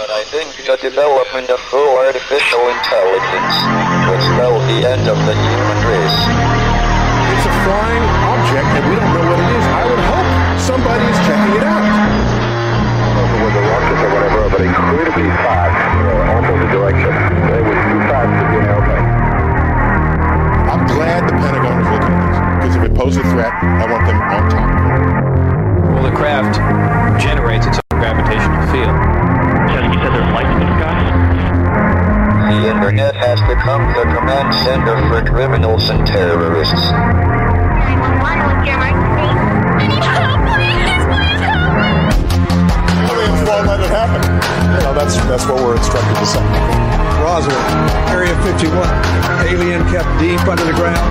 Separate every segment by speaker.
Speaker 1: But I think the development of full artificial intelligence would spell the end of the human race.
Speaker 2: It's a flying object and we don't know what it is. I would hope somebody is checking it out.
Speaker 3: With the rockets or whatever, but incredibly fast, you know, opposite direction. It was too fast to be an airplane.
Speaker 2: I'm glad the Pentagon is looking at this because if it poses a threat, I want them on top of it.
Speaker 4: Well, the craft generates its own gravitational field.
Speaker 5: You said there's lights in the sky?
Speaker 1: The internet has become the command center for criminals and terrorists.
Speaker 6: 911, emergency? I need help, please, please help!
Speaker 2: Aliens won't let it happen. You know, that's, that's what we're instructed to say.
Speaker 7: Roswell, Area 51. Alien kept deep under the ground.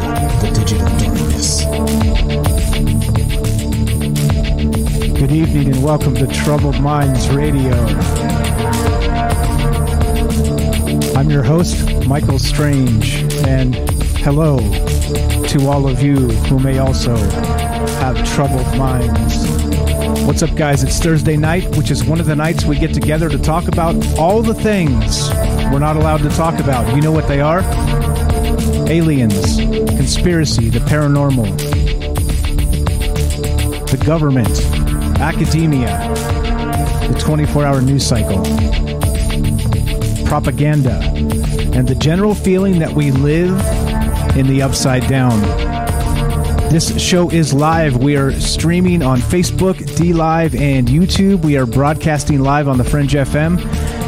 Speaker 8: Good evening and welcome to Troubled Minds Radio. I'm your host, Michael Strange, and hello to all of you who may also have troubled minds. What's up, guys? It's Thursday night, which is one of the nights we get together to talk about all the things we're not allowed to talk about. You know what they are? Aliens, conspiracy, the paranormal, the government, academia, the 24 hour news cycle, propaganda, and the general feeling that we live in the upside down. This show is live. We are streaming on Facebook, D Live, and YouTube. We are broadcasting live on the Fringe FM.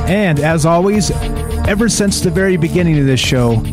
Speaker 8: And as always, ever since the very beginning of this show,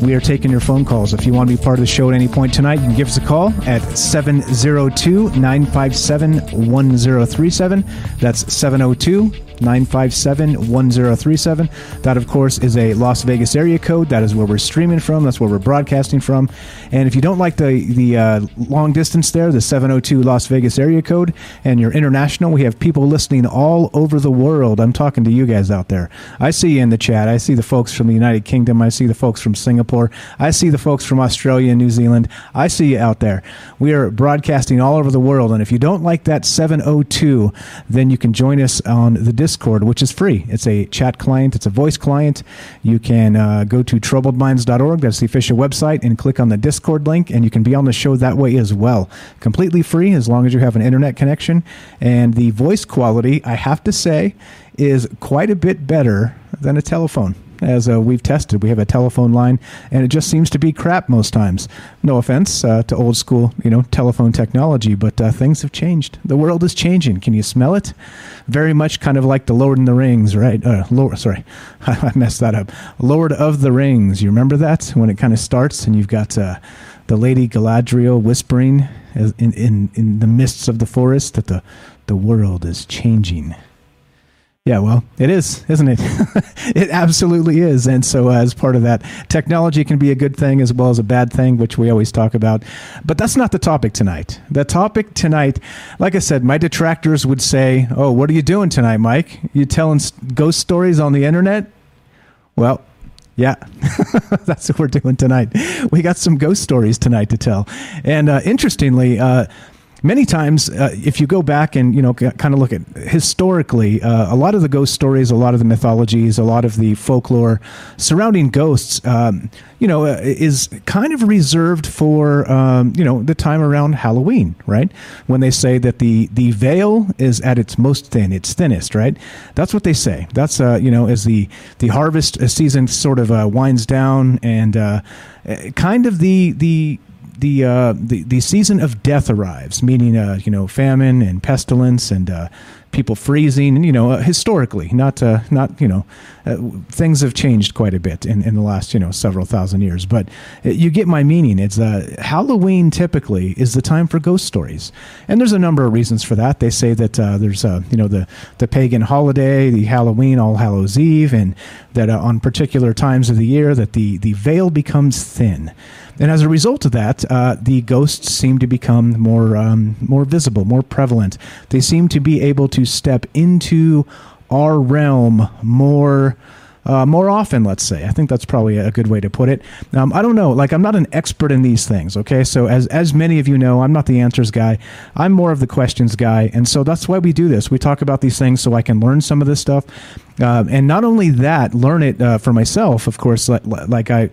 Speaker 8: we are taking your phone calls. If you want to be part of the show at any point tonight, you can give us a call at 702 957 1037. That's 702 957 1037. That, of course, is a Las Vegas area code. That is where we're streaming from. That's where we're broadcasting from. And if you don't like the, the uh, long distance there, the 702 Las Vegas area code, and you're international, we have people listening all over the world. I'm talking to you guys out there. I see you in the chat. I see the folks from the United Kingdom. I see the folks from Singapore. I see the folks from Australia and New Zealand. I see you out there. We are broadcasting all over the world. And if you don't like that 702, then you can join us on the Discord Discord, which is free. It's a chat client, it's a voice client. You can uh, go to troubledminds.org, that's the official website, and click on the Discord link, and you can be on the show that way as well. Completely free as long as you have an internet connection. And the voice quality, I have to say, is quite a bit better than a telephone as uh, we've tested. We have a telephone line, and it just seems to be crap most times. No offense uh, to old school, you know, telephone technology, but uh, things have changed. The world is changing. Can you smell it? Very much kind of like the Lord in the Rings, right? Uh, Lord, sorry, I messed that up. Lord of the Rings. You remember that when it kind of starts, and you've got uh, the Lady Galadriel whispering in, in in the mists of the forest that the the world is changing. Yeah, well, it is, isn't it? it absolutely is. And so, uh, as part of that, technology can be a good thing as well as a bad thing, which we always talk about. But that's not the topic tonight. The topic tonight, like I said, my detractors would say, Oh, what are you doing tonight, Mike? You telling ghost stories on the internet? Well, yeah, that's what we're doing tonight. We got some ghost stories tonight to tell. And uh, interestingly, uh, many times uh, if you go back and you know kind of look at historically uh, a lot of the ghost stories a lot of the mythologies a lot of the folklore surrounding ghosts um, you know uh, is kind of reserved for um, you know the time around halloween right? When they say that the the veil is at its most thin its thinnest right? That's what they say. That's uh, you know as the the harvest season sort of uh, winds down and uh, kind of the the the uh, the the season of death arrives, meaning uh, you know famine and pestilence and uh, people freezing, and you know uh, historically, not uh, not you know uh, things have changed quite a bit in, in the last you know several thousand years, but you get my meaning. It's Halloween typically is the time for ghost stories, and there's a number of reasons for that. They say that there's you know the the pagan holiday, the Halloween, All Hallows Eve, and that on particular times of the year that the the veil becomes thin. And as a result of that, uh, the ghosts seem to become more um, more visible, more prevalent. They seem to be able to step into our realm more. Uh, more often, let's say. I think that's probably a good way to put it. Um, I don't know. Like, I'm not an expert in these things. Okay, so as as many of you know, I'm not the answers guy. I'm more of the questions guy, and so that's why we do this. We talk about these things so I can learn some of this stuff, uh, and not only that, learn it uh, for myself. Of course, like, like I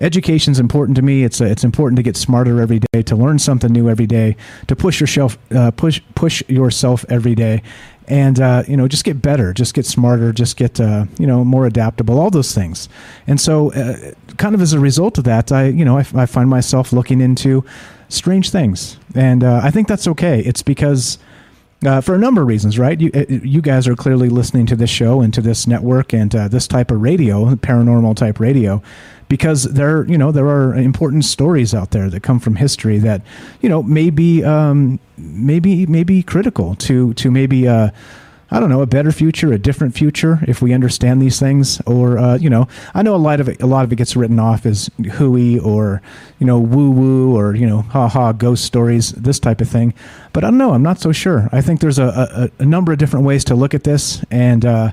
Speaker 8: education is important to me. It's it's important to get smarter every day, to learn something new every day, to push yourself uh, push push yourself every day, and uh, you know just get better, just get smarter, just get uh, you know more adaptable, all those things. And so, uh, kind of as a result of that, I you know I, I find myself looking into strange things, and uh, I think that's okay. It's because. Uh, for a number of reasons, right? You, you guys are clearly listening to this show and to this network and uh, this type of radio, paranormal type radio, because there you know there are important stories out there that come from history that you know maybe um, maybe maybe critical to to maybe uh, I don't know a better future, a different future if we understand these things. Or uh, you know, I know a lot of it, a lot of it gets written off as hooey or you know woo woo or you know ha ha ghost stories, this type of thing. But I don't know. I'm not so sure. I think there's a, a, a number of different ways to look at this, and uh,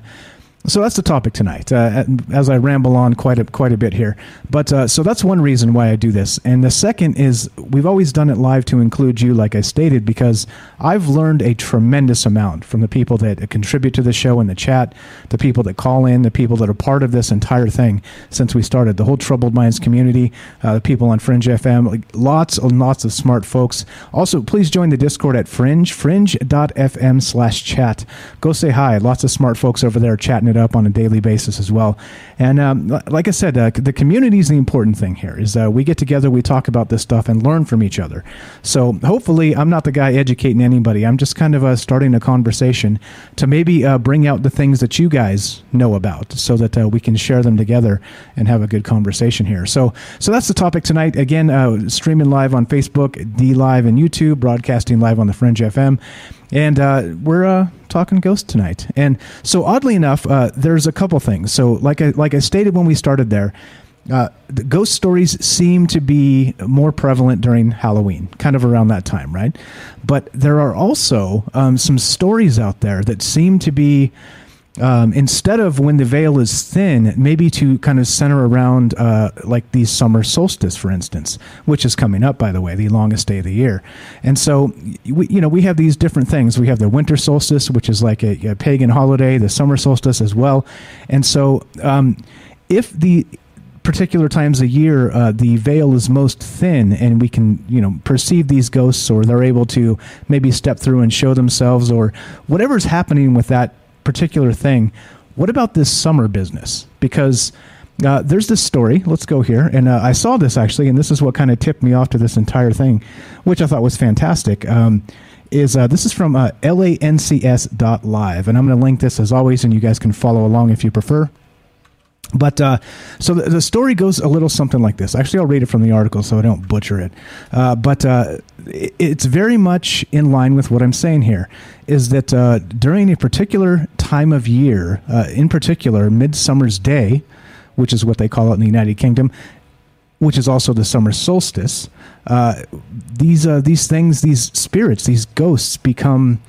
Speaker 8: so that's the topic tonight. Uh, as I ramble on quite a quite a bit here, but uh, so that's one reason why I do this, and the second is we've always done it live to include you, like I stated, because I've learned a tremendous amount from the people that contribute to the show in the chat, the people that call in, the people that are part of this entire thing since we started, the whole Troubled Minds community, uh, the people on Fringe FM, like lots and lots of smart folks. Also, please join the Discord at Fringe, fringe.fm slash chat. Go say hi. Lots of smart folks over there chatting it up on a daily basis as well. And um, like I said, uh, the community is the important thing here. Is uh, we get together, we talk about this stuff, and learn from each other. So hopefully, I'm not the guy educating anybody. I'm just kind of uh, starting a conversation to maybe uh, bring out the things that you guys know about, so that uh, we can share them together and have a good conversation here. So, so that's the topic tonight. Again, streaming live on Facebook, D Live, and YouTube, broadcasting live on the Fringe FM and uh, we're uh, talking ghosts tonight. And so, oddly enough, uh, there's a couple things. So, like I like I stated when we started there, uh, the ghost stories seem to be more prevalent during Halloween, kind of around that time, right? But there are also um, some stories out there that seem to be um, instead of when the veil is thin, maybe to kind of center around uh, like the summer solstice, for instance, which is coming up, by the way, the longest day of the year. And so, we, you know, we have these different things. We have the winter solstice, which is like a, a pagan holiday, the summer solstice as well. And so, um, if the particular times a year uh, the veil is most thin and we can you know perceive these ghosts or they're able to maybe step through and show themselves or whatever's happening with that particular thing what about this summer business because uh, there's this story let's go here and uh, i saw this actually and this is what kind of tipped me off to this entire thing which i thought was fantastic um, is uh, this is from uh, lancs.live and i'm going to link this as always and you guys can follow along if you prefer but uh, so the, the, story goes a little something like this. Actually, I'll read it from the article so I don't butcher it. Uh, but uh, it's very much in line with what I'm saying here. Is that uh, during a particular time of year, uh, in particular, Midsummer's Day, which is what they call it in the United Kingdom, which is also the summer solstice, uh, these these things, these spirits, these ghosts become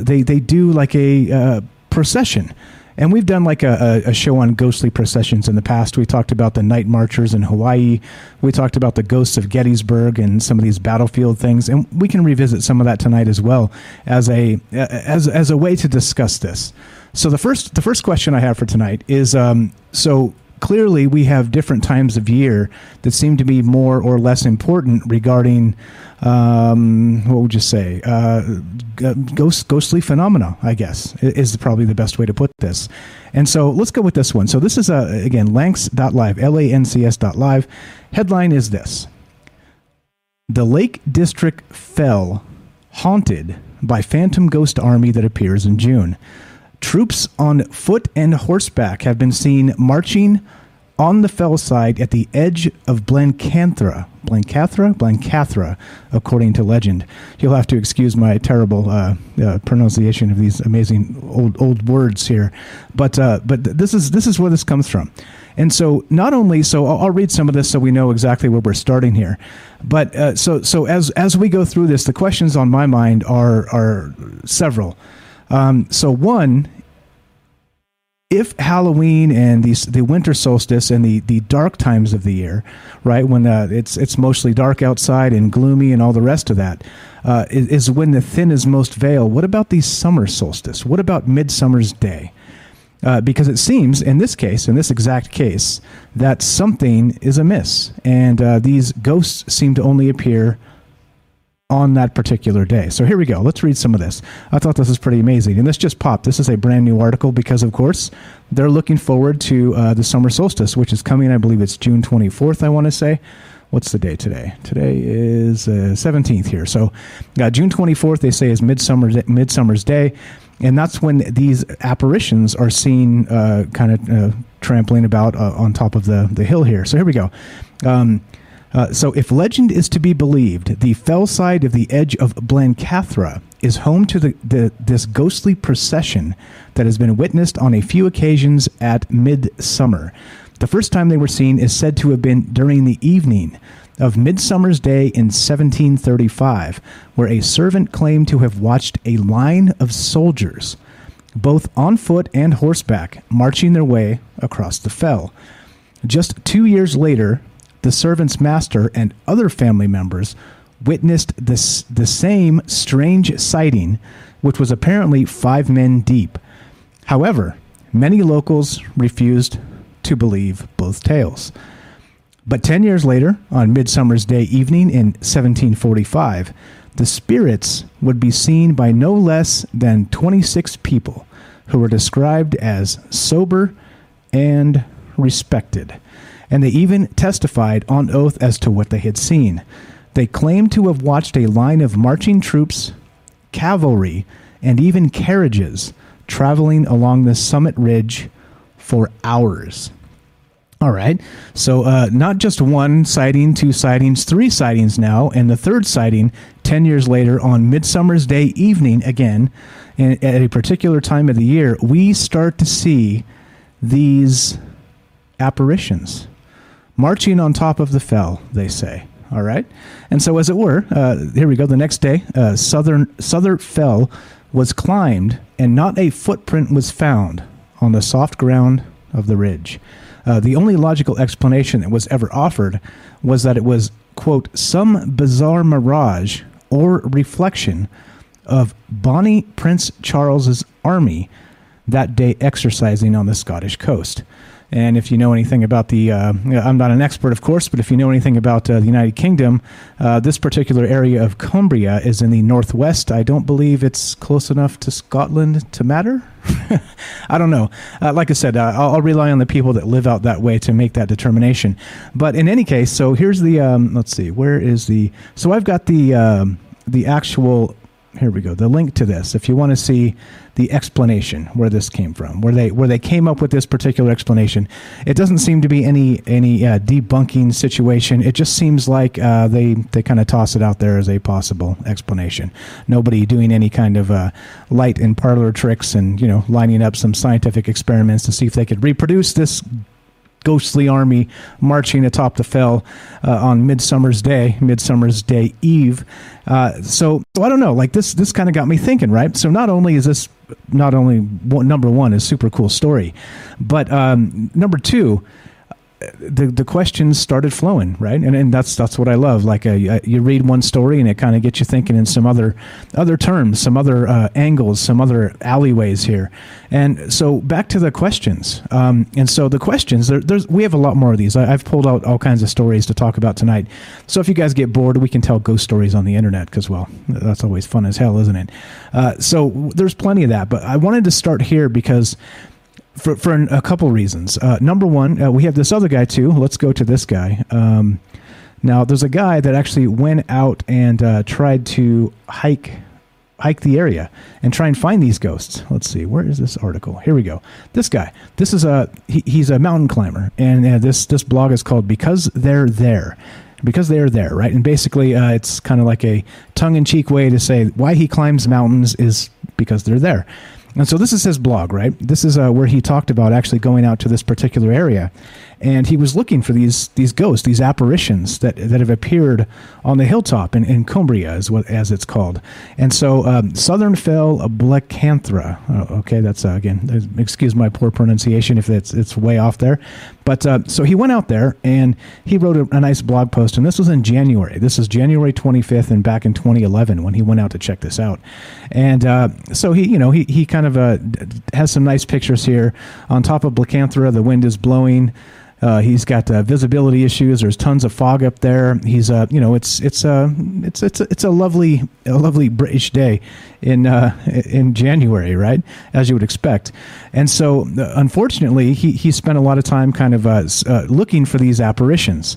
Speaker 8: they they do like a procession and we've done like a, a, show on ghostly processions in the past. We talked about the night marchers in Hawaii. We talked about the ghosts of Gettysburg and some of these battlefield things. And we can revisit some of that tonight as well as a as as a way to discuss this. So the first the first question I have for tonight is um, so clearly we have different times of year that seem to be more or less important regarding um, what would you say? Uh, ghost ghostly phenomena i guess is probably the best way to put this. And so let's go with this one. So this is uh, again lancs.live l-a-n-c-s.live headline is this. The lake district fell haunted by phantom ghost army that appears in june Troops on foot and horseback have been seen marching on the fell side at the edge of Blencathra. Blencathra? Blencathra, according to legend. You'll have to excuse my terrible uh, uh, pronunciation of these amazing old old words here, but uh, but this is this is where this comes from. And so, not only so, I'll, I'll, read some of this so we know exactly where we're starting here. But uh, so so as as we go through this, the questions on my mind are are several. Um, so one, if Halloween and the the winter solstice and the, the dark times of the year, right when uh, it's it's mostly dark outside and gloomy and all the rest of that, uh, is, is, when the thin is most veil. What about the summer solstice? What about Midsummer's Day? Uh, because it seems, in this case, in this exact case, that something is amiss, and uh, these ghosts seem to only appear on that particular day. So here we go. Let's read some of this. I thought this was pretty amazing. And this just popped. This is a brand new article because, of course, they're looking forward to uh, the summer solstice, which is coming. I believe it's June 24th, I want to say. What's the day today? Today is uh, 17th here. So uh, June 24th, they say, is Midsummer, Midsummer's Day. And that's when these apparitions are seen uh, kind of uh, trampling about uh, on top of the, the hill here. So here we go. Um, uh, so, if legend is to be believed, the fell side of the edge of Blencathra is home to the, the, this ghostly procession that has been witnessed on a few occasions at midsummer. The first time they were seen is said to have been during the evening of Midsummer's Day in 1735, where a servant claimed to have watched a line of soldiers, both on foot and horseback, marching their way across the fell. Just two years later, the servant's master and other family members witnessed this, the same strange sighting, which was apparently five men deep. However, many locals refused to believe both tales. But 10 years later, on Midsummer's Day evening in 1745, the spirits would be seen by no less than 26 people who were described as sober and respected and they even testified on oath as to what they had seen. They claimed to have watched a line of marching troops, cavalry, and even carriages traveling along the summit ridge for hours. All right. So, uh, not just one sighting, two sightings, three sightings now, and the third sighting 10 years later on Midsummer's Day evening, again, and at a particular time of the year, we start to see these apparitions marching on top of the fell, they say. All right, and so as it were, uh, here we go. The next day, uh, southern Southern Fell was climbed, and not a footprint was found on the soft ground of the ridge. Uh, the only logical explanation that was ever offered was that it was, quote, some bizarre mirage or reflection of Bonnie Prince Charles's army that day exercising on the Scottish coast. And if you know anything about the, uh, I'm not an expert, of course, but if you know anything about uh, the United Kingdom, uh, this particular area of Cumbria is in the northwest. I don't believe it's close enough to Scotland to matter. I don't know. Uh, like I said, uh, I'll, I'll, rely on the people that live out that way to make that determination. But in any case, so here's the, um, let's see, where is the, so I've got the, um, the actual here we go. The link to this, if you want to see the explanation where this came from, where they where they came up with this particular explanation, it doesn't seem to be any any uh, debunking situation. It just seems like uh, they they kind of toss it out there as a possible explanation. Nobody doing any kind of uh, light and parlor tricks and you know lining up some scientific experiments to see if they could reproduce this ghostly army marching atop the fell uh, on Midsummer's Day, Midsummer's Day Eve. Uh, so, so I don't know. Like this, this kind of got me thinking, right? So not only is this not only one, number one is super cool story, but um, number two, the the questions started flowing, right? And and that's that's what I love. Like a, uh, you read one story and it kind of gets you thinking in some other other terms, some other uh, angles, some other alleyways here. And so back to the questions. Um, and so the questions there, there's we have a lot more of these. I, have pulled out all kinds of stories to talk about tonight. So if you guys get bored, we can tell ghost stories on the internet because well, that's always fun as hell, isn't it? Uh, so there's plenty of that. But I wanted to start here because for for a couple reasons. Uh, number one, uh, we have this other guy too. Let's go to this guy. Um, now, there's a guy that actually went out and uh, tried to hike hike the area and try and find these ghosts. Let's see, where is this article? Here we go. This guy. This is a he, he's a mountain climber, and uh, this this blog is called "Because They're There." Because they're there, right? And basically, uh, it's kind of like a tongue-in-cheek way to say why he climbs mountains is because they're there. And so this is his blog, right? This is uh, where he talked about actually going out to this particular area, and he was looking for these these ghosts, these apparitions that that have appeared on the hilltop in, in Cumbria, as what as it's called. And so um, Southern Fell Blecanthra. Oh, okay, that's uh, again. Excuse my poor pronunciation if it's it's way off there, but uh, so he went out there and he wrote a, a nice blog post, and this was in January. This is January 25th, and back in 2011 when he went out to check this out. And uh, so he, you know, he he kind of uh, has some nice pictures here on top of Blecanthra. The wind is blowing. Uh, he's got uh, visibility issues. There's tons of fog up there. He's uh, you know, it's it's uh, it's it's a, it's a lovely a lovely British day in uh, in January, right? As you would expect. And so, uh, unfortunately, he he spent a lot of time kind of looking for these apparitions.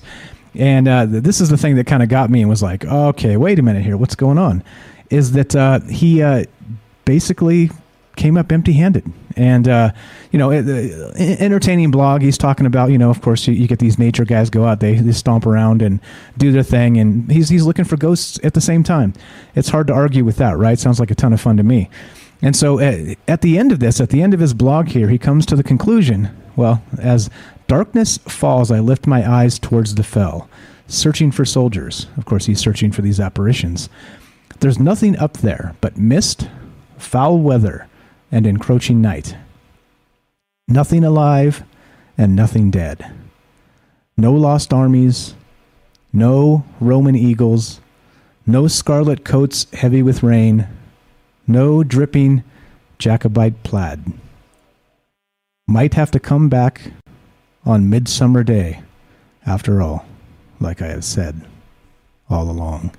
Speaker 8: And this is the thing that kind of got me and was like, okay, wait a minute here, what's going on? Is that he basically came up empty-handed and uh, you know entertaining blog he's talking about you know of course you, you, get these nature guys go out they, they stomp around and do their thing and he's he's looking for ghosts at the same time. It's hard to argue with that right? Sounds like a ton of fun to me. And so at, uh, at the end of this at the end of his blog here he comes to the conclusion well as darkness falls i lift my eyes towards the fell searching for soldiers. Of course he's searching for these apparitions. There's nothing up there but mist foul weather and encroaching night. Nothing alive and nothing dead. No lost armies, no Roman eagles, no scarlet coats heavy with rain, no dripping Jacobite plaid. Might have to come back on Midsummer Day, after all, like I have said all along.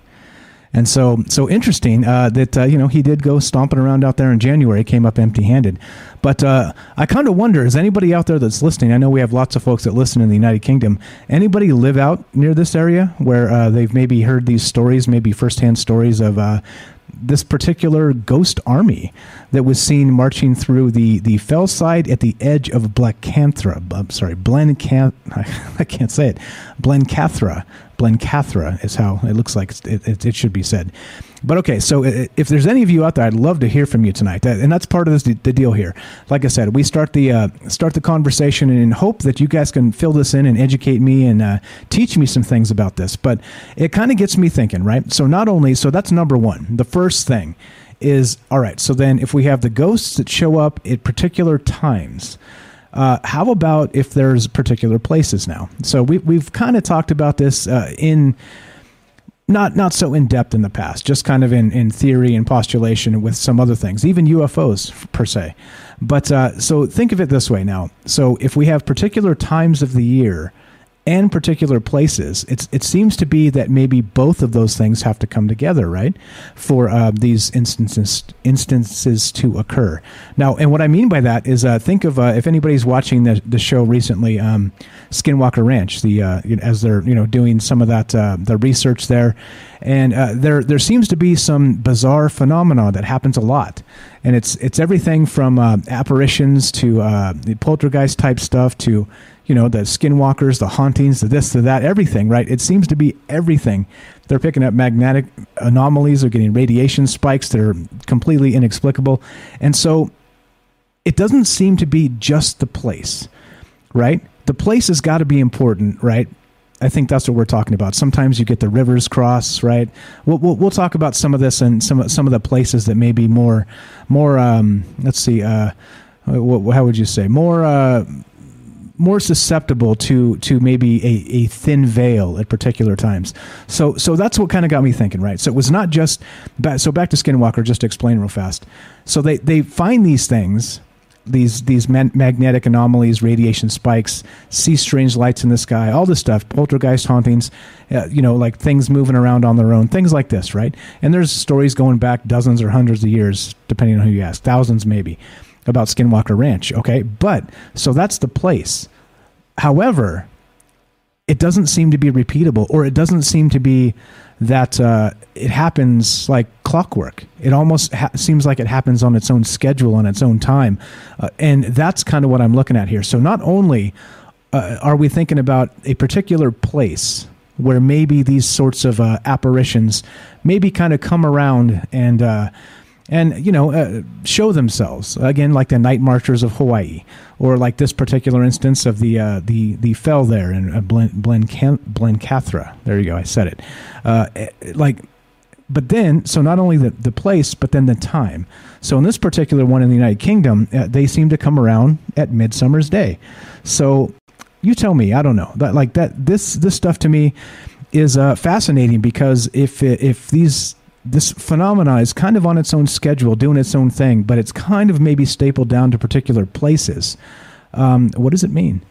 Speaker 8: And so, so interesting uh, that uh, you know he did go stomping around out there in January, came up empty-handed. But uh, I kind of wonder: is anybody out there that's listening? I know we have lots of folks that listen in the United Kingdom. Anybody live out near this area where uh, they've maybe heard these stories, maybe firsthand stories of uh, this particular ghost army that was seen marching through the, the fell side at the edge of Blacanthra. I'm sorry, Blencath. I can't say it. Blencathra. Blencathra is how it looks like it, it, it, should be said. But okay, so if there's any of you out there, I'd love to hear from you tonight, and that's part of this, the deal here. Like I said, we start the uh, start the conversation in hope that you guys can fill this in and educate me and uh, teach me some things about this. But it kind of gets me thinking, right? So not only so that's number one. The first thing is all right. So then, if we have the ghosts that show up at particular times, uh, how about if there's particular places now? So we, we've kind of talked about this uh, in not not so in depth in the past, just kind of in, in theory and postulation with some other things, even UFOs per se. But uh, so think of it this way now. So if we have particular times of the year and particular places, it's it seems to be that maybe both of those things have to come together, right, for uh, these instances instances to occur. Now, and what I mean by that is, uh, think of uh, if anybody's watching the the show recently, um, Skinwalker Ranch, the uh, as they're you know doing some of that uh, the research there, and uh, there there seems to be some bizarre phenomena that happens a lot, and it's it's everything from apparitions to the poltergeist type stuff to you know, the skinwalkers, the hauntings, the this, the that, everything, right? It seems to be everything. They're picking up magnetic anomalies, they're getting radiation spikes that are completely inexplicable. And so it doesn't seem to be just the place, right? The place has got to be important, right? I think that's what we're talking about. Sometimes you get the rivers cross, right? We'll, we'll, we'll talk about some of this and some some of the places that may be more more. Um, let's see, uh, what, how would you say more? Uh, more susceptible to to maybe a, a thin veil at particular times. So so that's what kind of got me thinking, right? So it was not just so back to Skinwalker. Just to explain real fast. So they they find these things. These these magnetic anomalies, radiation spikes, see strange lights in the sky, all this stuff, poltergeist hauntings, uh, you know, like things moving around on their own, things like this, right? And there's stories going back dozens or hundreds of years, depending on who you ask, thousands maybe about Skinwalker Ranch. Okay, but so that's the place. However, it doesn't seem to be repeatable, or it doesn't seem to be that uh, it happens like clockwork. It almost ha- seems like it happens on its own schedule, on its own time, uh, and that's kind of what I'm looking at here. So not only uh, are we thinking about a particular place where maybe these sorts of uh, apparitions maybe kind of come around and uh, and you know uh, show themselves. Again like the night marchers of Hawaii or like this particular instance of the uh, the the fell there in uh, Blen, Blencathra there you go I said it. Uh, eh, like but then so not only the, the place but then the time. So in this particular one in the United Kingdom uh, they seem to come around at midsummer's day. So you tell me I don't know. That like that this this stuff to me is uh, fascinating because if if these this phenomena is kind of on its own schedule, doing its own thing, but it's kind of maybe stapled down to particular places. Um, what does it mean?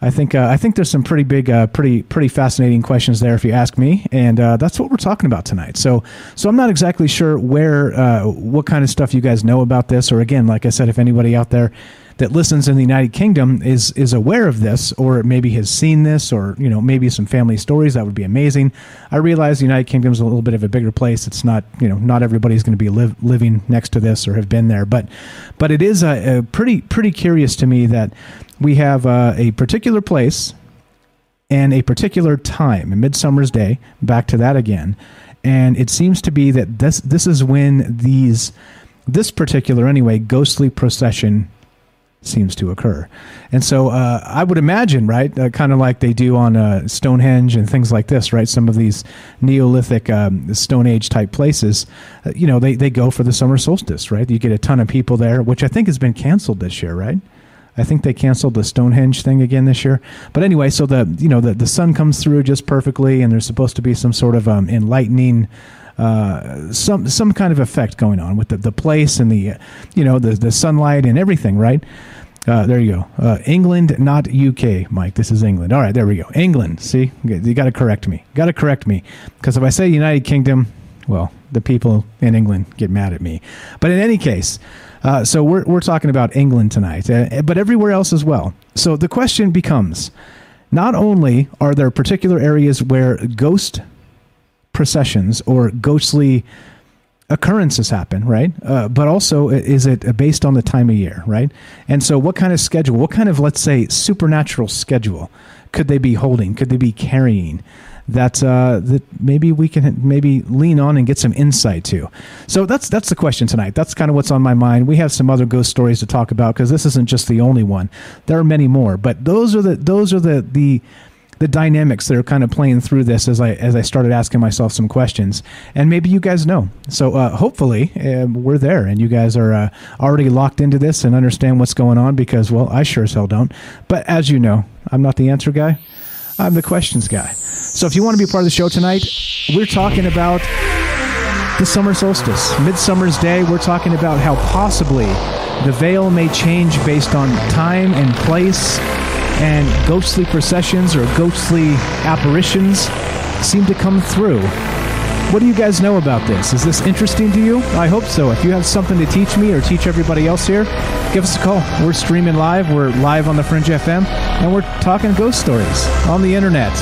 Speaker 8: I think uh, I think there's some pretty big, uh, pretty pretty fascinating questions there, if you ask me, and uh, that's what we're talking about tonight. So, so I'm not exactly sure where, uh, what kind of stuff you guys know about this, or again, like I said, if anybody out there that listens in the United Kingdom is is aware of this, or maybe has seen this, or you know maybe some family stories. That would be amazing. I realize the United Kingdom is a little bit of a bigger place. It's not you know not everybody's going to be live, living next to this or have been there, but but it is a, a pretty pretty curious to me that we have uh, a particular place and a particular time, midsummer's day. Back to that again, and it seems to be that this this is when these this particular anyway ghostly procession seems to occur. And so uh, I would imagine, right, uh, kind of like they do on uh, Stonehenge and things like this, right? Some of these Neolithic um, Stone Age type places, uh, you know, they, they go for the summer solstice, right? You get a ton of people there, which I think has been canceled this year, right? I think they canceled the Stonehenge thing again this year. But anyway, so the you know the, the sun comes through just perfectly, and there's supposed to be some sort of um, enlightening uh, some some kind of effect going on with the, the place and the you know the the sunlight and everything, right? Uh, there you go. Uh, England, not UK, Mike. This is England. All right, there we go. England. See, you got to correct me. Got to correct me because if I say United Kingdom, well, the people in England get mad at me. But in any case, uh, so we're we're talking about England tonight, uh, but everywhere else as well. So the question becomes: not only are there particular areas where ghost processions or ghostly occurrences happen, right? Uh, but also, is it based on the time of year, right? And so, what kind of schedule, what kind of, let's say, supernatural schedule could they be holding? Could they be carrying? That uh, that maybe we can maybe lean on and get some insight to. So that's that's the question tonight. That's kind of what's on my mind. We have some other ghost stories to talk about because this isn't just the only one. There are many more, but those are the those are the the the dynamics that are kind of playing through this as I as I started asking myself some questions, and maybe you guys know. So uh, hopefully uh, we're there, and you guys are uh, already locked into this and understand what's going on because well, I sure as hell don't. But as you know, I'm not the answer guy. I'm the questions guy. So if you want to be part of the show tonight, we're talking about the summer solstice, Midsummer's Day. We're talking about how possibly the veil may change based on time and place, and ghostly processions or ghostly apparitions seem to come through. What do you guys know about this? Is this interesting to you? I hope so. If you have something to teach me or teach everybody else here, give us a call. We're streaming live. We're live on the Fringe FM, and we're talking ghost stories on the internet.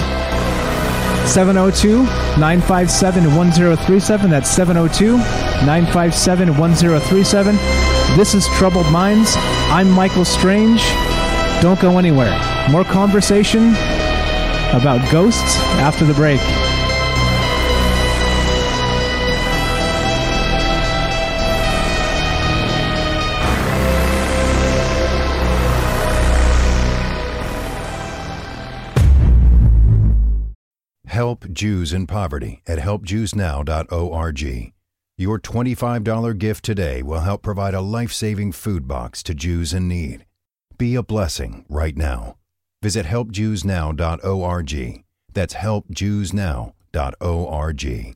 Speaker 8: 702 957 1037. That's 702 957 1037. This is Troubled Minds. I'm Michael Strange. Don't go anywhere. More conversation about ghosts after the break.
Speaker 9: Help Jews in Poverty at helpjewsnow.org. Your $25 gift today will help provide a life saving food box to Jews in need. Be a blessing right now. Visit helpjewsnow.org. That's helpjewsnow.org.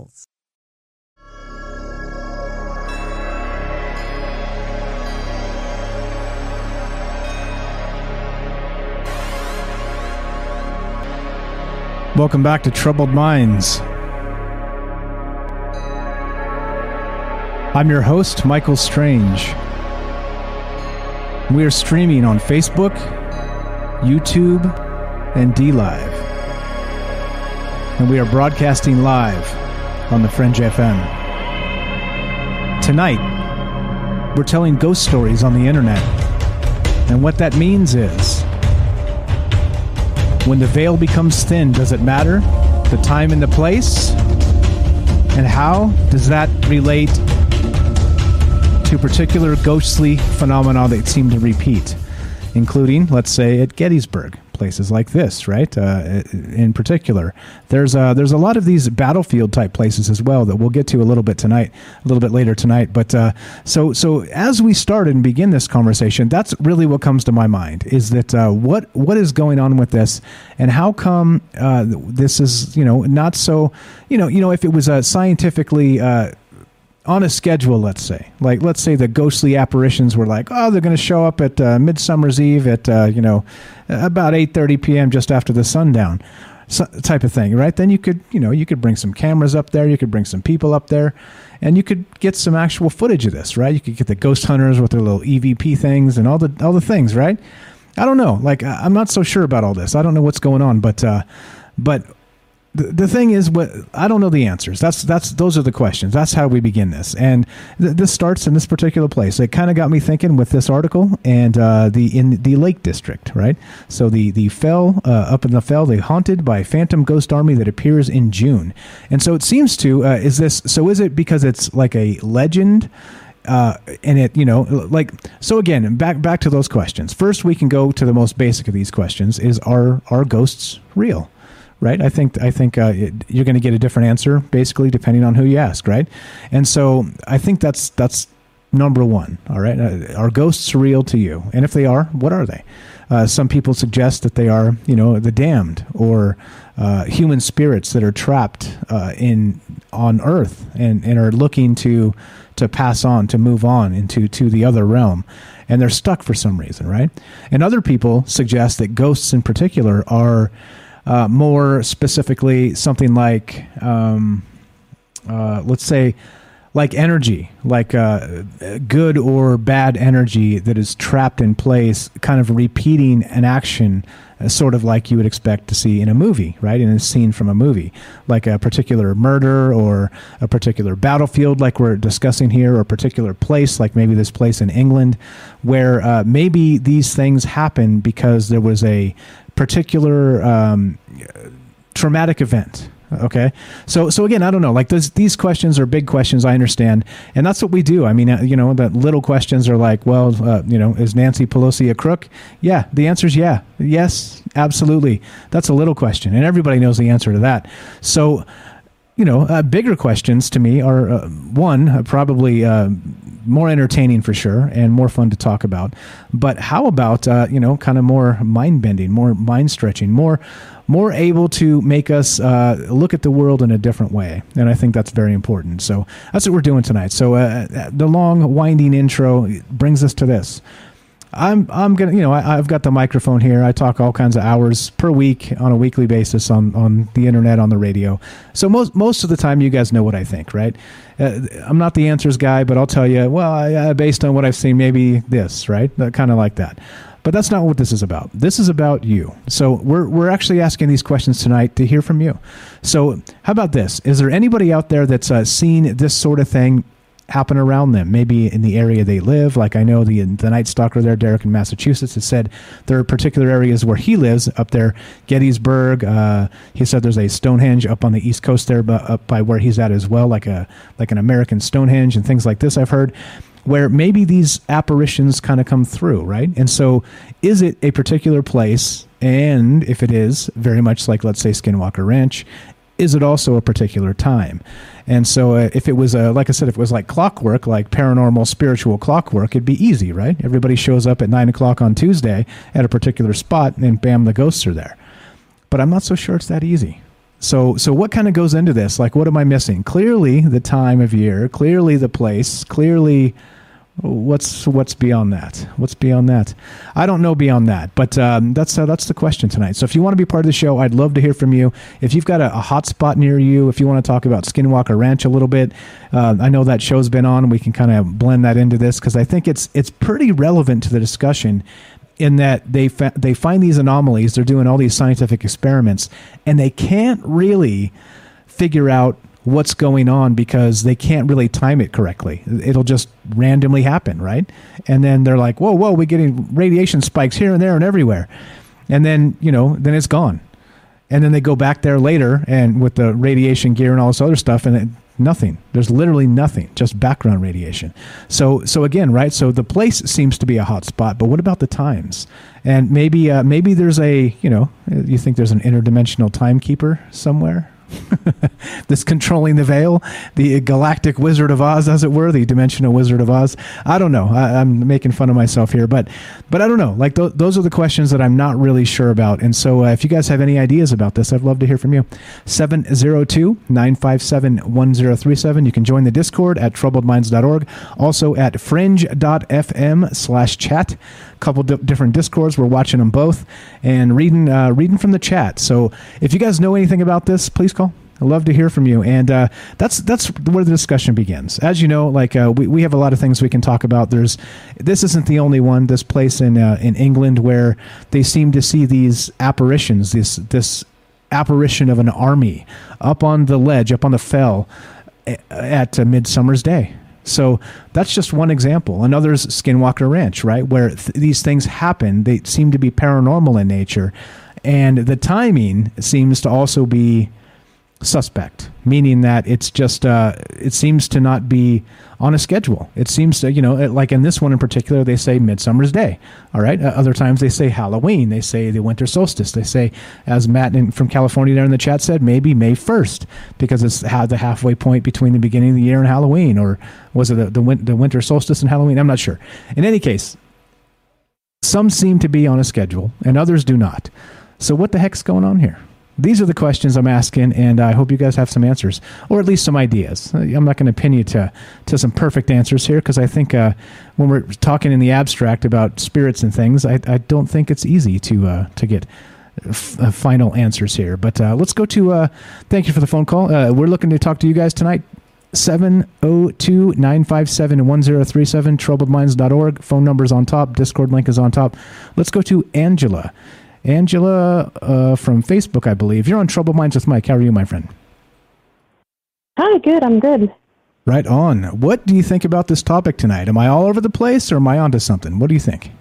Speaker 8: Welcome back to Troubled Minds. I'm your host, Michael Strange. We are streaming on Facebook, YouTube, and D Live. And we are broadcasting live on the Fringe FM. Tonight, we're telling ghost stories on the internet. And what that means is when the veil becomes thin, does it matter? The time and the place? And how does that relate to particular ghostly phenomena that seem to repeat, including, let's say, at Gettysburg, places like this, right? Uh, in particular, there's a, there's a lot of these battlefield type places as well that we'll get to a little bit tonight, a little bit later tonight. But uh, so so as we start and begin this conversation, that's really what comes to my mind is that uh, what what is going on with this, and how come uh, this is you know not so you know you know if it was a scientifically uh, on a schedule, let's say, like let's say the ghostly apparitions were like, oh, they're going to show up at uh, Midsummer's Eve at uh, you know about eight thirty p.m. just after the sundown, so, type of thing, right? Then you could you know you could bring some cameras up there, you could bring some people up there, and you could get some actual footage of this, right? You could get the ghost hunters with their little EVP things and all the all the things, right? I don't know, like I'm not so sure about all this. I don't know what's going on, but uh, but the, the thing is what I don't know the answers. That's that's those are the questions. That's how we begin this, and th- this starts in this particular place. It kind of got me thinking with this article and uh, the in the Lake District, right? So the the fell uh, up in the fell, they haunted by a phantom ghost army that appears in June, and so it seems to uh, is this so is it because it's like a legend? uh, and it you know like so again back back to those questions first we can go to the most basic of these questions is are are ghosts real right? I think I think uh, it, you're going to get a different answer basically depending on who you ask, right? And so I think that's that's number one. All right, uh, are ghosts real to you? And if they are, what are they? Uh, some people suggest that they are, you know, the damned or uh, human spirits that are trapped uh, in on Earth and, and are looking to to pass on, to move on into to the other realm, and they're stuck for some reason, right? And other people suggest that ghosts, in particular, are uh, more specifically something like, um, uh, let's say, like energy, like uh, good or bad energy that is trapped in place, kind of repeating an action, uh, sort of like you would expect to see in a movie, right? In a scene from a movie, like a particular murder or a particular battlefield, like we're discussing here, or a particular place, like maybe this place in England, where uh, maybe these things happen because there was a particular um, traumatic event Okay, so so again, I don't know. Like these questions are big questions. I understand, and that's what we do. I mean, uh, you know, the little questions are like, well, uh, you know, is Nancy Pelosi a crook? Yeah, the answer is yeah, yes, absolutely. That's a little question, and everybody knows the answer to that. So, you know, uh, bigger questions to me are uh, one uh, probably uh, more entertaining for sure and more fun to talk about. But how about you know, kind of more mind bending, more mind stretching, more more able to make us uh, look at the world in a different way. And I think that's very important. So that's what we're doing tonight. So uh, the long, winding intro brings us to this. I'm I'm gonna you know I, have got the microphone here. I talk all kinds of hours per week on a weekly basis on on the internet on the radio. So most most of the time, you guys know what I think, right? Uh, I'm not the answers guy, but I'll tell you. Well, I, based on what I've seen, maybe this, right? Kind of like that. But that's not what this is about. This is about you. So we're, we're actually asking these questions tonight to hear from you. So, how about this? Is there anybody out there that's uh, seen this sort of thing happen around them? Maybe in the area they live. Like I know the the Night Stalker there, Derek in Massachusetts, has said there are particular areas where he lives up there, Gettysburg. Uh, he said there's a Stonehenge up on the East Coast there, but up by where he's at as well, like a like an American Stonehenge and things like this. I've heard where maybe these apparitions kind of come through, right? And so, is it a particular place? And if it is, very much like, let's say, Skinwalker Ranch, is it also a particular time? And so, uh, if it was, a, like I said, if it was like clockwork, like paranormal spiritual clockwork, it'd be easy, right? Everybody shows up at nine o'clock on Tuesday at a particular spot, and bam, the ghosts are there. But I'm not so sure it's that easy. So, so what kind of goes into this? Like, what am I missing? Clearly, the time of year. Clearly, the place. Clearly, what's what's beyond that? What's beyond that? I don't know beyond that, but um, that's uh, that's the question tonight. So, if you want to be part of the show, I'd love to hear from you. If you've got a, a hot spot near you, if you want to talk about Skinwalker Ranch a little bit, uh, I know that show's been on. We can kind of blend that into this because I think it's it's pretty relevant to the discussion in that they fa- they find these anomalies. They're doing all these scientific experiments, and they can't really figure out what's going on because they can't really time it correctly. It'll just randomly happen, right? And then they're like, "Whoa, whoa, we're getting radiation spikes here and there and everywhere," and then you know, then it's gone. And then they go back there later and with the radiation gear and all this other stuff, and it, Nothing. There's literally nothing, just background radiation. So, so again, right? So the place seems to be a hot spot, but what about the times? And maybe, uh, maybe there's a, you know, you think there's an interdimensional timekeeper somewhere? this controlling the veil, the galactic Wizard of Oz, as it were, the dimensional Wizard of Oz. I don't know. I, am making fun of myself here, but but I don't know. Like th- those are the questions that I'm not really sure about. And so, uh, if you guys have any ideas about this, I'd love to hear from you. 702 957 1037. You can join the Discord at troubledminds.org, also at fringe.fm slash chat couple di- different discords. We're watching them both and reading uh, reading from the chat. So if you guys know anything about this, please call. I'd love to hear from you, and uh, that's that's where the discussion begins. As you know, like uh, we, we have a lot of things we can talk about. There's this isn't the only one. This place in uh, in England where they seem to see these apparitions, this this apparition of an army up on the ledge, up on the fell at uh, Midsummer's Day. So that's just one example. Another's Skinwalker Ranch, right, where th- these things happen. They seem to be paranormal in nature, and the timing seems to also be suspect, meaning that it's just uh, it seems to not be on a schedule. It seems to you know like in this one in particular, they say Midsummer's Day. All right, uh, other times they say Halloween. They say the winter solstice. They say, as Matt in, from California there in the chat said, maybe May first because it's ha- the halfway point between the beginning of the year and Halloween, or was it the the, win- the winter solstice and Halloween? I'm not sure. In any case, some seem to be on a schedule and others do not. So what the heck's going on here? These are the questions I'm asking, and I hope you guys have some answers, or at least some ideas. I'm not going to pin you to, to some perfect answers here, because I think uh, when we're talking in the abstract about spirits and things, I, I don't think it's easy to uh, to get f- uh, final answers here. But uh, let's go to. Uh, thank you for the phone call. Uh, we're looking to talk to you guys tonight. 702 957 1037, troubledminds.org. Phone number's on top. Discord link is on top. Let's go to Angela. Angela uh, from Facebook, I believe. You're on Trouble Minds with Mike. How are you, my friend?
Speaker 10: Hi, good. I'm good.
Speaker 8: Right on. What do you think about this topic tonight? Am I all over the place or am I onto something? What do you think?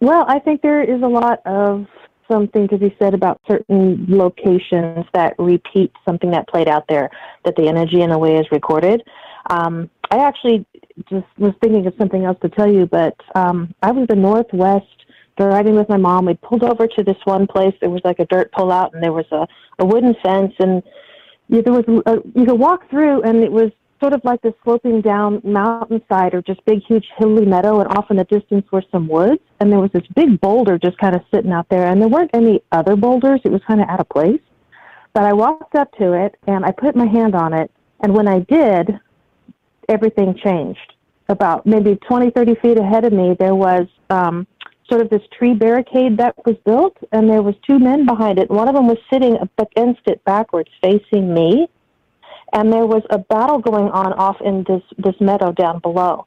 Speaker 10: Well, I think there is a lot of something to be said about certain locations that repeat something that played out there, that the energy in a way is recorded. Um, I actually just was thinking of something else to tell you, but um, I was the Northwest driving with my mom. We pulled over to this one place. There was like a dirt pullout, and there was a, a wooden fence, and you, there was a, you could walk through, and it was sort of like this sloping down mountainside or just big, huge hilly meadow, and off in the distance were some woods, and there was this big boulder just kind of sitting out there, and there weren't any other boulders. It was kind of out of place. But I walked up to it, and I put my hand on it, and when I did, everything changed. About maybe 20, 30 feet ahead of me, there was um, sort of this tree barricade that was built, and there was two men behind it. One of them was sitting against it backwards, facing me, and there was a battle going on off in this this meadow down below.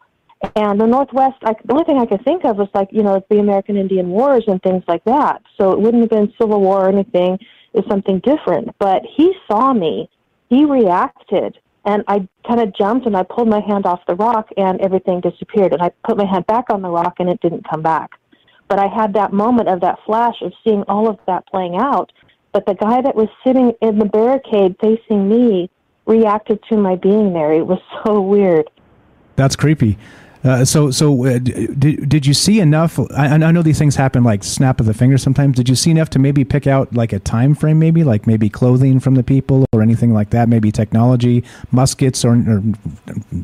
Speaker 10: And the Northwest, I, the only thing I could think of was like you know the American Indian Wars and things like that. So it wouldn't have been Civil War or anything. It's something different. But he saw me. He reacted, and I kind of jumped and I pulled my hand off the rock, and everything disappeared. And I put my hand back on the rock, and it didn't come back. But I had that moment of that flash of seeing all of that playing out. But the guy that was sitting in the barricade facing me reacted to my being there. It was so weird.
Speaker 8: That's creepy. Uh, so, so uh, did, did you see enough? I, I know these things happen like snap of the finger sometimes. Did you see enough to maybe pick out like a time frame, maybe like maybe clothing from the people or anything like that? Maybe technology, muskets, or, or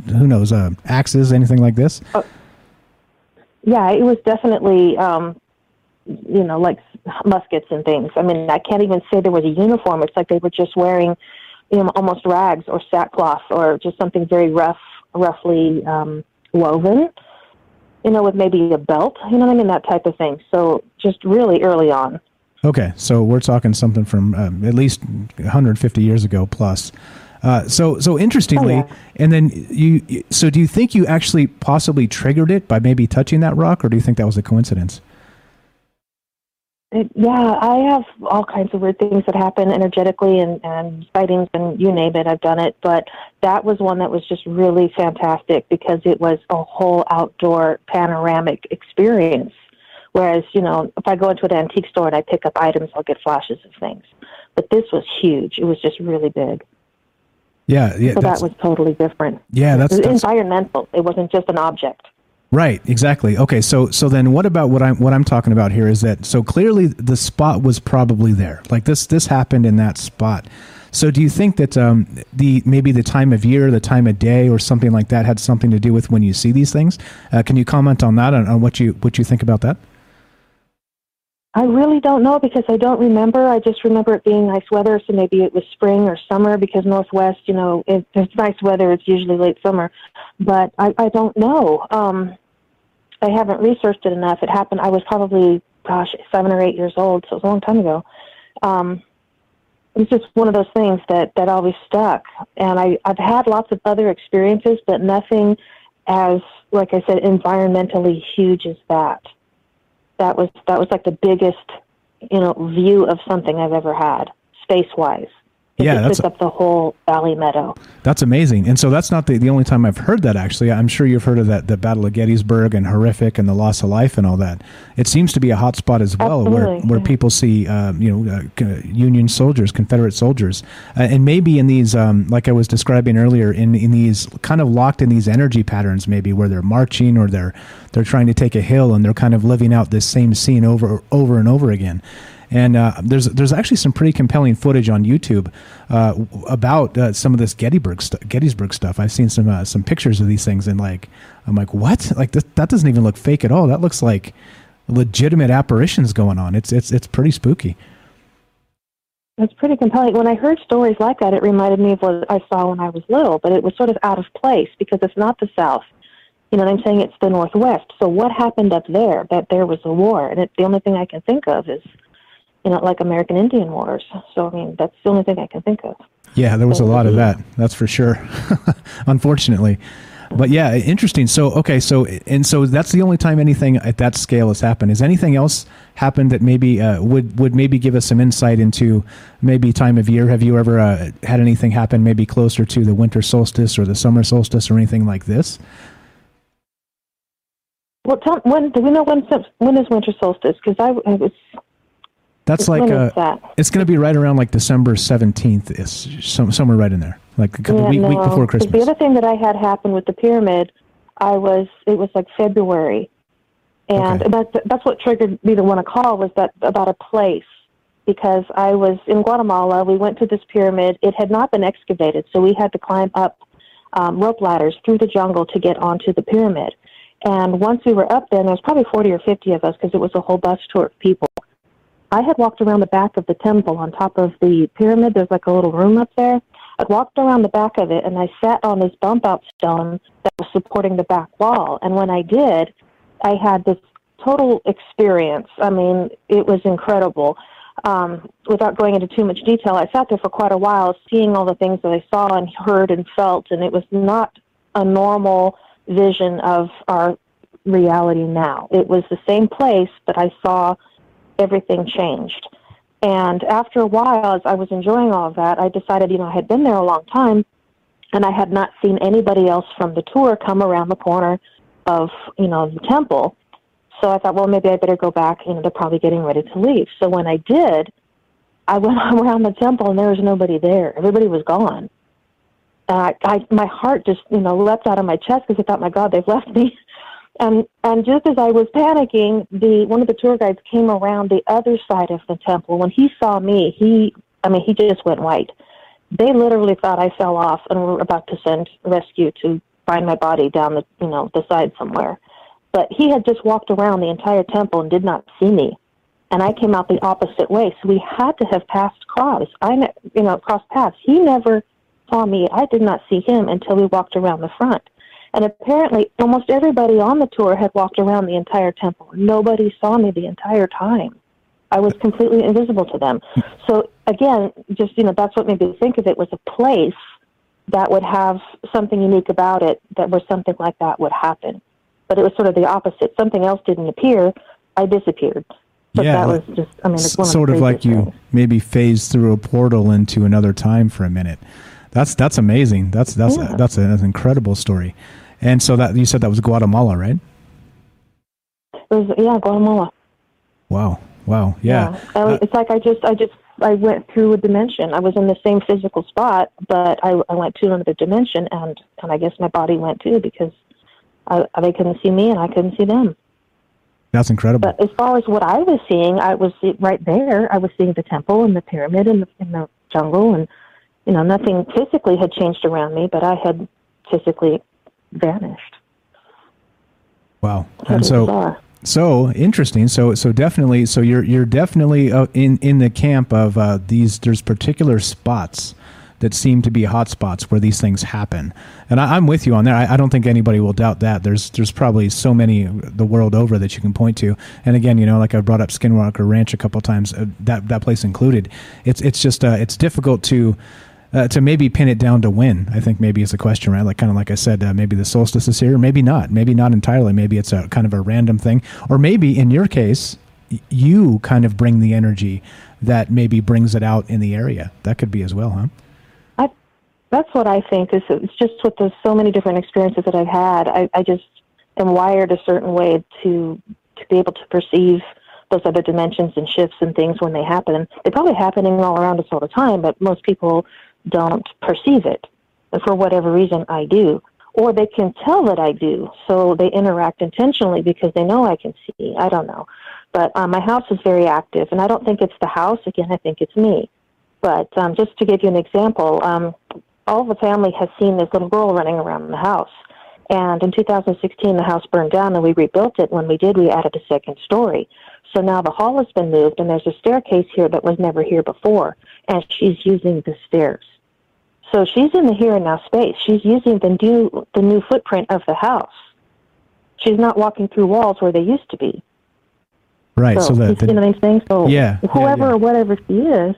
Speaker 8: who knows, uh, axes, anything like this?
Speaker 10: Uh, yeah, it was definitely, um, you know, like muskets and things. I mean, I can't even say there was a uniform. It's like they were just wearing, you know, almost rags or sackcloth or just something very rough, roughly um, woven. You know, with maybe a belt. You know what I mean? That type of thing. So just really early on.
Speaker 8: Okay, so we're talking something from um, at least 150 years ago plus. Uh, so so interestingly,
Speaker 10: Oh, yeah.
Speaker 8: and then you. So do you think you actually possibly triggered it by maybe touching that rock, or do you think that was a coincidence?
Speaker 10: It, yeah, I have all kinds of weird things that happen energetically and, and sightings and you name it, I've done it. But that was one that was just really fantastic because it was a whole outdoor panoramic experience. Whereas, you know, if I go into an antique store and I pick up items, I'll get flashes of things. But this was huge. It was just really big.
Speaker 8: Yeah, yeah.
Speaker 10: so that was totally different.
Speaker 8: Yeah, that's-
Speaker 10: it was
Speaker 8: that's-
Speaker 10: environmental. It wasn't just an object.
Speaker 8: Right, exactly. Okay, so so then what about what I'm what I'm talking about here is that so clearly the spot was probably there. Like this this happened in that spot. So do you think that um, the maybe the time of year, the time of day, or something like that had something to do with when you see these things? Uh, can you comment on that on, on what you what you think about that?
Speaker 10: I really don't know because I don't remember. I just remember it being nice weather, so maybe it was spring or summer because Northwest, you know, if there's nice weather, it's usually late summer. But I, I don't know. Um, I haven't researched it enough. It happened, I was probably, gosh, seven or eight years old, so it was a long time ago. Um, it was just one of those things that, that always stuck. And I, I've had lots of other experiences, but nothing as, like I said, environmentally huge as that that was that was like the biggest you know view of something I've ever had space wise.
Speaker 8: Yeah, that's
Speaker 10: up the whole valley meadow.
Speaker 8: That's amazing. And so that's not the, the only time I've heard that, actually. I'm sure you've heard of that, the Battle of Gettysburg and horrific and the loss of life and all that. It seems to be a hot spot as well where,
Speaker 10: Absolutely,
Speaker 8: where
Speaker 10: yeah.
Speaker 8: people see, um, you know, uh, Union soldiers, Confederate soldiers. Uh, and maybe in these, um, like I was describing earlier, in, in these kind of locked in these energy patterns, maybe where they're marching or they're, they're trying to take a hill and they're kind of living out this same scene over, over and over again. And uh, there's there's actually some pretty compelling footage on YouTube uh, about uh, some of this Gettysburg st- Gettysburg stuff. I've seen some uh, some pictures of these things, and like I'm like, what? Like that doesn't even look fake at all. That looks like legitimate apparitions going on. It's it's it's pretty spooky.
Speaker 10: It's pretty compelling. When I heard stories like that, it reminded me of what I saw when I was little, but it was sort of out of place because it's not the South. You know, what I'm saying it's the Northwest. So what happened up there? That there was a war, and it, the only thing I can think of is, you know, like American Indian Wars. So I mean, that's the only thing I can think of.
Speaker 8: Yeah, there was a lot of that. That's for sure. Unfortunately. But yeah, interesting. So okay, so and so that's the only time anything at that scale has happened. Is anything else happened that maybe uh, would would maybe give us some insight into maybe time of year? Have you ever uh, had anything happen maybe closer to the winter solstice or the summer solstice or anything like this?
Speaker 10: Well, tell, when do we know when when is winter solstice? Because I, I was
Speaker 8: That's like uh,
Speaker 10: that?
Speaker 8: it's going to be right around like December seventeenth. Is some, somewhere right in there, like a couple
Speaker 10: yeah,
Speaker 8: week,
Speaker 10: no,
Speaker 8: week before Christmas.
Speaker 10: The other thing that I had happen with the pyramid, I was it was like February, and that, that's what triggered me to want to call was that about a place because I was in Guatemala. We went to this pyramid. It had not been excavated, so we had to climb up um, rope ladders through the jungle to get onto the pyramid. And once we were up there, and there was probably 40 or 50 of us because it was a whole bus tour of people. I had walked around the back of the temple on top of the pyramid. There's like a little room up there. I'd walked around the back of it and I sat on this bump out stone that was supporting the back wall. And when I did, I had this total experience. I mean, it was incredible. Um, without going into too much detail, I sat there for quite a while seeing all the things that I saw and heard and felt, and it was not a normal vision of our reality now. It was the same place, but I saw everything changed. And after a while, as I was enjoying all of that, I decided, you know, I had been there a long time and I had not seen anybody else from the tour come around the corner of, you know, the temple. So I thought, well, maybe I better go back. You know, they're probably getting ready to leave. So when I did, I went around the temple and there was nobody there. Everybody was gone. I, I, my heart just, you know, leapt out of my chest because I thought, my God, they've left me. And and just as I was panicking, the one of the tour guides came around the other side of the temple. When he saw me, he I mean he just went white. They literally thought I fell off and were about to send rescue to find my body down the you know the side somewhere. But he had just walked around the entire temple and did not see me. And I came out the opposite way, so we had to have passed cross. I you know crossed paths. He never saw me. I did not see him until we walked around the front. And apparently, almost everybody on the tour had walked around the entire temple. Nobody saw me the entire time. I was completely invisible to them. So again, just you know, that's what made me think of it was a place that would have something unique about it, that where something like that would happen. But it was sort of the opposite. Something else didn't appear. I disappeared. But
Speaker 8: Yeah,
Speaker 10: that was just. I mean, it's
Speaker 8: sort of like you
Speaker 10: things.
Speaker 8: maybe phased through a portal into another time for a minute. That's that's amazing. That's that's
Speaker 10: Yeah.
Speaker 8: that's, a, that's an incredible story. And so that you said that was Guatemala, right?
Speaker 10: It was yeah, Guatemala.
Speaker 8: Wow, wow, yeah.
Speaker 10: I,
Speaker 8: Uh,
Speaker 10: it's like I just, I just, I went through a dimension. I was in the same physical spot, but I, I went to another dimension, and and I guess my body went too because I, they couldn't see me and I couldn't see them.
Speaker 8: that's incredible.
Speaker 10: But as far as what I was seeing, I was right there. I was seeing the temple and the pyramid and the, in the jungle, and you know, nothing physically had changed around me, but I had physically vanished.
Speaker 8: Wow. And so
Speaker 10: bizarre.
Speaker 8: so interesting. So so definitely so you're you're definitely uh, in in the camp of uh, these there's particular spots that seem to be hot spots where these things happen. And I, I'm with you on that. I, I don't think anybody will doubt that. There's there's probably so many the world over that you can point to. And again, you know, like I brought up Skinwalker Ranch a couple times, uh, that that place included. It's it's just uh, it's difficult to uh, to maybe pin it down to when. I think maybe it's a question, right? Like kind of like I said, uh, maybe the solstice is here, maybe not, maybe not entirely. Maybe it's a kind of a random thing, or maybe in your case, you kind of bring the energy that maybe brings it out in the area. That could be as well, huh?
Speaker 10: I, that's what I think. Is it's just with the so many different experiences that I've had. I, I just am wired a certain way to to be able to perceive those other dimensions and shifts and things when they happen. They're probably happening all around us all the time, but most people don't perceive it. And for whatever reason, I do. Or they can tell that I do, so they interact intentionally because they know I can see. I don't know. But um, my house is very active, and I don't think it's the house. Again, I think it's me. But um, just to give you an example, um, all the family has seen this little girl running around the house. And in 2016, the house burned down, and we rebuilt it. When we did, we added a second story. So now the hall has been moved, and there's a staircase here that was never here before, and she's using the stairs. So she's in the here and now space. She's using the new the new footprint of the house. She's not walking through walls where they used to be.
Speaker 8: Right.
Speaker 10: So,
Speaker 8: So, the,
Speaker 10: you
Speaker 8: the
Speaker 10: know what I'm saying? So
Speaker 8: Yeah, yeah,
Speaker 10: whoever
Speaker 8: yeah.
Speaker 10: or whatever she is,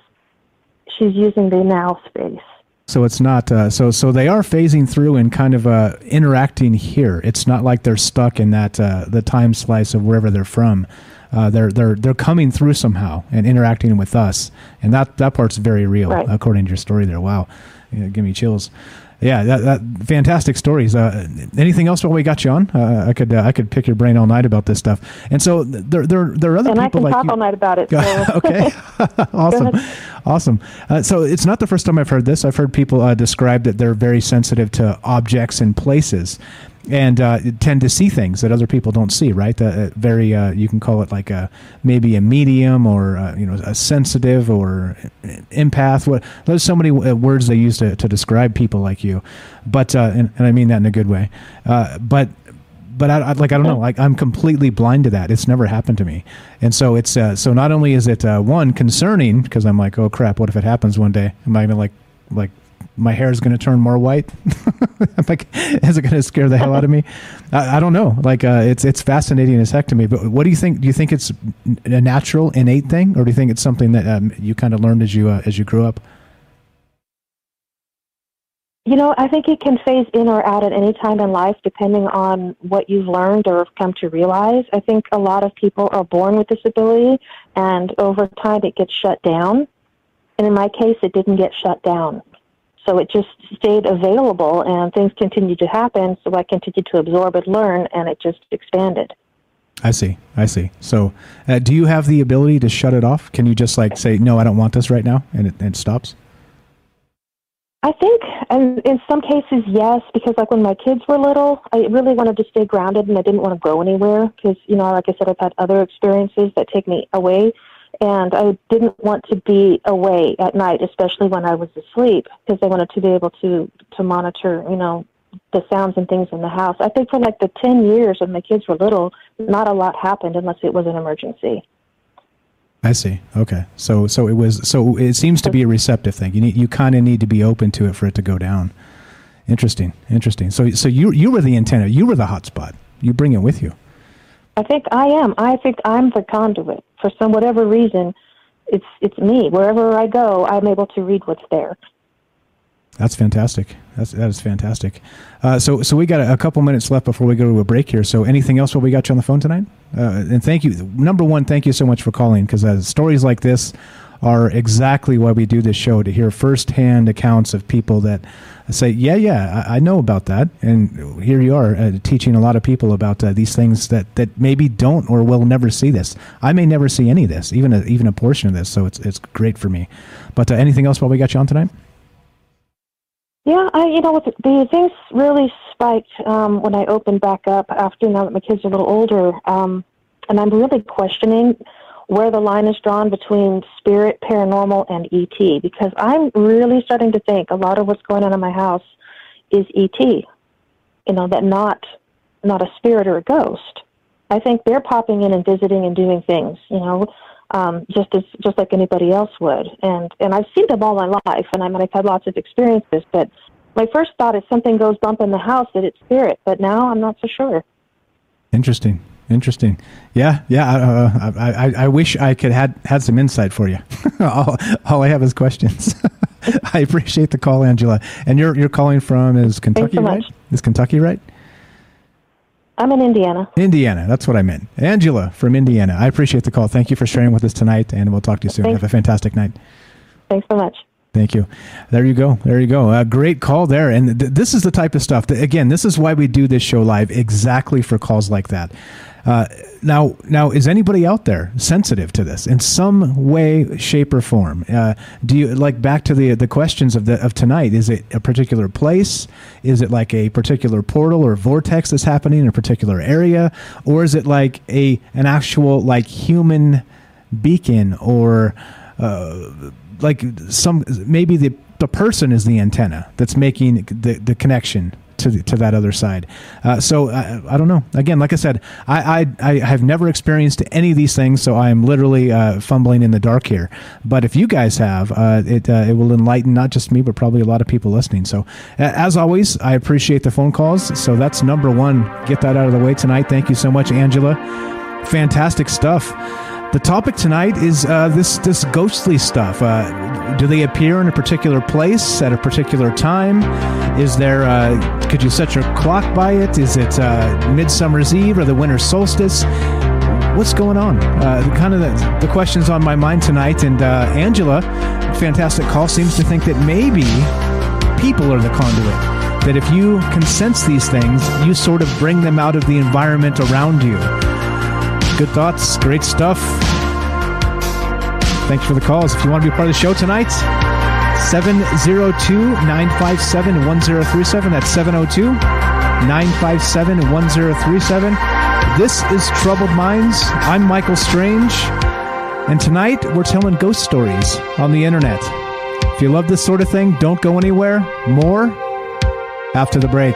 Speaker 10: she's using the now space.
Speaker 8: So it's not uh, so so they are phasing through and kind of uh, interacting here. It's not like they're stuck in that uh, the time slice of wherever they're from. Uh, they're they're they're coming through somehow and interacting with us, and that that part's very real,
Speaker 10: Right.
Speaker 8: according to your story there. Wow, yeah, give me chills. Yeah, that, that fantastic stories. Uh, anything else while we got you on? Uh, I could uh, I could pick your brain all night about this stuff. And so there there there are other
Speaker 10: and I
Speaker 8: people
Speaker 10: can
Speaker 8: like
Speaker 10: talk
Speaker 8: you.
Speaker 10: all night about it. So.
Speaker 8: okay, awesome, awesome. Uh, so it's not the first time I've heard this. I've heard people uh, describe that they're very sensitive to objects and places, and uh, tend to see things that other people don't see. Right? Uh, very, uh, you can call it like a maybe a medium or uh, you know a sensitive or empath. What there's so many uh, words they use to, to describe people like you, but and, and I mean that in a good way. But but I, I like I don't know like I'm completely blind to that. It's never happened to me, and so it's uh, so not only is it uh, one concerning because I'm like oh crap what if it happens one day am I gonna like like my hair is gonna turn more white like is it gonna scare the hell out of me I, I don't know like uh, it's it's fascinating as heck to me but what do you think do you think it's a natural innate thing or do you think it's something that um, you kind of learned as you uh, as you grew up
Speaker 10: You know, I think it can phase in or out at any time in life depending on what you've learned or have come to realize. I think a lot of people are born with this ability and over time it gets shut down. And in my case, it didn't get shut down. So it just stayed available and things continued to happen. So I continued to absorb and learn and it just expanded.
Speaker 8: I see. I see. So, uh, do you have the ability to shut it off? Can you just like say, "No, I don't want this right now," and it, and it stops?
Speaker 10: I think, and in some cases, yes, because like when my kids were little, I really wanted to stay grounded and I didn't want to go anywhere because, you know, like I said, I've had other experiences that take me away, and I didn't want to be away at night, especially when I was asleep, because I wanted to be able to to monitor, you know, the sounds and things in the house. I think for like the ten years when my kids were little, not a lot happened unless it was an emergency.
Speaker 8: I see. Okay. So so it was so it seems to be a receptive thing. You need you kind of need to be open to it for it to go down. Interesting. Interesting. So so you you were the antenna. You were the hotspot. You bring it with you.
Speaker 10: I think I am. I think I'm the conduit for some whatever reason. It's it's me. Wherever I go, I'm able to read what's there.
Speaker 8: That's fantastic. That's that is fantastic. Uh, so so we got a, a couple minutes left before we go to a break here. So anything else while we got you on the phone tonight? Uh, and thank you. Number one, thank you so much for calling because uh, stories like this are exactly why we do this show to hear firsthand accounts of people that say, "Yeah, yeah, I, I know about that," and here you are uh, teaching a lot of people about uh, these things that that maybe don't or will never see this. I may never see any of this, even a, even a portion of this. So it's it's great for me. But uh, anything else while we got you on tonight?
Speaker 10: Yeah, I you know the, things really spiked um, when I opened back up after now that my kids are a little older, um, and I'm really questioning where the line is drawn between spirit, paranormal, and ET because I'm really starting to think a lot of what's going on in my house is ET. You know that not not a spirit or a ghost. I think they're popping in and visiting and doing things. You know, um, just as just like anybody else would. And and I've seen them all my life, and I mean I've had lots of experiences. But my first thought is something goes bump in the house that it's spirit. But now I'm not so sure.
Speaker 8: Interesting. Interesting. Yeah, yeah. Uh, I, I, I wish I could had had some insight for you. all, all I have is questions. I appreciate the call, Angela. And you're you're calling from is Kentucky,
Speaker 10: so
Speaker 8: right? Is Kentucky right?
Speaker 10: I'm in Indiana.
Speaker 8: Indiana. That's what I meant. Angela from Indiana. I appreciate the call. Thank you for sharing with us tonight, and we'll talk to you soon.
Speaker 10: Thanks.
Speaker 8: Have a fantastic night.
Speaker 10: Thanks so much.
Speaker 8: Thank you. There you go. There you go. A great call there. And th- this is the type of stuff that, again, this is why we do this show live exactly for calls like that. Uh, now, now, is anybody out there sensitive to this in some way, shape, or form? Uh, do you like back to the the questions of the of tonight? Is it a particular place? Is it like a particular portal or vortex that's happening in a particular area, or is it like a an actual like human beacon or uh, like some maybe the the person is the antenna that's making the the connection to to that other side. Uh, so I, I don't know. Again, like I said, I, I I have never experienced any of these things, so I am literally uh, fumbling in the dark here. But if you guys have, uh, it uh, it will enlighten not just me, but probably a lot of people listening. So as always, I appreciate the phone calls. So that's number one. Get that out of the way tonight. Thank you so much, Angela. Fantastic stuff. The topic tonight is uh, this this ghostly stuff. Uh, do they appear in a particular place at a particular time? Is there? Uh, could you set your clock by it? Is it uh, Midsummer's Eve or the winter solstice? What's going on? Uh, kind of the, the questions on my mind tonight. And uh, Angela, fantastic call, seems to think that maybe people are the conduit. That if you can sense these things, you sort of bring them out of the environment around you. Good thoughts, great stuff. Thanks for the calls. If you want to be part of the show tonight, 702 957 1037. That's 702 957 1037. This is Troubled Minds. I'm Michael Strange. And tonight we're telling ghost stories on the internet. If you love this sort of thing, don't go anywhere. More after the break.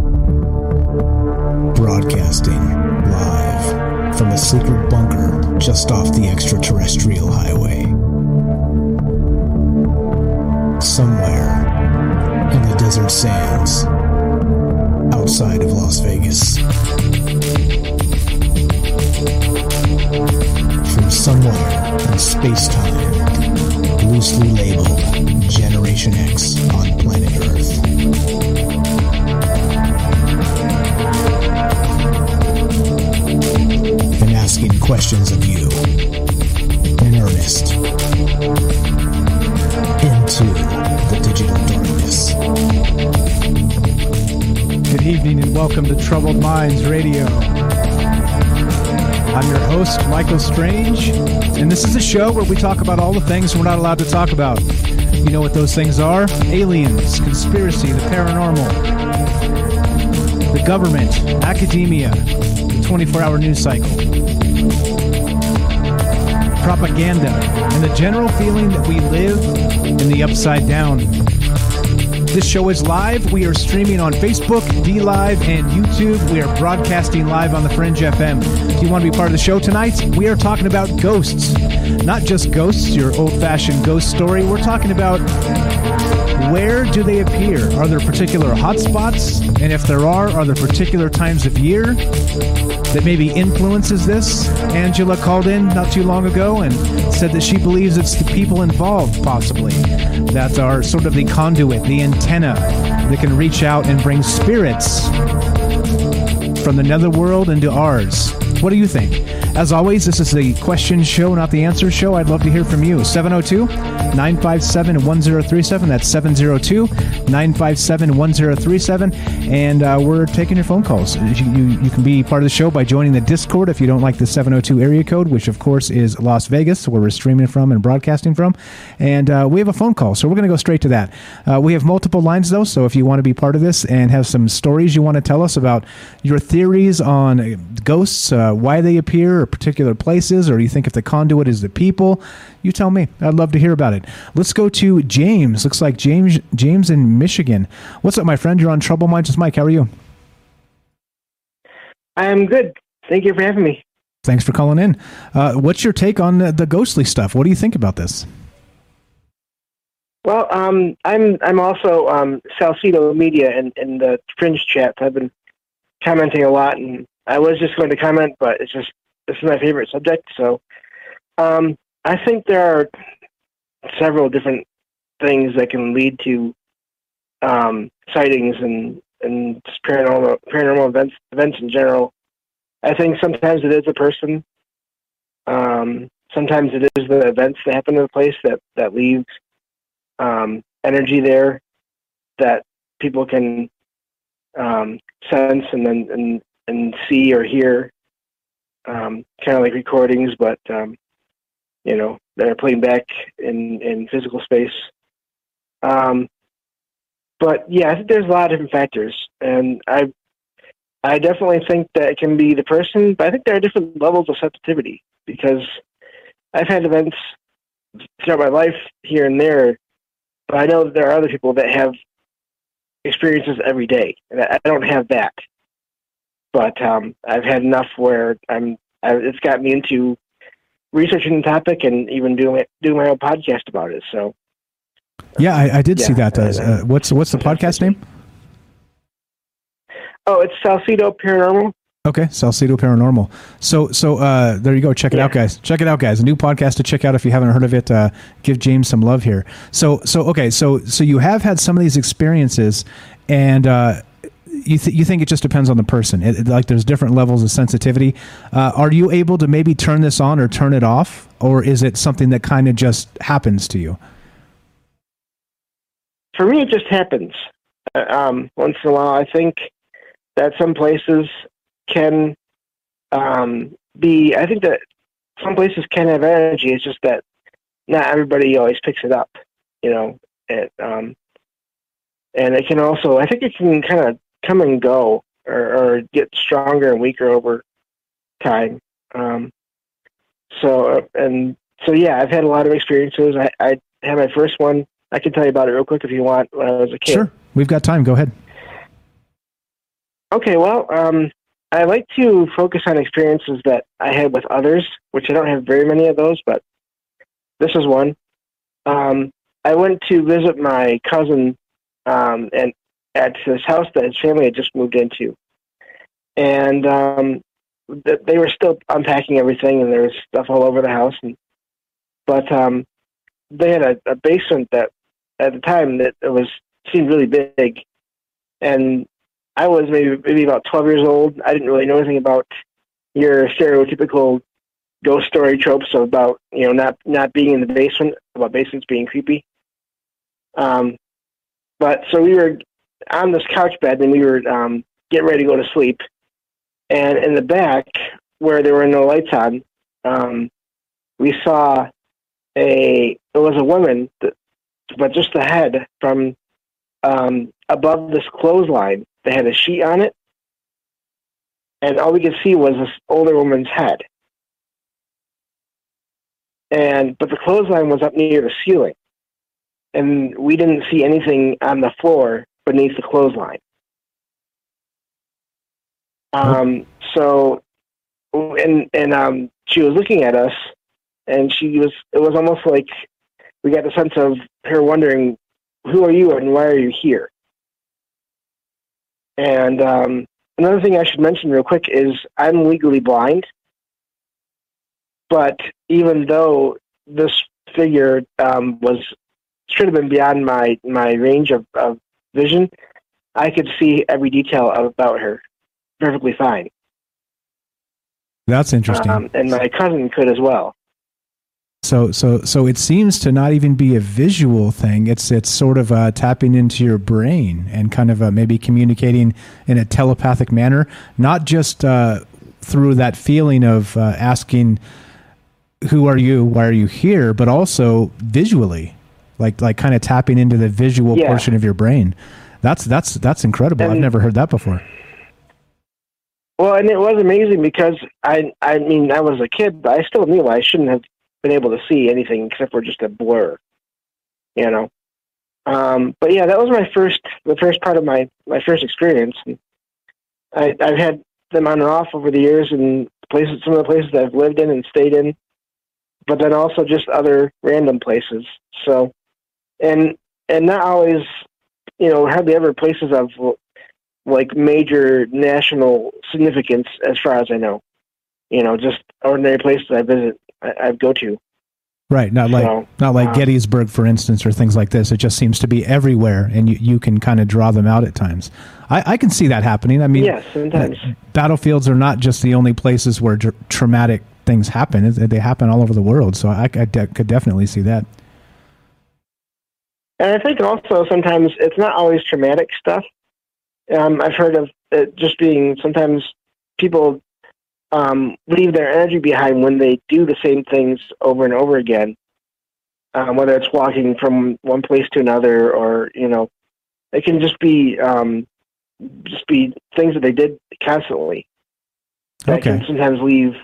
Speaker 11: Broadcasting live from a secret bunker just off the extraterrestrial highway. Somewhere in the desert sands outside of Las Vegas. From somewhere in space time, loosely labeled Generation X on planet Earth. Asking questions of you in earnest into the digital darkness.
Speaker 8: Good evening and welcome to Troubled Minds Radio. I'm your host, Michael Strange, and this is a show where we talk about all the things we're not allowed to talk about. You know what those things are? Aliens, conspiracy, the paranormal, the government, academia, 24 hour news cycle. propaganda, and the general feeling that we live in the upside down. This show is live. We are streaming on Facebook, D Live, and YouTube. We are broadcasting live on the Fringe FM. If you want to be part of the show tonight, we are talking about ghosts. Not just ghosts, your old fashioned ghost story. We're talking about where do they appear? Are there particular hotspots? And if there are, are there particular times of year that maybe influences this? Angela called in not too long ago and said that she believes it's the people involved, possibly, that are sort of the conduit, the antenna that can reach out and bring spirits from the netherworld into ours. What do you think? As always, this is the question show, not the answer show. I'd love to hear from you. 702 957 1037. That's 702 957 1037. And uh, we're taking your phone calls. You, you, you can be part of the show by joining the Discord if you don't like the 702 area code, which of course is Las Vegas, where we're streaming from and broadcasting from. And uh, we have a phone call, so we're going to go straight to that. Uh, we have multiple lines, though, so if you want to be part of this and have some stories you want to tell us about your theories on ghosts, uh, why they appear, or particular places, or you think if the conduit is the people, you tell me. I'd love to hear about it. Let's go to James. Looks like James James in Michigan. What's up, my friend? You're on Trouble Minds with Mike. How are you?
Speaker 12: I'm good. Thank you for having me.
Speaker 8: Thanks for calling in. Uh, what's your take on the, the ghostly stuff? What do you think about this?
Speaker 12: Well, um, I'm I'm also um, Salcedo Media and in, in the Fringe chat. I've been commenting a lot, and I was just going to comment, but it's just this is my favorite subject. So, um, I think there are several different things that can lead to um, sightings and and paranormal paranormal events events in general. I think sometimes it is a person. Um, sometimes it is the events that happen in the place that that leaves um, energy there that people can um, sense and then and and see or hear, um, kind of like recordings, but um, you know that are playing back in in physical space. Um, but yeah, I think there's a lot of different factors, and I I definitely think that it can be the person, but I think there are different levels of sensitivity because I've had events throughout my life here and there, but I know that there are other people that have experiences every day, and I don't have that. But um, I've had enough where I'm. I, it's got me into researching the topic and even doing doing my own podcast about it. So.
Speaker 8: Yeah, I, I did yeah, see that. Uh, uh, what's what's the podcast name?
Speaker 12: Oh, it's Salcedo Paranormal.
Speaker 8: Okay, Salcedo Paranormal. So, so uh, there you go. Check it yeah. out, guys. Check it out, guys. A new podcast to check out if you haven't heard of it. Uh, give James some love here. So, so okay, so so you have had some of these experiences, and uh, you th- you think it just depends on the person. It, it, like there's different levels of sensitivity. Uh, are you able to maybe turn this on or turn it off, or is it something that kind of just happens to you?
Speaker 12: For me, it just happens. Uh, um, once in a while, I think that some places can um, be. I think that some places can have energy. It's just that not everybody always picks it up. You know, um, and it can also. I think it can kind of come and go or, or get stronger and weaker over time. Um, so uh, and so yeah, I've had a lot of experiences. I, I had my first one. I can tell you about it real quick if you want. When I was a kid.
Speaker 8: Sure, we've got time. Go ahead.
Speaker 12: Okay, well, um, I like to focus on experiences that I had with others, which I don't have very many of those, but this is one. Um, I went to visit my cousin um, and at his house that his family had just moved into, and um, th- they were still unpacking everything, and there was stuff all over the house. And but um, they had a, a basement that at the time that it was seemed really big, and I was maybe maybe about twelve years old. I didn't really know anything about your stereotypical ghost story tropes about you know not not being in the basement, about basements being creepy. Um, but so we were on this couch bed and we were um, getting ready to go to sleep. And in the back, where there were no lights on, um, we saw a it was a woman, that, but just the head from um, above this clothesline that had a sheet on it, and all we could see was this older woman's head. and but the clothesline was up near the ceiling, and we didn't see anything on the floor beneath the clothesline. Um, so, and and um, she was looking at us, and she was. It was almost like we got the sense of her wondering, "Who are you and why are you here?" And um, another thing I should mention real quick is I'm legally blind, but even though this figure um, was should have been beyond my my range of, of vision, I could see every detail about her perfectly fine.
Speaker 8: That's interesting.
Speaker 12: Um, and my cousin could as well.
Speaker 8: So, so, so it seems to not even be a visual thing. It's it's sort of uh, tapping into your brain and kind of uh, maybe communicating in a telepathic manner, not just uh, through that feeling of uh, asking, "Who are you? Why are you here?" but also visually, like like kind of tapping into the visual
Speaker 12: Yeah.
Speaker 8: portion of your brain. That's that's that's incredible. I've never heard that before.
Speaker 12: Well, and it was amazing because I I mean I was a kid, but I still knew I shouldn't have been able to see anything except for just a blur, you know. Um, but yeah, that was my first the first part of my my first experience. And I I've had them on and off over the years and places some of the places that I've lived in and stayed in, but then also just other random places. So, and and not always, you know, hardly ever places of like major national significance as far as I know. You know, just ordinary places I visit, I, I go to.
Speaker 8: Right, not like
Speaker 12: So,
Speaker 8: not like
Speaker 12: um,
Speaker 8: Gettysburg, for instance, or things like this. It just seems to be everywhere, and you, you can kind of draw them out at times. I, I can see that happening. I mean,
Speaker 12: Yes, sometimes.
Speaker 8: uh, battlefields are not just the only places where dr- traumatic things happen. They happen all over the world. So I, I de- could definitely see that.
Speaker 12: And I think also sometimes it's not always traumatic stuff. Um, I've heard of it just being sometimes people um, leave their energy behind when they do the same things over and over again. Um, whether it's walking from one place to another, or you know, it can just be um, just be things that they did constantly that
Speaker 8: Okay.
Speaker 12: can sometimes leave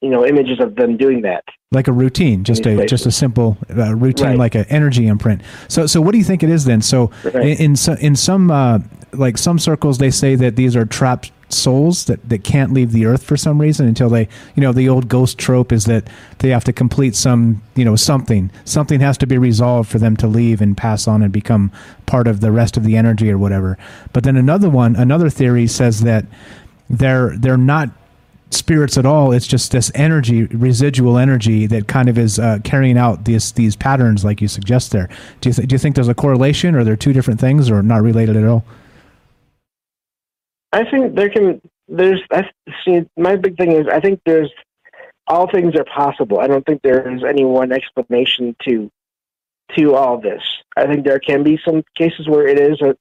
Speaker 12: you know images of them doing that.
Speaker 8: Like a routine, just a
Speaker 12: places.
Speaker 8: just a simple uh, routine,
Speaker 12: Right.
Speaker 8: like an energy imprint. So, so what do you think it is then? So,
Speaker 12: Right.
Speaker 8: in in, in some uh, like some circles, they say that these are trapped souls that, that can't leave the earth for some reason until they, you know, the old ghost trope is that they have to complete some, you know, something. Something has to be resolved for them to leave and pass on and become part of the rest of the energy or whatever. But then another one, another theory says that they're they're not spirits at all. It's just this energy, residual energy that kind of is uh, carrying out these these patterns, like you suggest there. Do you th- do you think there's a correlation, or they're two different things, or not related at all?
Speaker 12: I think there can. There's. I see. My big thing is. I think there's. All things are possible. I don't think there is any one explanation to to all this. I think there can be some cases where it is a,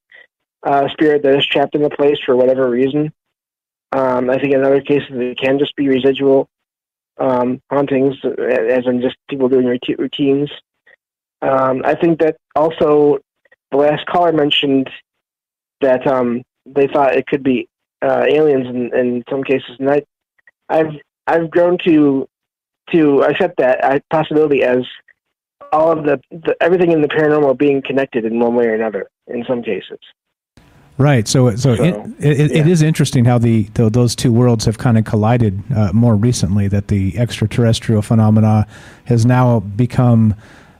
Speaker 12: a spirit that is trapped in a place for whatever reason. Um, I think in other cases it can just be residual um, hauntings, as in just people doing rout- routines. Um, I think that also the last caller mentioned that um, they thought it could be uh, aliens in, in some cases, and I, I've I've grown to to accept that uh, possibility as all of the, the everything in the paranormal being connected in one way or another in some cases.
Speaker 8: Right. So, so,
Speaker 12: So,
Speaker 8: it, it, it is interesting how the, tho- those two worlds have kind of collided uh, more recently. That the extraterrestrial phenomena has now become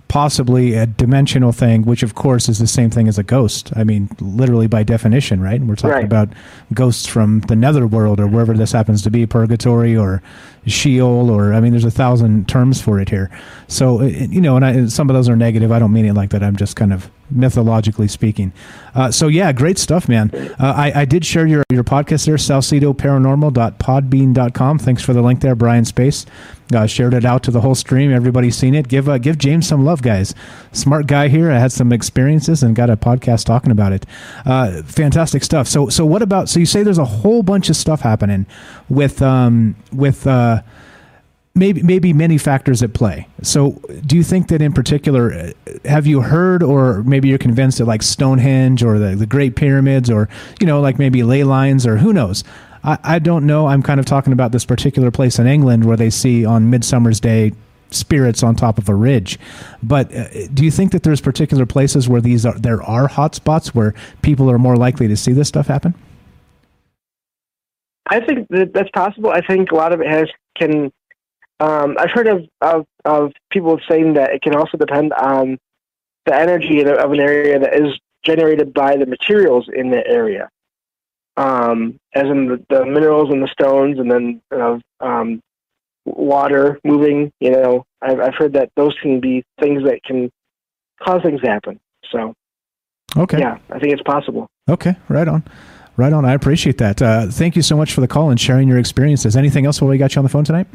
Speaker 8: possibly a dimensional thing, which of course is the same thing as a ghost. I mean, literally by definition, right? We're talking
Speaker 12: Right.
Speaker 8: about ghosts from the netherworld or wherever this happens to be, purgatory or Sheol, or I mean, there's a thousand terms for it here. So, you know, and I, some of those are negative. I don't mean it like that. I'm just kind of mythologically speaking. Uh, so yeah, great stuff, man. Uh, I, I did share your, your podcast there, salcedoparanormal.podbean.com. Thanks for the link there, Brian Space. Uh, shared it out to the whole stream. Everybody's seen it. Give uh, give James some love, guys. Smart guy here. I had some experiences and got a podcast talking about it. Uh, fantastic stuff. So so what about? So you say there's a whole bunch of stuff happening with um with uh maybe maybe many factors at play. So, do you think that in particular, uh, have you heard, or maybe you're convinced that like Stonehenge or the, the Great Pyramids, or you know, like maybe ley lines, or who knows? I, I don't know. I'm kind of talking about this particular place in England where they see on Midsummer's Day spirits on top of a ridge. But uh, do you think that there's particular places where these are there are hot spots where people are more likely to see this stuff happen?
Speaker 12: I think that that's possible. I think a lot of it has can. Um, I've heard of, of of people saying that it can also depend on the energy of an area that is generated by the materials in the area, um, as in the, the, minerals and the stones, and then uh, um, water moving. You know, I've, I've heard that those can be things that can cause things to happen. So,
Speaker 8: okay,
Speaker 12: yeah, I think it's possible.
Speaker 8: Okay, right on. Right on. I appreciate that. Uh, thank you so much for the call and sharing your experiences. Anything else while we got you on the phone tonight?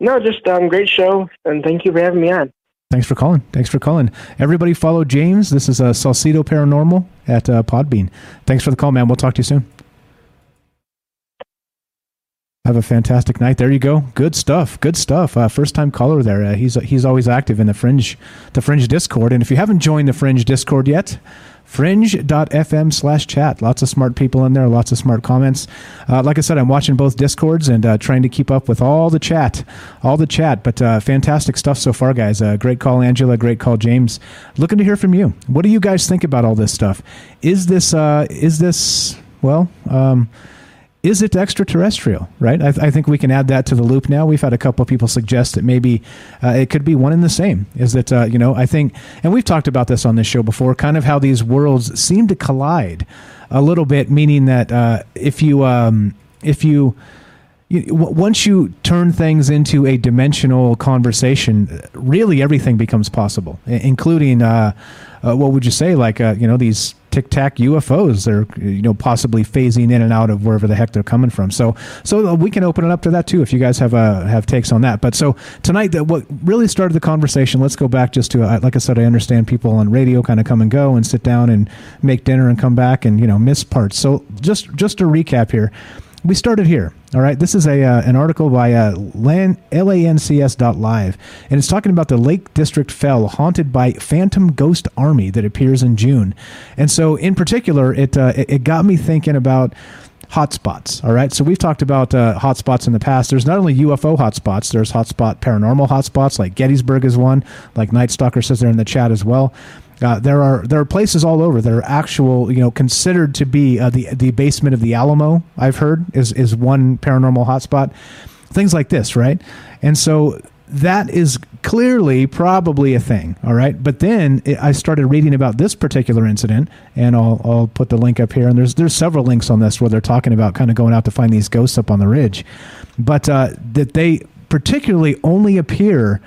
Speaker 12: No, just um, great show, and thank you for having me on.
Speaker 8: Thanks for calling. Thanks for calling. Everybody follow James. This is uh, Salcedo Paranormal at uh, Podbean. Thanks for the call, man. We'll talk to you soon. Have a fantastic night. There you go. Good stuff. Good stuff. Uh, first time caller there. Uh, he's he's always active in the Fringe the Fringe Discord. And if you haven't joined the Fringe Discord yet, fringe.fm slash chat. Lots of smart people in there, lots of smart comments. Uh, like I said, I'm watching both Discords and uh, trying to keep up with all the chat, all the chat. But uh, fantastic stuff so far, guys. Uh, great call, Angela. Great call, James. Looking to hear from you. What do you guys think about all this stuff? Is this, uh, is this, well, um, is it extraterrestrial? Right. I, th- I, think we can add that to the loop now. We've had a couple of people suggest that maybe uh, it could be one and the same. Is that uh, you know I think, and we've talked about this on this show before, kind of how these worlds seem to collide a little bit, meaning that uh, if you um, if you once you turn things into a dimensional conversation, really everything becomes possible, including uh, uh, what would you say, like uh, you know these tic tac UFOs they're you know possibly phasing in and out of wherever the heck they're coming from. So so we can open it up to that too if you guys have uh, have takes on that. But so tonight, that what really started the conversation. Let's go back just to uh, like I said, I understand people on radio kind of come and go and sit down and make dinner and come back and you know miss parts. So just just to recap here we started here. All right, this is a uh, an article by uh, LAN, lancs.live, and it's talking about the Lake District fell haunted by phantom ghost army that appears in June, and so in particular, it uh, it got me thinking about hotspots. All right, so we've talked about uh, hotspots in the past. There's not only UFO hotspots. There's hotspot paranormal hotspots, like Gettysburg is one. Like Night Stalker says there in the chat as well. Uh, there are there are places all over that are actual, you know, considered to be uh, the the basement of the Alamo. I've heard is is one paranormal hotspot. Things like this, right? And so that is clearly probably a thing. All right, but then it, I started reading about this particular incident, and I'll I'll put the link up here. And there's there's several links on this where they're talking about kind of going out to find these ghosts up on the ridge, but uh, that they particularly only appear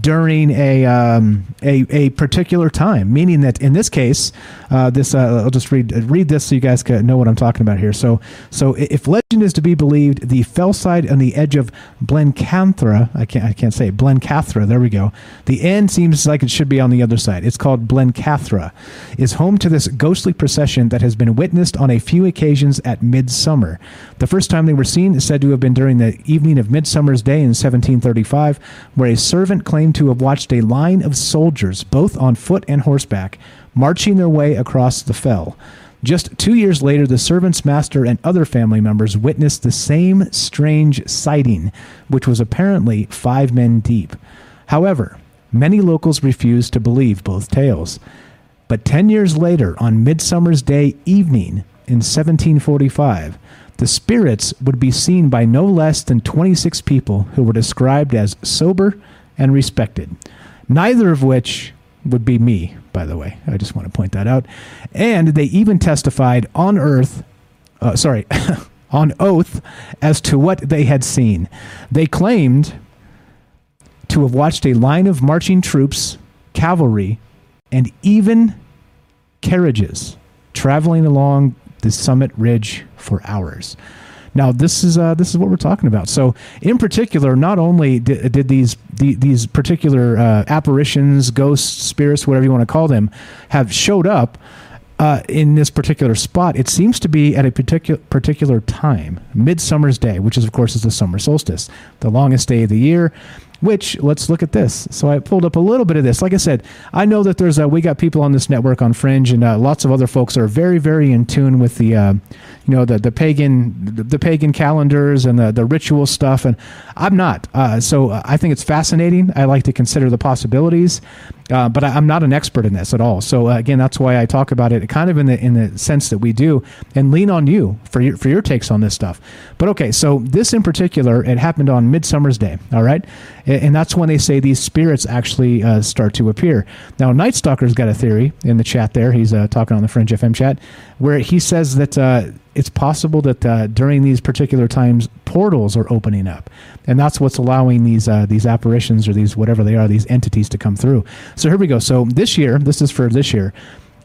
Speaker 8: during a, um, a, a particular time, meaning that in this case, uh, this uh, I'll just read read this so you guys can know what I'm talking about here. So so if legend is to be believed, the fell side on the edge of Blencathra, I can't I can't say it, Blencathra. There we go. The end seems like it should be on the other side. It's called Blencathra. Is home to this ghostly procession that has been witnessed on a few occasions at midsummer. The first time they were seen is said to have been during the evening of Midsummer's Day in 1735, where a servant claimed claimed to have watched a line of soldiers, both on foot and horseback, marching their way across the fell. Just two years later, the servant's master and other family members witnessed the same strange sighting, which was apparently five men deep. However, many locals refused to believe both tales. But ten years later, on Midsummer's Day evening in 1745, the spirits would be seen by no less than 26 people who were described as sober and respected. Neither of which would be me, by the way. I just want to point that out. And they even testified on earth, uh, sorry, on oath as to what they had seen. They claimed to have watched a line of marching troops, cavalry, and even carriages traveling along the summit ridge for hours. Now, this is uh, this is what we're talking about. So, in particular, not only did, did these the, these particular uh, apparitions, ghosts, spirits, whatever you want to call them, have showed up. Uh, in this particular spot, it seems to be at a particular particular time, Midsummer's Day, which is of course is the summer solstice, the longest day of the year. Which let's look at this. So I pulled up a little bit of this. Like I said, I know that there's a, we got people on this network on Fringe, and uh, lots of other folks are very very in tune with the uh, you know the the pagan the, the pagan calendars and the the ritual stuff, and I'm not. Uh, so I think it's fascinating. I like to consider the possibilities, uh, but I, am not an expert in this at all. So uh, again, that's why I talk about it kind of in the in the sense that we do, and lean on you for your for your takes on this stuff. But okay, so this in particular, it happened on Midsummer's Day. All right, and, and that's when they say these spirits actually uh, start to appear. Now, Night Stalker's got a theory in the chat there. He's uh, talking on the Fringe FM chat where he says that uh, it's possible that uh, during these particular times portals are opening up, and that's what's allowing these uh, these apparitions or these whatever they are, these entities to come through. So here we go. So this year, this is for this year.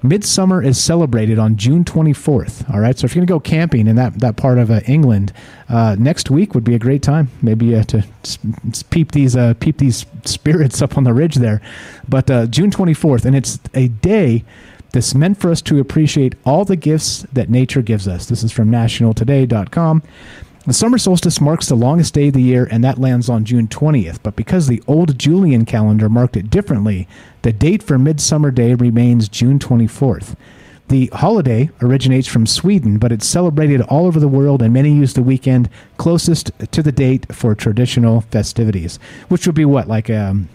Speaker 8: Midsummer is celebrated on June 24th. All right, so if you're going to go camping in that, that part of uh, England, uh, next week would be a great time. Maybe uh, to peep these uh, peep these spirits up on the ridge there. But uh, June 24th, and it's a day that's meant for us to appreciate all the gifts that nature gives us. This is from nationaltoday.com. The summer solstice marks the longest day of the year, and that lands on June 20th. But because the old Julian calendar marked it differently, the date for Midsummer Day remains June 24th. The holiday originates from Sweden, but it's celebrated all over the world, and many use the weekend closest to the date for traditional festivities, which would be what, like um,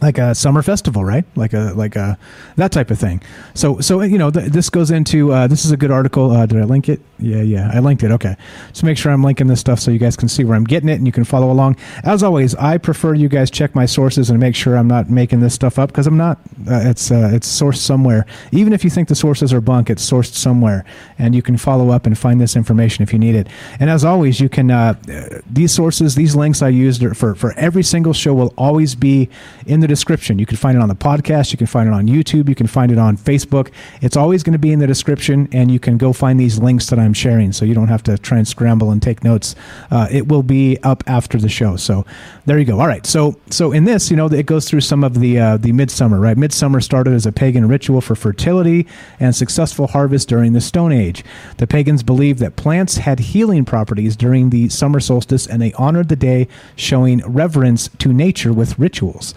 Speaker 8: like a summer festival, right? Like a like a that type of thing. So so you know th- this goes into uh, this is a good article. Uh, did I link it? Yeah yeah I linked it. Okay, so make sure I'm linking this stuff so you guys can see where I'm getting it and you can follow along. As always, I prefer you guys check my sources and make sure I'm not making this stuff up because I'm not. Uh, it's uh, it's sourced somewhere. Even if you think the sources are bunk, it's sourced somewhere, and you can follow up and find this information if you need it. And as always, you can uh, these sources, these links I used for for every single show will always be in the the description. You can find it on the podcast. You can find it on YouTube. You can find it on Facebook. It's always going to be in the description, and you can go find these links that I'm sharing so you don't have to try and scramble and take notes. Uh, it will be up after the show. So there you go. All right. So so in this, you know, it goes through some of the uh, the midsummer. Right. Midsummer started as a pagan ritual for fertility and successful harvest during the Stone Age. The pagans believed that plants had healing properties during the summer solstice, and they honored the day, showing reverence to nature with rituals.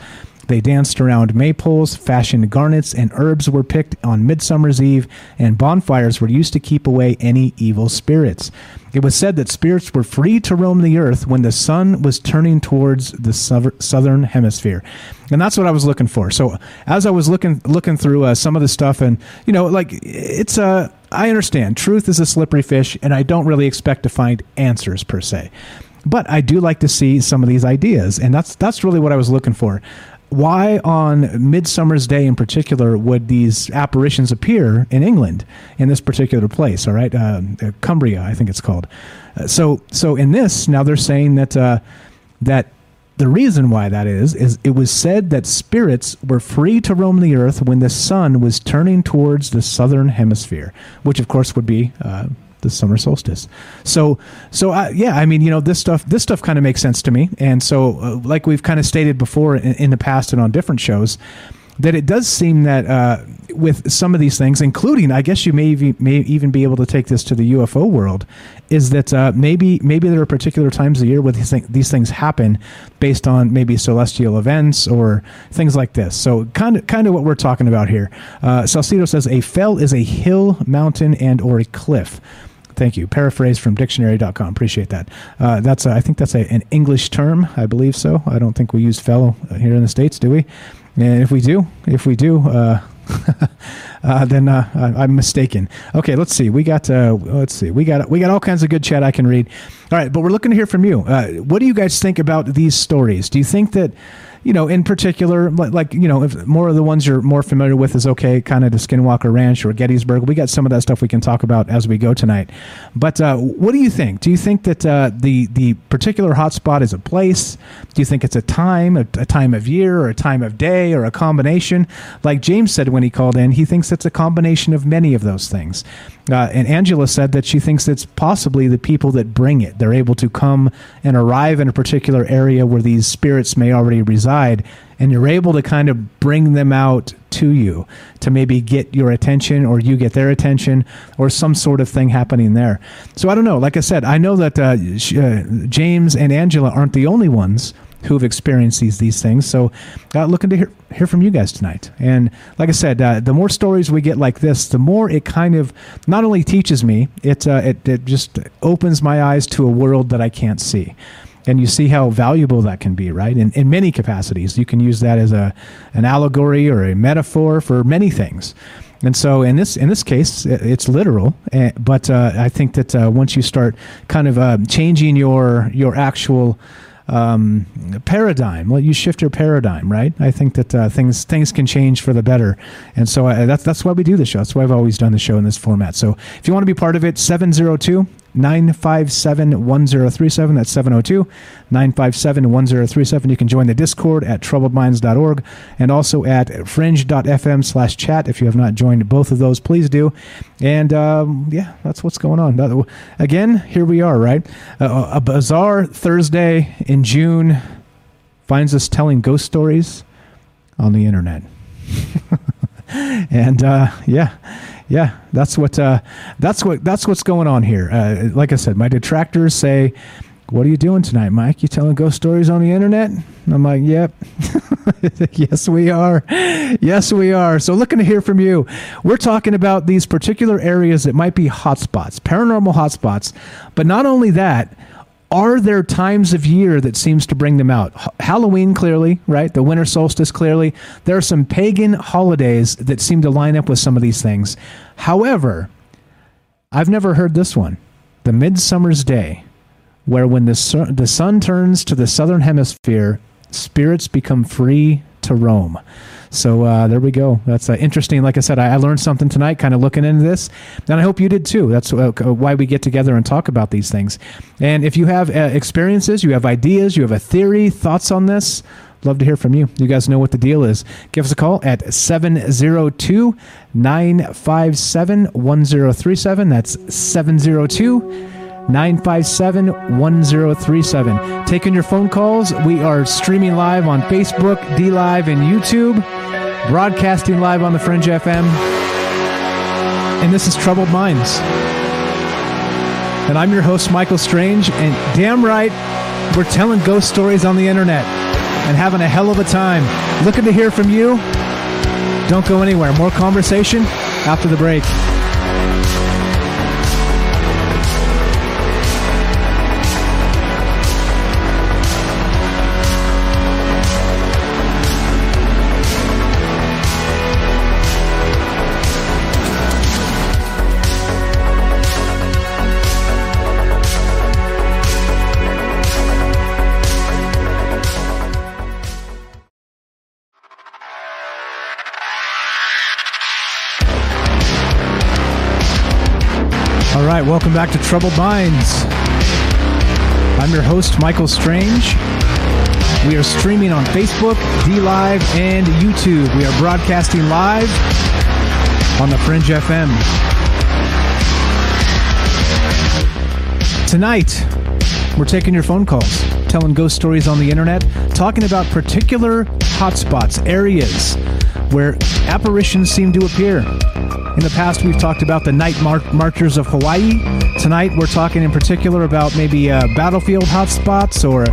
Speaker 8: They danced around maypoles, fashioned garnets, and herbs were picked on Midsummer's Eve, and bonfires were used to keep away any evil spirits. It was said that spirits were free to roam the earth when the sun was turning towards the southern hemisphere, and that's what I was looking for. So as I was looking looking through uh, some of the stuff, and you know, like it's a, uh, I understand. Truth is a slippery fish, and I don't really expect to find answers per se. But I do like to see some of these ideas, and that's that's really what I was looking for why on Midsummer's Day in particular would these apparitions appear in England in this particular place? All right, uh, Cumbria, I think it's called. Uh, so, so in this now they're saying that uh, that the reason why that is is it was said that spirits were free to roam the earth when the sun was turning towards the southern hemisphere, which of course would be uh, the summer solstice. So, so uh, yeah, I mean, you know, this stuff, this stuff kind of makes sense to me. And so, uh, like we've kind of stated before in, in, the past and on different shows, that it does seem that uh, with some of these things, including, I guess you may, may even be able to take this to the UFO world, is that uh, maybe maybe there are particular times of the year where these, these things happen based on maybe celestial events or things like this. So kind of kind of what we're talking about here. Uh, Salcedo says a fell is a hill, mountain, and or a cliff. Thank you. Paraphrase from dictionary.com. Appreciate that. Uh, that's a, I think that's a, an English term. I believe so. I don't think we use fell here in the states, do we? And if we do, if we do, uh, uh, then uh, I'm mistaken. Okay, let's see. We got uh, let's see. We got we got all kinds of good chat I can read. All right, but we're looking to hear from you. Uh, what do you guys think about these stories? Do you think that you know, in particular, like, you know, if more of the ones you're more familiar with is okay, kind of the Skinwalker Ranch or Gettysburg. We got some of that stuff we can talk about as we go tonight. But uh, what do you think? Do you think that uh, the the particular hotspot is a place? Do you think it's a time, a, a, time of year, or a time of day, or a combination? Like James said when he called in, he thinks it's a combination of many of those things. Uh, and Angela said that she thinks it's possibly the people that bring it. They're able to come and arrive in a particular area where these spirits may already reside, and you're able to kind of bring them out to you to maybe get your attention or you get their attention or some sort of thing happening there. So I don't know. Like I said, I know that uh, uh, James and Angela aren't the only ones who have experienced these these things. So, uh, looking to hear hear from you guys tonight. And like I said, uh, the more stories we get like this, the more it kind of not only teaches me, it uh, it, it just opens my eyes to a world that I can't see and you see how valuable that can be, right? In, in many capacities, you can use that as a an allegory or a metaphor for many things. And so, in this in this case, it's literal. eh, But uh, I think that uh, once you start kind of uh, changing your your actual um, paradigm, well, you shift your paradigm, right? I think that uh, things things can change for the better, and so uh, that's that's why we do the show. That's why I've always done the show in this format. So if you want to be part of it, 702 957 1037. That's 702 957 1037. You can join the Discord at troubledminds.org and also at fringe.fm slash chat. If you have not joined both of those, please do. And um, yeah, that's what's going on. Again, here we are, right? Uh, a bizarre Thursday in June finds us telling ghost stories on the internet. and uh, yeah, yeah, that's what uh, that's what that's what's going on here. Uh, like I said, my detractors say, "What are you doing tonight, Mike? You telling ghost stories on the internet?" I'm like, "Yep, yes, we are. Yes, we are." So, looking to hear from you. We're talking about these particular areas that might be hotspots, paranormal hotspots, but not only that are there times of year that seems to bring them out? Halloween, clearly, right? The winter solstice, clearly. There are some pagan holidays that seem to line up with some of these things. However, I've never heard this one the Midsummer's Day, where when the, sun, the sun turns to the southern hemisphere, spirits become free to roam. So uh, there we go. That's uh, interesting. Like I said, I, I learned something tonight, kind of looking into this, and I hope you did too. That's uh, why we get together and talk about these things. And if you have uh, experiences, you have ideas, you have a theory, thoughts on this, love to hear from you. You guys know what the deal is. Give us a call at 702 957 1037. That's 702 957 1037. Taking your phone calls. We are streaming live on Facebook, DLive, and YouTube, broadcasting live on the Fringe FM. And this is Troubled Minds. And I'm your host, Michael Strange. And damn right, we're telling ghost stories on the internet and having a hell of a time. Looking to hear from you. Don't go anywhere. More conversation after the break. Right, welcome back to Troubled Minds. I'm your host, Michael Strange. We are streaming on Facebook, DLive, and YouTube. We are broadcasting live on the Fringe FM. Tonight, we're taking your phone calls, telling ghost stories on the internet, talking about particular hotspots, areas where apparitions seem to appear. In the past, we've talked about the night mar- marchers of Hawaii. Tonight, we're talking in particular about maybe uh, battlefield hotspots or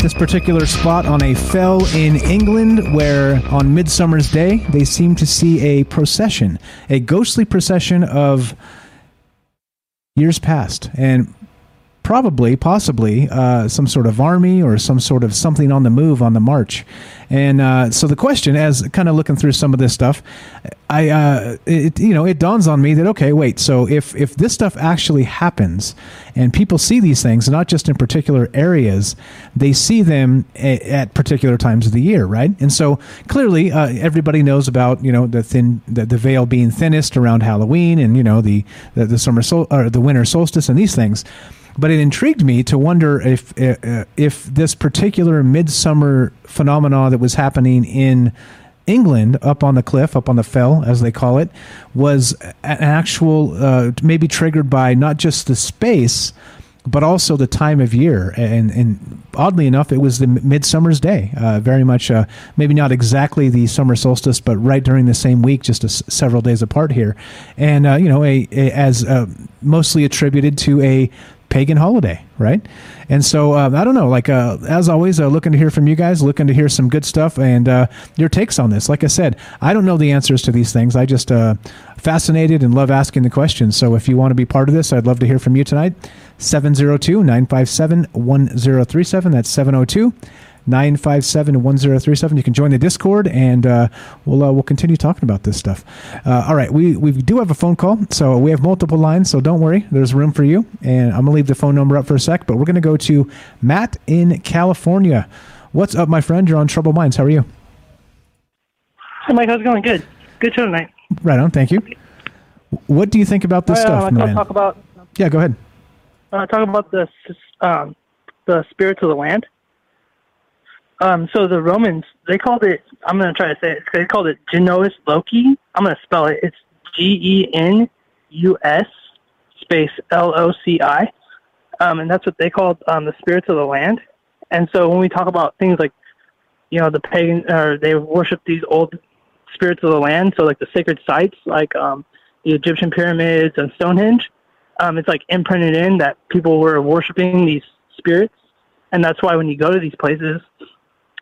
Speaker 8: this particular spot on a fell in England where on Midsummer's Day they seem to see a procession, a ghostly procession of years past. And probably, possibly, uh, some sort of army or some sort of something on the move on the march. And uh, so the question, as kind of looking through some of this stuff, I, uh, it, you know, it dawns on me that okay, wait. So if if this stuff actually happens, and people see these things, not just in particular areas, they see them a, at particular times of the year, right? And so clearly, uh, everybody knows about you know the thin the, the veil being thinnest around Halloween, and you know the the, the summer sol- or the winter solstice, and these things but it intrigued me to wonder if uh, if this particular midsummer phenomena that was happening in England, up on the cliff, up on the fell, as they call it, was an actual uh, maybe triggered by not just the space, but also the time of year. And, and oddly enough, it was the midsummer's day. Uh, very much, uh, maybe not exactly the summer solstice, but right during the same week, just several days apart here. And uh, you know, a, a as uh, mostly attributed to a pagan holiday, right? And so uh, I don't know. Like uh, as always, uh, looking to hear from you guys, looking to hear some good stuff and uh, your takes on this. Like I said, I don't know the answers to these things. I just uh, fascinated and love asking the questions. So if you want to be part of this, I'd love to hear from you tonight. 702 957 1037. That's 702 957 1037. You can join the Discord and uh, we'll, uh, we'll continue talking about this stuff. Uh, all right, we, we do have a phone call, so we have multiple lines, so don't worry, there's room for you. And I'm going to leave the phone number up for a sec, but we're going to go to Matt in California. What's up, my friend? You're on Troubled Minds. How are you?
Speaker 13: Hey, Mike, how's it going? Good. Good show tonight.
Speaker 8: Right on, thank you. What do you think about this
Speaker 13: Uh,
Speaker 8: stuff, man?
Speaker 13: talk about
Speaker 8: yeah, go ahead.
Speaker 13: uh, talk about the um, the spirits of the land. Um, so the Romans they called it. I'm going to try to say it. They called it Genus Loci. I'm going to spell it. It's G E N U S space L O C I, um, and that's what they called um, the spirits of the land. And so when we talk about things like, you know, the pagan or they worship these old spirits of the land, so like the sacred sites, like um, the Egyptian pyramids and Stonehenge um, it's like imprinted in that people were worshiping these spirits, and that's why when you go to these places,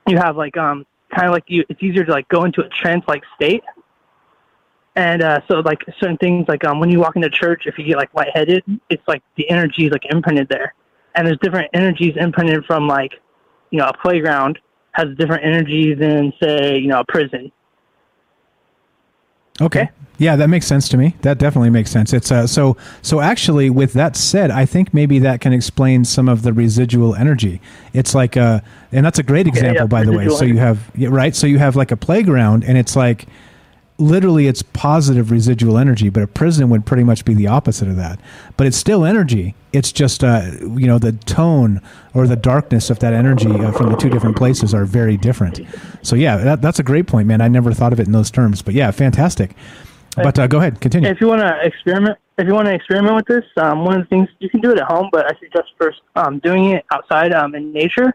Speaker 13: you have like um kind of like you. It's easier to like go into a trance like state, and uh, so like certain things like um when you walk into church, if you get like lightheaded, it's like the energy is like imprinted there, and there's different energies imprinted from like you know a playground has different energies than say you know a prison.
Speaker 8: Okay. Yeah, that makes sense to me. That definitely makes sense. It's uh, so so actually with that said, I think maybe that can explain some of the residual energy. It's like uh and that's a great example
Speaker 13: yeah,
Speaker 8: by the way. So you have yeah, right? So you have like a playground and it's like literally it's positive residual energy, but a prison would pretty much be the opposite of that. But it's still energy. It's just uh you know the tone or the darkness of that energy uh, from the two different places are very different. So yeah, that, that's a great point, man. I never thought of it in those terms. But yeah, fantastic. But uh, go ahead, continue.
Speaker 13: If you want to experiment, if you want to experiment with this, um, one of the things you can do it at home, but I suggest first um, doing it outside um, in nature.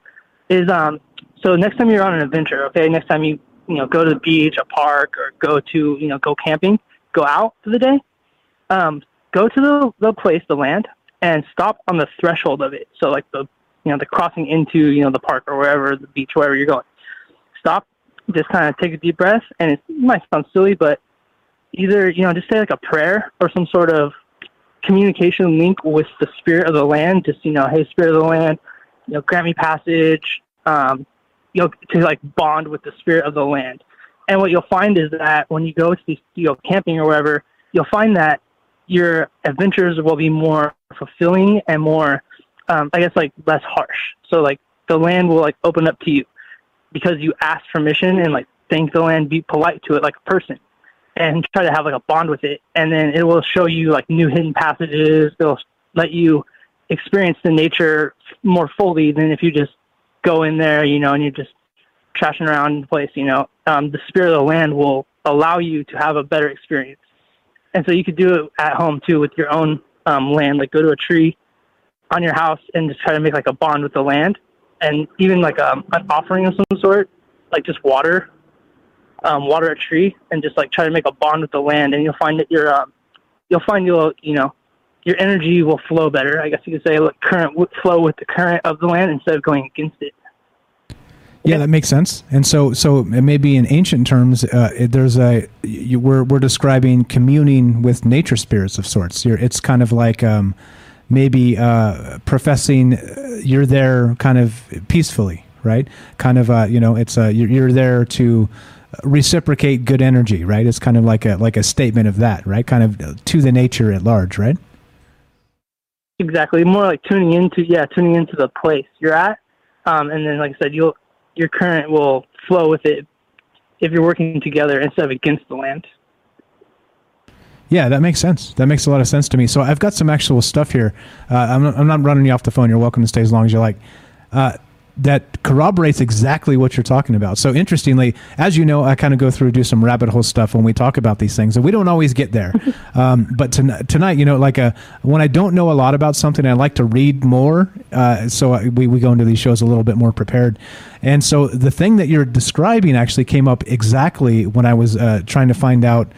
Speaker 13: Is um, so next time you're on an adventure, okay, next time you you know go to the beach, a park, or go to you know go camping, go out for the day. Um, go to the the place, the land, and stop on the threshold of it. So like the you know the crossing into you know the park or wherever the beach, wherever you're going. Stop, just kind of take a deep breath, and it might sound silly, but either you know just say like a prayer or some sort of communication link with the spirit of the land just you know hey spirit of the land you know grant me passage um you know to like bond with the spirit of the land. And what you'll find is that when you go to these you know camping or wherever you'll find that your adventures will be more fulfilling and more um i guess like less harsh. So like the land will like open up to you because you ask permission and like thank the land be polite to it like a person and try to have like a bond with it. And then it will show you like new hidden passages. It'll let you experience the nature more fully than if you just go in there you know and you're just trashing around the place you know um, the spirit of the land will allow you to have a better experience. And so you could do it at home too with your own um, land like go to a tree on your house and just try to make like a bond with the land. And even like um, an offering of some sort like just water um, water a tree and just like try to make a bond with the land, and you'll find that your um, you'll find you'll you know your energy will flow better. I guess you could say like current would flow with the current of the land instead of going against it.
Speaker 8: Yeah, that makes sense. And so, so maybe in ancient terms, uh, there's a you, we're we're describing communing with nature spirits of sorts. You're, it's kind of like um, maybe uh, professing uh, you're there kind of peacefully, right? Kind of, uh, you know, it's uh, you're, you're there to reciprocate good energy, right? It's kind of like a like a statement of that, right? Kind of to the nature at large, right?
Speaker 13: Exactly, more like tuning into yeah, tuning into the place you're at, um, and then like I said, you'll your current will flow with it if you're working together instead of against the land.
Speaker 8: Yeah, that makes sense. That makes a lot of sense to me. So I've got some actual stuff here. Uh, I'm, I'm not running you off the phone. You're welcome to stay as long as you like. Uh, that corroborates exactly what you're talking about. So interestingly, as you know, I kind of go through do some rabbit hole stuff when we talk about these things, and we don't always get there. um, but ton- tonight, you know, like a, when I don't know a lot about something, I like to read more. Uh, so I, we we go into these shows a little bit more prepared. And so the thing that you're describing actually came up exactly when I was uh, trying to find out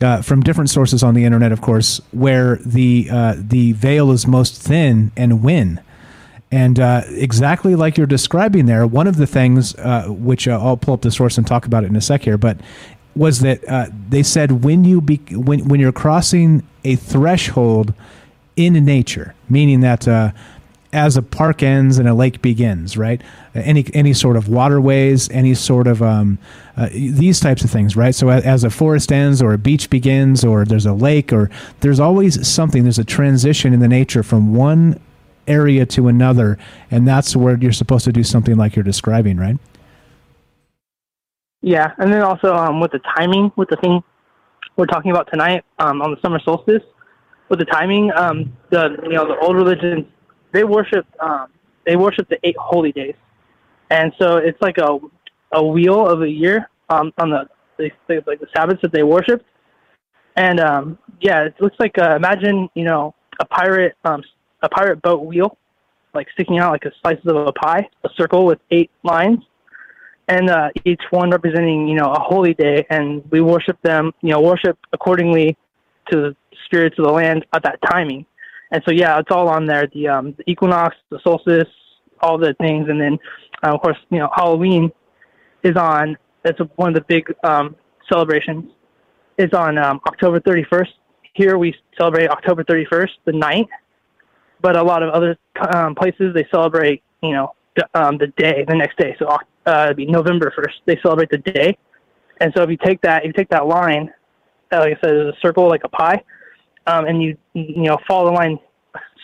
Speaker 8: uh, from different sources on the internet, of course, where the uh, the veil is most thin and when. And uh, exactly like you're describing there, one of the things, uh, which uh, I'll pull up the source and talk about it in a sec here, but was that uh, they said when you be, when when you're crossing a threshold in nature, meaning that uh, as a park ends and a lake begins, right? Any any sort of waterways, any sort of um, uh, these types of things, right? So as a forest ends or a beach begins or there's a lake or there's always something. There's a transition in the nature from one area to another, and that's where you're supposed to do something like you're describing, right?
Speaker 13: Yeah, and then also um, with the timing, with the thing we're talking about tonight um, on the summer solstice, with the timing, um, the you know the old religions they worship um, they worship the eight holy days, and so it's like a a wheel of a year um, on the they, like the Sabbaths that they worship, and um, yeah, it looks like uh, imagine you know a pirate um, a pirate boat wheel, like sticking out like a slices of a pie, a circle with eight lines, and uh, each one representing you know a holy day, and we worship them, you know, worship accordingly to the spirits of the land at that timing. And so yeah, it's all on there. The um, the equinox, the solstice, all the things, and then uh, of course you know Halloween is on. That's one of the big um, celebrations. Is on um, October 31st. Here we celebrate October 31st, the night, but a lot of other um, places they celebrate you know the, um, the day, the next day. So uh, it'd be November 1st. They celebrate the day. And so if you take that, if you take that line, uh, like I said, it's a circle like a pie, um, and you you know follow the line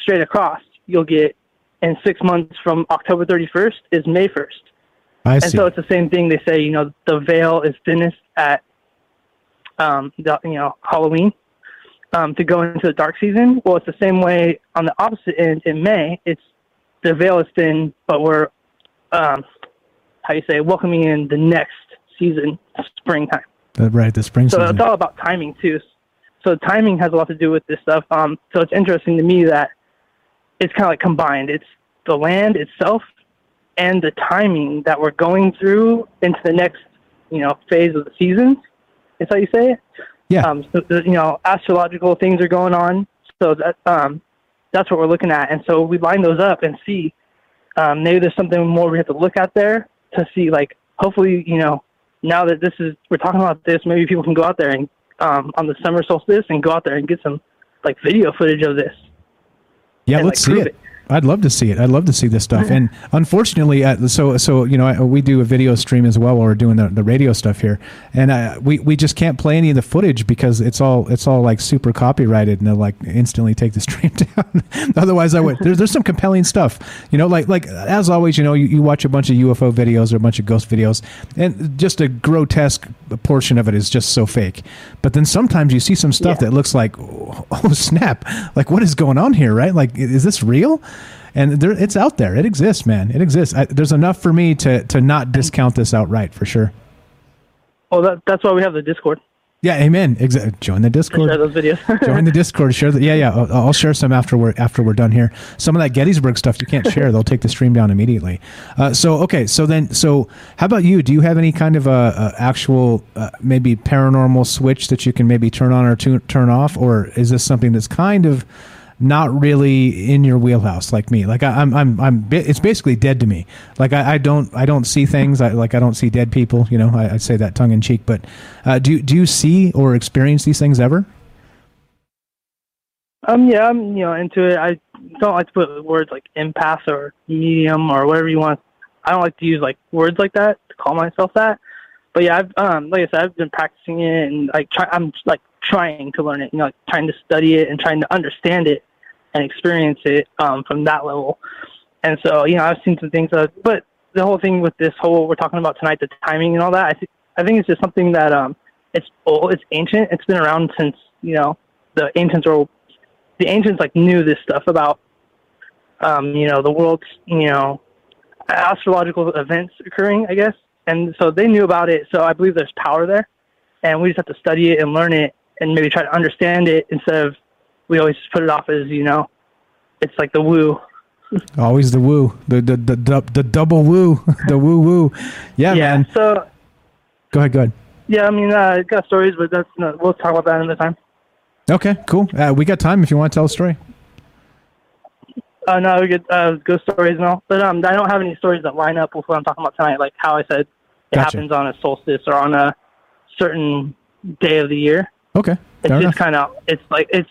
Speaker 13: straight across, you'll get in six months from October 31st is May 1st.
Speaker 8: I
Speaker 13: and
Speaker 8: see.
Speaker 13: so it's the same thing. They say you know the veil is thinnest at um, the, you know Halloween um, to go into the dark season. Well, it's the same way on the opposite end in May. It's the veil is thin, but we're um, how you say welcoming in the next season, springtime.
Speaker 8: Right, the spring
Speaker 13: So
Speaker 8: season.
Speaker 13: it's all about timing too. So timing has a lot to do with this stuff. Um, so it's interesting to me that it's kind of like combined. It's the land itself and the timing that we're going through into the next, you know, phase of the seasons. Is how you say it.
Speaker 8: Yeah.
Speaker 13: Um, so, the- you know, astrological things are going on. So that um, that's what we're looking at, and so we line those up and see. Um, maybe there's something more we have to look at there to see. Like, hopefully, you know, now that this is we're talking about this, maybe people can go out there and um, on the summer solstice and go out there and get some like video footage of this.
Speaker 8: Yeah,
Speaker 13: and,
Speaker 8: let's
Speaker 13: like,
Speaker 8: see
Speaker 13: prove
Speaker 8: it. I'd love to see it. I'd love to see this stuff. And unfortunately, uh, so so you know, I, we do a video stream as well while we're doing the, the radio stuff here, and uh, we we just can't play any of the footage because it's all it's all like super copyrighted, and they'll like instantly take the stream down. Otherwise, I would. There's there's some compelling stuff, you know, like like as always, you know, you, you watch a bunch of UFO videos or a bunch of ghost videos, and just a grotesque portion of it is just so fake. But then sometimes you see some stuff that looks like, oh snap, like what is going on here, right? Like, is this real? And there, it's out there. It exists, man. It exists. I, there's enough for me to to not discount this outright for sure.
Speaker 13: Well, that, that's why we have the Discord
Speaker 8: Yeah, amen. Join the Discord.
Speaker 13: share those videos.
Speaker 8: Join the Discord. Share the yeah, yeah. I'll, I'll share some after we're after we're done here. Some of that Gettysburg stuff you can't share; they'll take the stream down immediately. Uh, so okay, so then so how about you? Do you have any kind of a, a actual uh, maybe paranormal switch that you can maybe turn on or tu- turn off, or is this something that's kind of not really in your wheelhouse like me like I, i'm i'm i'm it's basically dead to me like i, I don't i don't see things I, like i don't see dead people you know i, I say that tongue in cheek but uh, do, do you see or experience these things ever
Speaker 13: Um, yeah, I'm you know into it. I don't like to put words like empath or medium or whatever you want. I don't like to use like words like that to call myself that. But yeah, I've um like I said, I've been practicing it and like try, I'm like trying to learn it. You know, like trying to study it and trying to understand it and experience it um from that level. And so you know, I've seen some things. Uh, but the whole thing with this whole we're talking about tonight, the timing and all that. I think I think it's just something that um it's old, it's ancient. It's been around since you know the ancients were the ancients like knew this stuff about um, you know the world's you know astrological events occurring, I guess, and so they knew about it. So I believe there's power there, and we just have to study it and learn it, and maybe try to understand it instead of we always put it off as you know it's like the woo.
Speaker 8: Always the woo, the the the, the, the double woo, the woo woo. Yeah, man.
Speaker 13: So
Speaker 8: Go ahead, go ahead.
Speaker 13: Yeah, I mean, uh, I got stories, but that's no, we'll talk about that another time.
Speaker 8: Okay, cool. Uh, we got time if you want to tell a story.
Speaker 13: Uh, no, we get uh, ghost stories and all, but um, I don't have any stories that line up with what I'm talking about tonight. Like how I said, it
Speaker 8: Gotcha.
Speaker 13: happens on a solstice or on a certain day of the year.
Speaker 8: Okay,
Speaker 13: It's just kind of, it's like it's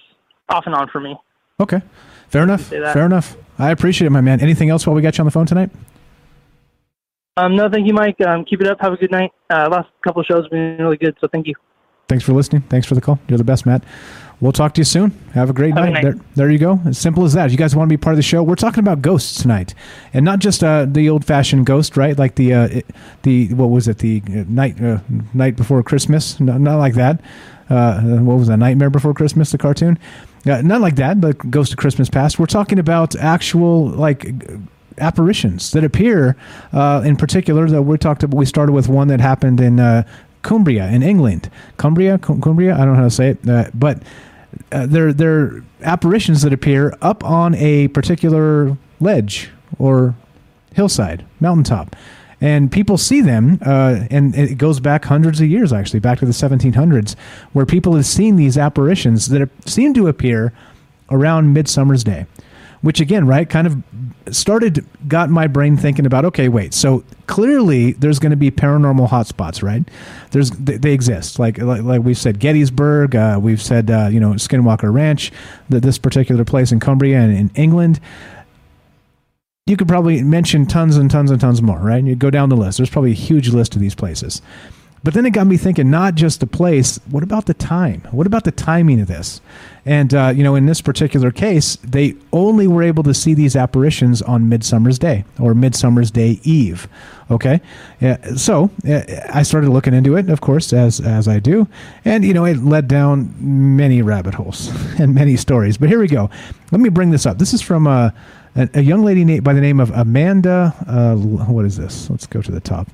Speaker 13: off and on for me.
Speaker 8: Okay, fair enough. Fair enough. I appreciate it, my man. Anything else while we got you on the phone tonight?
Speaker 13: Um, no, thank you, Mike. Um, keep it up. Have a good night. Uh, last couple of shows have been really good, so thank you.
Speaker 8: Thanks for listening. Thanks for the call. You're the best, Matt. We'll talk to you soon. Have a great
Speaker 13: Have a
Speaker 8: night.
Speaker 13: night.
Speaker 8: There, there you go. As simple as that. If You guys want to be part of the show? We're talking about ghosts tonight, and not just uh, the old-fashioned ghost, right? Like the uh, the what was it? The uh, night uh, night before Christmas? No, not like that. Uh, what was that? Nightmare Before Christmas? The cartoon? Uh, not like that. but Ghost of Christmas Past. We're talking about actual like apparitions that appear. Uh, in particular, that we talked about. We started with one that happened in uh, Cumbria in England. Cumbria, Cum- Cumbria. I don't know how to say it, uh, but uh, they're they're apparitions that appear up on a particular ledge or hillside, mountaintop. And people see them, uh, and it goes back hundreds of years, actually, back to the 1700s, where people have seen these apparitions that seem to appear around Midsummer's Day which again, right, kind of started got my brain thinking about okay, wait, so clearly there's going to be paranormal hotspots, right? There's they, they exist, like, like like we've said Gettysburg, uh, we've said uh, you know Skinwalker Ranch, the, this particular place in Cumbria and in England. You could probably mention tons and tons and tons more, right? And You go down the list. There's probably a huge list of these places. But then it got me thinking not just the place, what about the time? What about the timing of this? And, uh, you know, in this particular case, they only were able to see these apparitions on Midsummer's Day or Midsummer's Day Eve. Okay. Yeah, so uh, I started looking into it, of course, as, as I do. And, you know, it led down many rabbit holes and many stories. But here we go. Let me bring this up. This is from uh, a, young lady by the name of Amanda. Uh, what is this? Let's go to the top.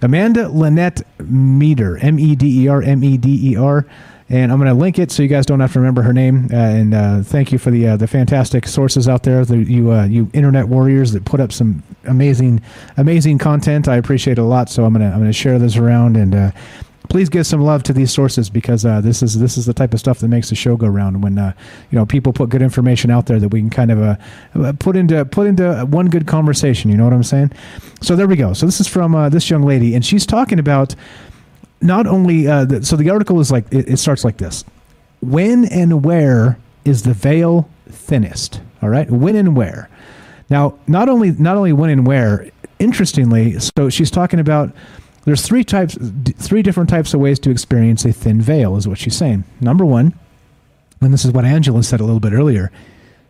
Speaker 8: Amanda Linette Meder, M E D E R, M E D E R. And I'm going to link it so you guys don't have to remember her name. Uh, and uh, thank you for the uh, the fantastic sources out there, the, you uh, you internet warriors that put up some amazing amazing content. I appreciate it a lot. So I'm gonna I'm gonna share this around and uh, please give some love to these sources because uh, this is this is the type of stuff that makes the show go round. When uh, you know people put good information out there that we can kind of uh, put into put into one good conversation. You know what I'm saying? So there we go. So this is from uh, this young lady, and she's talking about not only. Uh, the, so the article is like it, it starts like this: When and where is the veil thinnest? All right, when and where. Now, not only not only when and where. Interestingly, so she's talking about there's three types, three different types of ways to experience a thin veil, is what she's saying. Number one, and this is what Angela said a little bit earlier,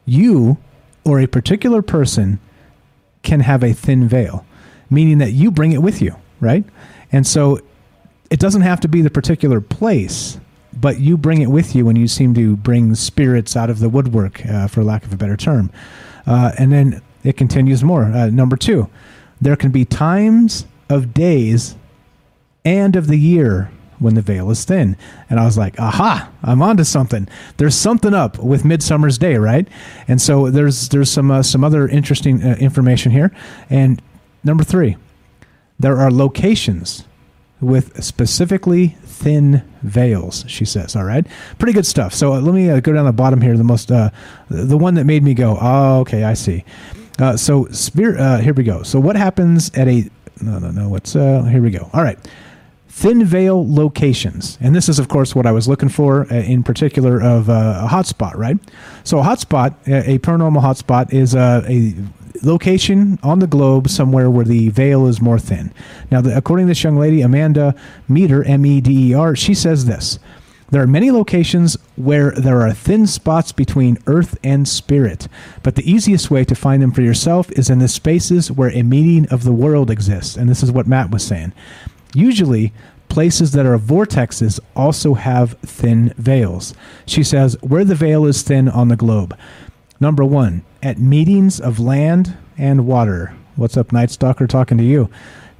Speaker 8: you or a particular person can have a thin veil, meaning that you bring it with you, right? And so it doesn't have to be the particular place, but you bring it with you when you seem to bring spirits out of the woodwork, uh, for lack of a better term. Uh, and then it continues more. Uh, number two, there can be times of days and of the year when the veil is thin. And I was like, aha, I'm onto something. There's something up with Midsummer's Day, right? And so there's there's some uh, some other interesting uh, information here. And number three, there are locations with specifically thin veils. She says, all right, pretty good stuff. So uh, let me uh, go down the bottom here. The most uh, the one that made me go, oh, okay, I see. Uh, so spirit. Here we go. So what happens at a no no no? What's? Here we go. All right. Thin veil locations, and this is, of course, what I was looking for uh, in particular of uh, a hotspot, right? So, a hotspot, a a paranormal hotspot, is uh, a location on the globe somewhere where the veil is more thin. Now, the, according to this young lady, Amanda Meder, M E D E R, she says this. There are many locations where there are thin spots between earth and spirit, but the easiest way to find them for yourself is in the spaces where a meeting of the world exists. And this is what Matt was saying. Usually, places that are vortexes also have thin veils. She says, where the veil is thin on the globe. Number one, at meetings of land and water. What's up, Night Stalker? Talking to you.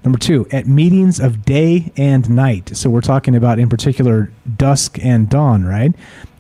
Speaker 8: Number two, at meetings of day and night. So we're talking about, in particular, dusk and dawn, right?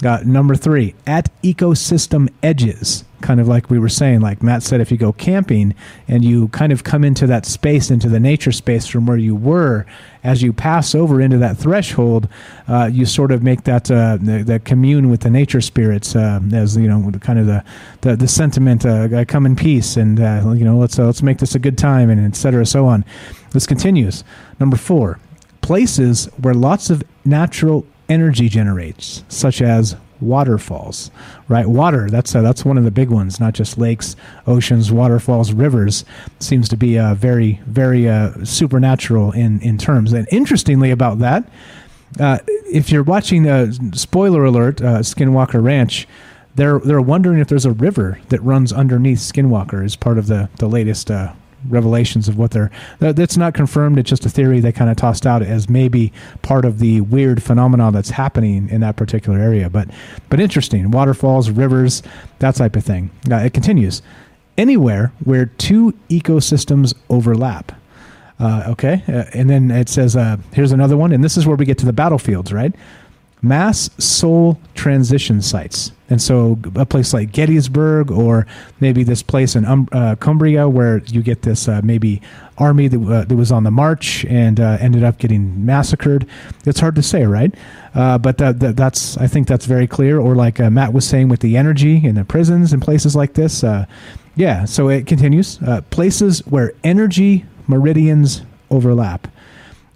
Speaker 8: Uh, number three, at ecosystem edges, kind of like we were saying, like Matt said, if you go camping and you kind of come into that space, into the nature space from where you were, as you pass over into that threshold, uh, you sort of make that uh, the, the commune with the nature spirits uh, as you know, kind of the the, the sentiment, uh, come in peace, and uh, you know, let's let's make this a good time, and etc. so on. This continues. Number four, places where lots of natural energy generates, such as waterfalls, right? Water, that's uh, that's one of the big ones, not just lakes, oceans, waterfalls, rivers. Seems to be uh, very, very uh, supernatural in, in terms. And interestingly about that, uh, if you're watching, uh, spoiler alert, uh, Skinwalker Ranch, they're, they're wondering if there's a river that runs underneath Skinwalker as part of the, the latest revelations of what they're that's not confirmed. It's just a theory they kind of tossed out as maybe part of the weird phenomenon that's happening in that particular area. But but interesting. Waterfalls rivers that type of thing. It continues. Anywhere where two ecosystems overlap. Uh, okay uh, and then it says uh, here's another one and this is where we get to the battlefields right? Mass soul transition sites. And so, a place like Gettysburg, or maybe this place in um, uh, Cumbria, where you get this uh, maybe army that, uh, that was on the march and uh, ended up getting massacred. It's hard to say, right? Uh, but that, that, that's I think that's very clear. Or like uh, Matt was saying with the energy in the prisons and places like this. yeah. So it continues. places where energy meridians overlap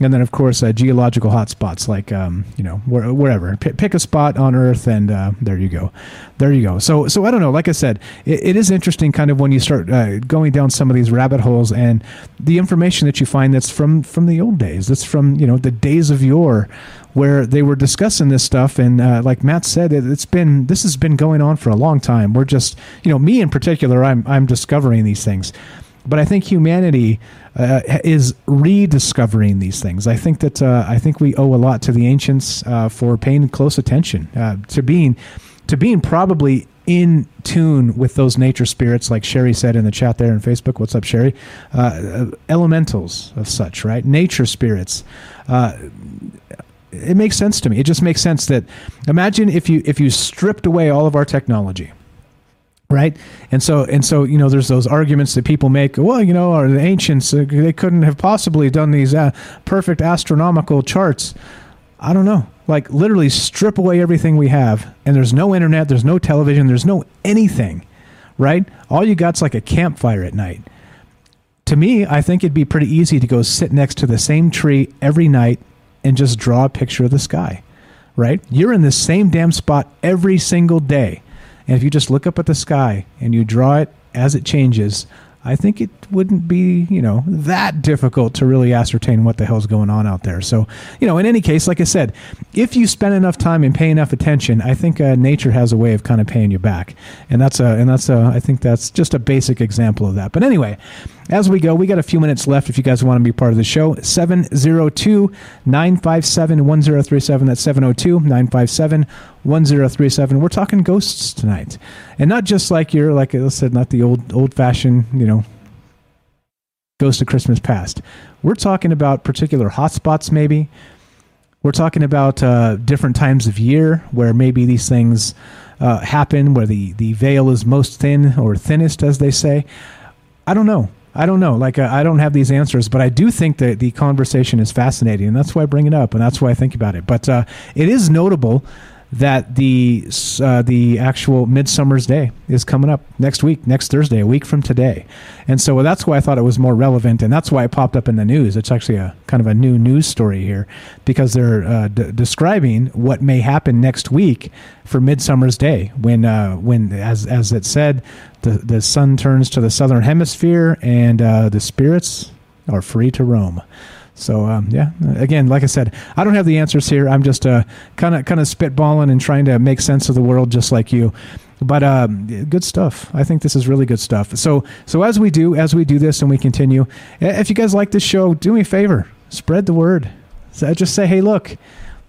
Speaker 8: and then of course uh, geological hotspots like um, you know where, wherever. P- pick a spot on earth and uh, there you go. There you go. So so i don't know. Like i said it, it is interesting kind of when you start uh, going down some of these rabbit holes and the information that you find that's from from the old days that's from you know the days of yore where they were discussing this stuff. And uh, like matt said it, it's been this has been going on for a long time. We're just you know me in particular i'm i'm discovering these things but I think humanity uh, is rediscovering these things. I think that uh, I think we owe a lot to the ancients uh, for paying close attention uh, to being to being probably in tune with those nature spirits, like Sherry said in the chat there on Facebook. What's up, Sherry? Uh, uh, elementals of such, right? Nature spirits it makes sense to me. It just makes sense that imagine if you if you stripped away all of our technology right? And so and so you know there's those arguments that people make well you know are the ancients uh, they couldn't have possibly done these uh, perfect astronomical charts. I don't know. Like literally strip away everything we have and there's no internet there's no television there's no anything right? All you got's like a campfire at night. To me i think it'd be pretty easy to go sit next to the same tree every night and just draw a picture of the sky right? You're in the same damn spot every single day and if you just look up at the sky and you draw it as it changes, I think it wouldn't be, you know, that difficult to really ascertain what the hell's going on out there. So, you know, in any case, like I said, if you spend enough time and pay enough attention, I think uh, nature has a way of kind of paying you back, and that's a, and that's a, I think that's just a basic example of that. But anyway, as we go, we got a few minutes left. If you guys want to be part of the show, 702 957 1037. That's 702 957 1037. We're talking ghosts tonight. And not just like you're, like I said, not the old, old fashioned, you know, ghost of Christmas past. We're talking about particular hotspots, maybe. We're talking about uh, different times of year where maybe these things uh, happen, where the, the veil is most thin or thinnest, as they say. I don't know. I don't know. Like, uh, I don't have these answers, but I do think that the conversation is fascinating, and that's why I bring it up, and that's why I think about it. But uh, it is notable that the uh, the actual Midsummer's Day is coming up next week, next Thursday, a week from today, and so that's why I thought it was more relevant, and that's why it popped up in the news. It's actually a kind of a new news story here because they're uh, d- describing what may happen next week for Midsummer's Day when uh, when as as it said, the the sun turns to the southern hemisphere and uh, the spirits are free to roam. So um, yeah, again, like I said, I don't have the answers here. I'm just kind of kind of spitballing and trying to make sense of the world, just like you. But um, good stuff. I think this is really good stuff. So so as we do as we do this and we continue, if you guys like this show, do me a favor, spread the word. So just say, hey, look,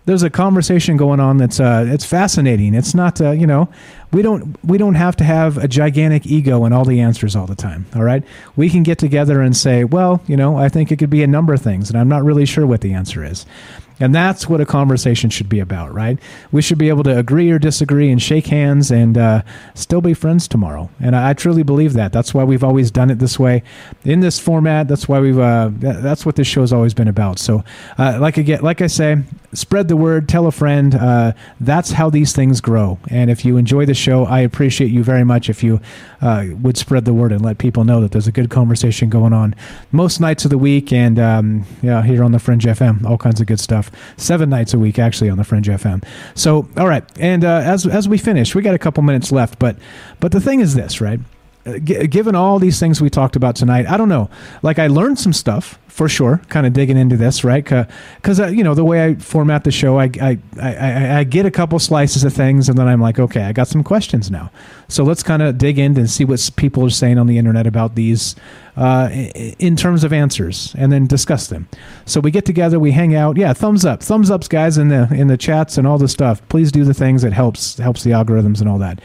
Speaker 8: there's a conversation going on that's uh, it's fascinating. It's not uh, you know we don't we don't have to have a gigantic ego and all the answers all the time. All right, we can get together and say, well, you know, I think it could be a number of things, and I'm not really sure what the answer is. And that's what a conversation should be about, right? We should be able to agree or disagree and shake hands and uh, still be friends tomorrow. And I, I, truly believe that. That's why we've always done it this way, in this format. That's why we've. Uh, that's what this show has always been about. So, uh, like again, like I say, spread the word, tell a friend. Uh, that's how these things grow. And if you enjoy the show, I appreciate you very much if you uh, would spread the word and let people know that there's a good conversation going on most nights of the week and um, yeah, here on the Fringe FM, all kinds of good stuff. Seven nights a week actually on the Fringe FM. So all right, and uh, as as we finish, we got a couple minutes left, but but the thing is this, right? G- given all these things we talked about tonight, I don't know. Like I learned some stuff for sure, kind of digging into this, right? Because uh, you know the way I format the show, I, I I, I get a couple slices of things, and then I'm like, okay, I got some questions now. So let's kind of dig in and see what people are saying on the internet about these uh, in terms of answers, and then discuss them. So we get together, we hang out. Yeah, thumbs up, thumbs ups, guys, in the in the chats and all the stuff. Please do the things that helps helps the algorithms and all that.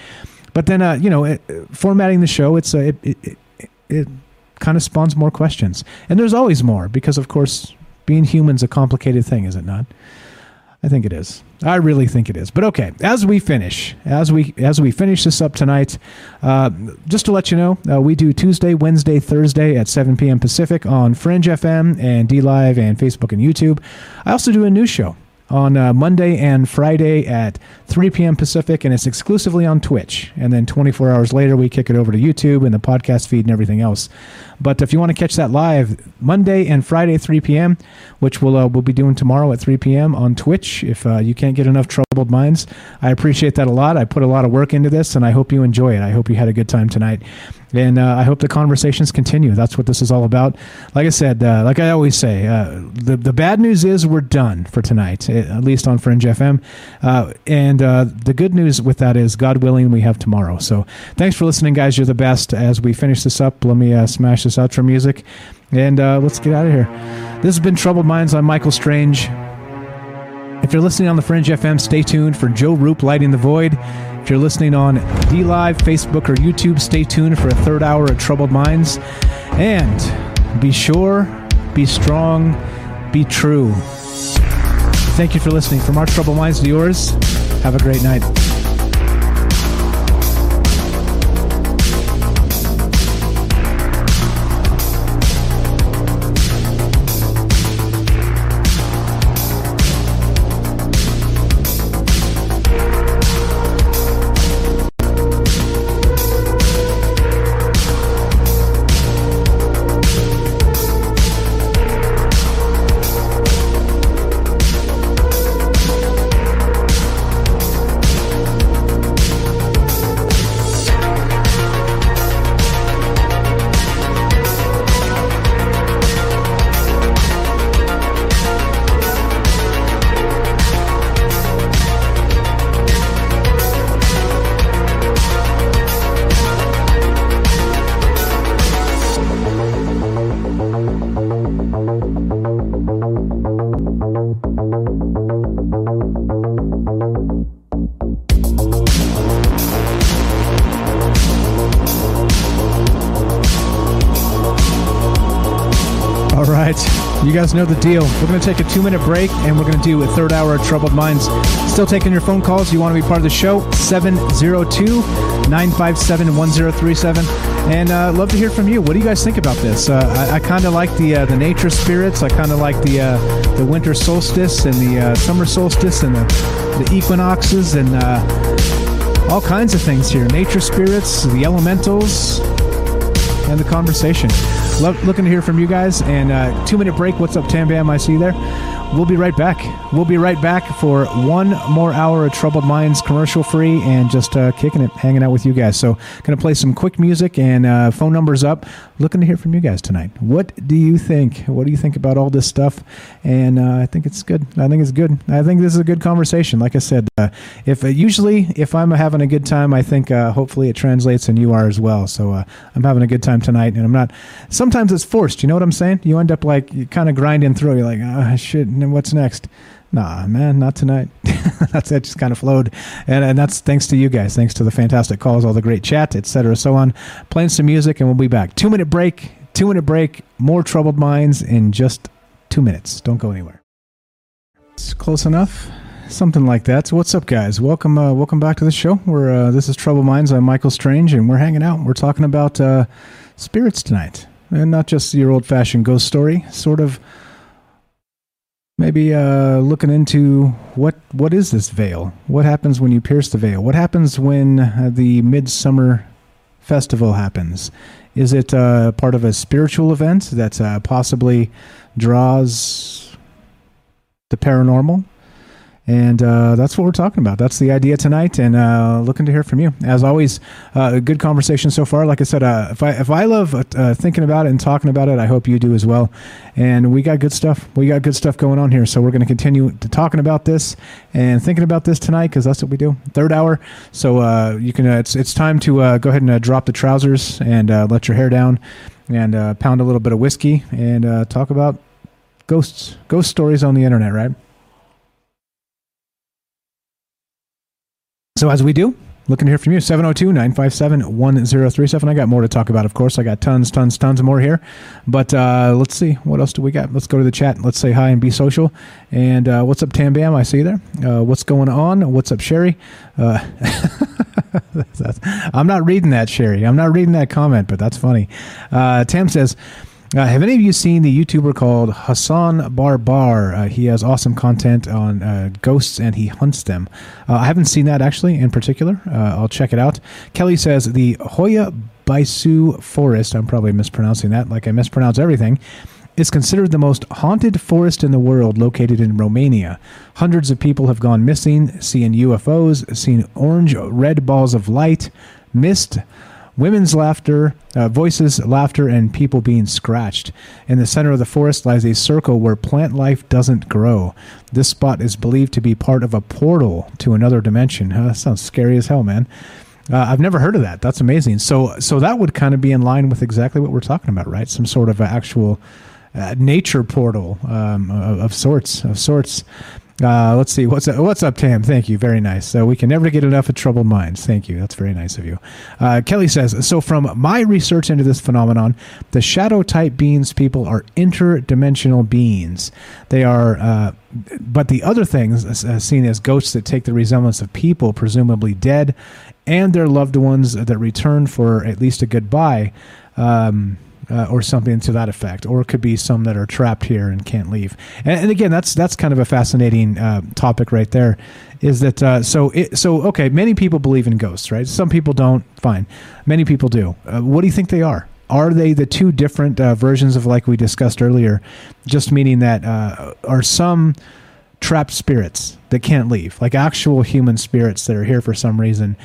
Speaker 8: But then, uh, you know, it, formatting the show, it's a, it, it, it, it kind of spawns more questions, and there's always more because, of course, being human's a complicated thing, is it not? I think it is. I really think it is. But okay, as we finish, as we as we finish this up tonight, uh, just to let you know, uh, we do Tuesday, Wednesday, Thursday at 7 p.m. Pacific on Fringe FM and DLive and Facebook and YouTube. I also do a new show on uh, Monday and Friday at 3 p.m. Pacific, and it's exclusively on Twitch. And then 24 hours later, we kick it over to YouTube and the podcast feed and everything else. But if you want to catch that live, Monday and Friday, 3 p.m., which we'll, uh, we'll be doing tomorrow at 3 p.m. on Twitch. If uh, you can't get enough troubled minds, I appreciate that a lot. I put a lot of work into this, and I hope you enjoy it. I hope you had a good time tonight. And uh, I hope the conversations continue. That's what this is all about. Like I said, uh, like I always say, uh, the, the bad news is we're done for tonight, at least on Fringe FM. Uh, and the good news with that is, God willing, we have tomorrow. So thanks for listening, guys. You're the best. As we finish this up, let me smash this outro music. And uh, let's get out of here. This has been Troubled Minds. I'm Michael Strange. If you're listening on the Fringe FM, stay tuned for Joe Rupe Lighting the Void. If you're listening on DLive, Facebook, or YouTube, stay tuned for a third hour of Troubled Minds. And be sure, be strong, be true. Thank you for listening. From our Troubled Minds to yours, have a great night. Guys know the deal. We're going to take a two minute break and we're going to do a third hour of Troubled Minds. Still taking your phone calls. You want to be part of the show? 702 957 1037. And uh, love to hear from you. What do you guys think about this? Uh, I, I kind of like the uh, the nature spirits. I kind of like the uh, the winter solstice and the uh, summer solstice and the, the equinoxes and uh, all kinds of things here. Nature spirits, the elementals, and the conversation. Love, looking to hear from you guys. And uh, two minute break. What's up, Tam Bam? I see you there. We'll be right back. We'll be right back for one more hour of Troubled Minds commercial free and just uh, kicking it, hanging out with you guys. So, going to play some quick music and uh, phone numbers up. Looking to hear from you guys tonight. What do you think? What do you think about all this stuff? And uh, I think it's good. I think it's good. I think this is a good conversation. Like I said, uh, if uh, usually if I'm having a good time, I think uh, hopefully it translates and you are as well. So I'm having a good time tonight, and I'm not. Sometimes it's forced. You know what I'm saying? You end up like kind of grinding through. You're like, oh, shit and what's next? Nah, man, not tonight. that's that just kind of flowed, and and that's thanks to you guys, thanks to the fantastic calls, all the great chat, etc. So on, playing some music, and we'll be back. Two minute break. Two minute break. More troubled minds in just two minutes. Don't go anywhere. It's close enough. Something like that. So what's up, guys? Welcome, uh, welcome back to the show. We're uh, this is Trouble Minds. I'm Michael Strange, and we're hanging out. We're talking about uh, spirits tonight, and not just your old-fashioned ghost story. Sort of, maybe uh, looking into what what is this veil? What happens when you pierce the veil? What happens when uh, the midsummer festival happens? Is it uh, part of a spiritual event that uh, possibly draws the paranormal? And uh, that's what we're talking about. That's the idea tonight, and uh, looking to hear from you. As always, uh, a good conversation so far. Like I said, uh, if I if I love uh, thinking about it and talking about it, I hope you do as well. And we got good stuff. We got good stuff going on here. So we're going to continue to talking about this and thinking about this tonight because that's what we do. Third hour. So uh, you can. it's it's time to go ahead and drop the trousers and let your hair down and pound a little bit of whiskey and talk about ghosts, ghost stories on the internet, right? So as we do, looking to hear from you 702-957-1037 i got more to talk about of course. I got tons tons tons more here. But uh, let's see what else do we got? Let's go to the chat. Let's say hi and be social. And uh, what's up tam bam? I see you there. Uh, what's going on? What's up sherry? Uh, i'm not reading that sherry. I'm not reading that comment but that's funny. Uh, tam says uh, have any of you seen the YouTuber called Hassan Barbar? Uh, he has awesome content on uh, ghosts and he hunts them. Uh, I haven't seen that actually in particular. Uh, I'll check it out. Kelly says the Hoia Baciu Forest, I'm probably mispronouncing that, like I mispronounce everything, is considered the most haunted forest in the world located in Romania. Hundreds of people have gone missing, seen UFOs, seen orange red balls of light, mist Women's laughter, uh, voices, laughter, and people being scratched. In the center of the forest lies a circle where plant life doesn't grow. This spot is believed to be part of a portal to another dimension. Huh, that sounds scary as hell, man. Uh, I've never heard of that. That's amazing. So, so that would kind of be in line with exactly what we're talking about, right? Some sort of actual uh, nature portal um, of, of, sorts. Of sorts. Uh, let's see what's up, what's up, Tam. Thank you, very nice. So we can never get enough of troubled minds. Thank you. That's very nice of you. Uh, Kelly says so. From my research into this phenomenon, the shadow type beings people are interdimensional beings. They are, uh, but the other things uh, seen as ghosts that take the resemblance of people, presumably dead, and their loved ones that return for at least a goodbye. Um, uh, or something to that effect, or it could be some that are trapped here and can't leave. And, and again, that's that's kind of a fascinating uh, topic right there. Is that uh, so? It, so okay, many people believe in ghosts, right? Some people don't. Fine, many people do. Uh, what do you think they are? Are they the two different uh, versions of like we discussed earlier? Just meaning that uh, are some trapped spirits that can't leave, like actual human spirits that are here for some reason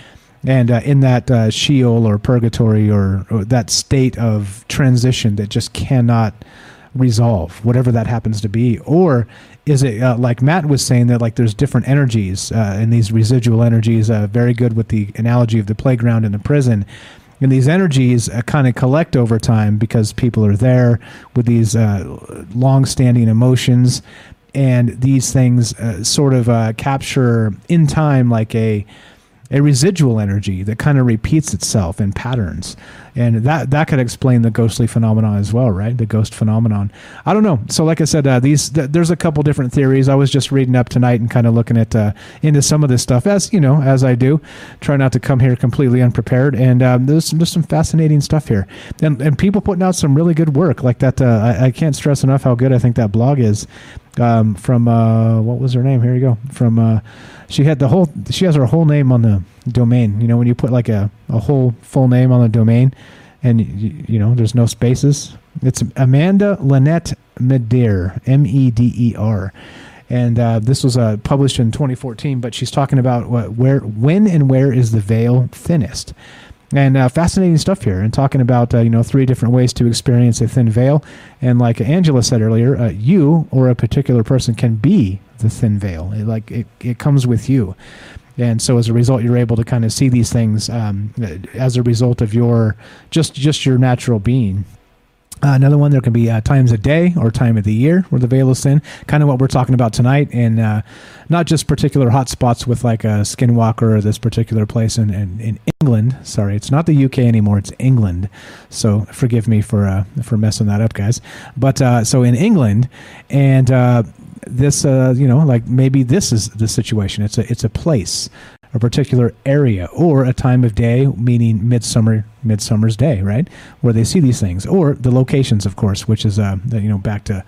Speaker 8: and uh, in that uh, Sheol or purgatory or, or, that state of transition that just cannot resolve, whatever that happens to be, or is it uh, like Matt was saying that like there's different energies uh, and these residual energies? Uh, very good with the analogy of the playground and the prison. And these energies uh, kind of collect over time because people are there with these long-standing emotions, and these things sort of capture in time like a a residual energy that kind of repeats itself in patterns. And that that could explain the ghostly phenomenon as well right? The ghost phenomenon. I don't know. So like i said uh, these th- there's a couple different theories. I was just reading up tonight and kind of looking at uh, into some of this stuff as you know as i do. Try not to come here completely unprepared. And um, there's some, there's some fascinating stuff here. And, and people putting out some really good work like that uh, I, I can't stress enough how good i think that blog is. Um, from uh, what was her name? Here you go. From uh, she had the whole she has her whole name on the domain. You know when you put like a, a whole full name on the domain and you, you know there's no spaces. It's amanda linette meder m-e-d-e-r and uh, this was uh, published in 2014 but she's talking about what, where when and where is the veil thinnest and uh, fascinating stuff here and talking about uh, you know three different ways to experience a thin veil. And like angela said earlier uh, you or a particular person can be the thin veil. It, like it, it comes with you. And so as a result you're able to kind of see these things um, as a result of your just just your natural being uh, another one, there can be uh, times a day or time of the year where the veil is thin. Kind of what we're talking about tonight, and uh, not just particular hot spots with like a skinwalker or this particular place in, in, in, England. Sorry, it's not the UK anymore; it's England. So forgive me for uh, for messing that up, guys. But uh, so in England, and uh, this, you know, like maybe this is the situation. It's a it's a place, a particular area, or a time of day, meaning midsummer, midsummer's day, right, where they see these things, or the locations, of course, which is uh, you know, back to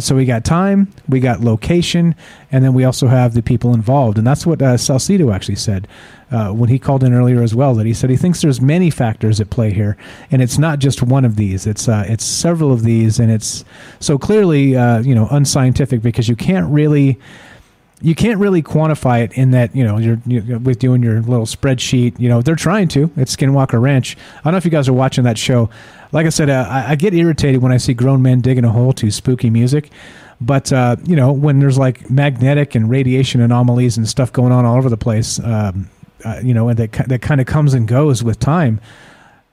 Speaker 8: so we got time, we got location, and then we also have the people involved, and that's what uh, Salcedo actually said. Uh, when he called in earlier as well, that he said he thinks there's many factors at play here, and it's not just one of these. It's uh, it's several of these, and it's so clearly uh, you know unscientific because you can't really you can't really quantify it in that you know you're, you're with doing your little spreadsheet. You know they're trying to. It's Skinwalker Ranch. I don't know if you guys are watching that show. Like I said, uh, I, I get irritated when I see grown men digging a hole to spooky music. But uh, you know when there's like magnetic and radiation anomalies and stuff going on all over the place, um, uh, you know, and that that kind of comes and goes with time.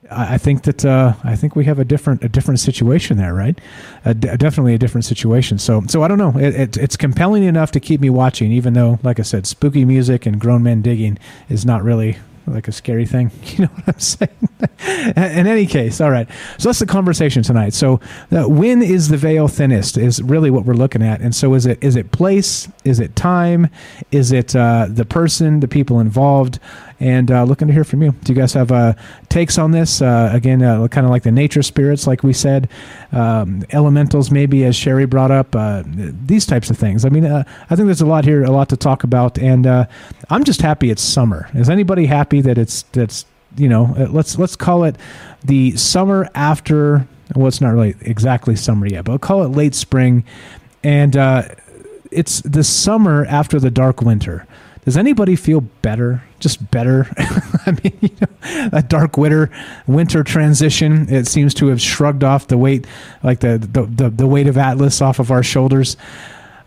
Speaker 8: I think that uh, I think we have a different a different situation there, right? Uh, d- definitely a different situation. So so I don't know. It, it, it's compelling enough to keep me watching, even though, like I said, spooky music and grown men digging is not really like a scary thing. You know what I'm saying? In any case, all right. So that's the conversation tonight. So uh, when is the veil thinnest is really what we're looking at. And so is it is it place? Is it time? Is it uh, the person, the people involved? And uh, looking to hear from you. Do you guys have uh, takes on this? Uh, again, uh, kind of like the nature spirits, like we said, um, elementals, maybe as Sherry brought up, uh, these types of things. I mean, I think there's a lot here, a lot to talk about, and I'm just happy it's summer. Is anybody happy that it's that's you know let's let's call it the summer after? Well, it's not really exactly summer yet, but we'll call it late spring, and uh, it's the summer after the dark winter. Does anybody feel better? Just better? I mean, you know, that dark winter winter transition. It seems to have shrugged off the weight, like the the, the, the weight of Atlas off of our shoulders.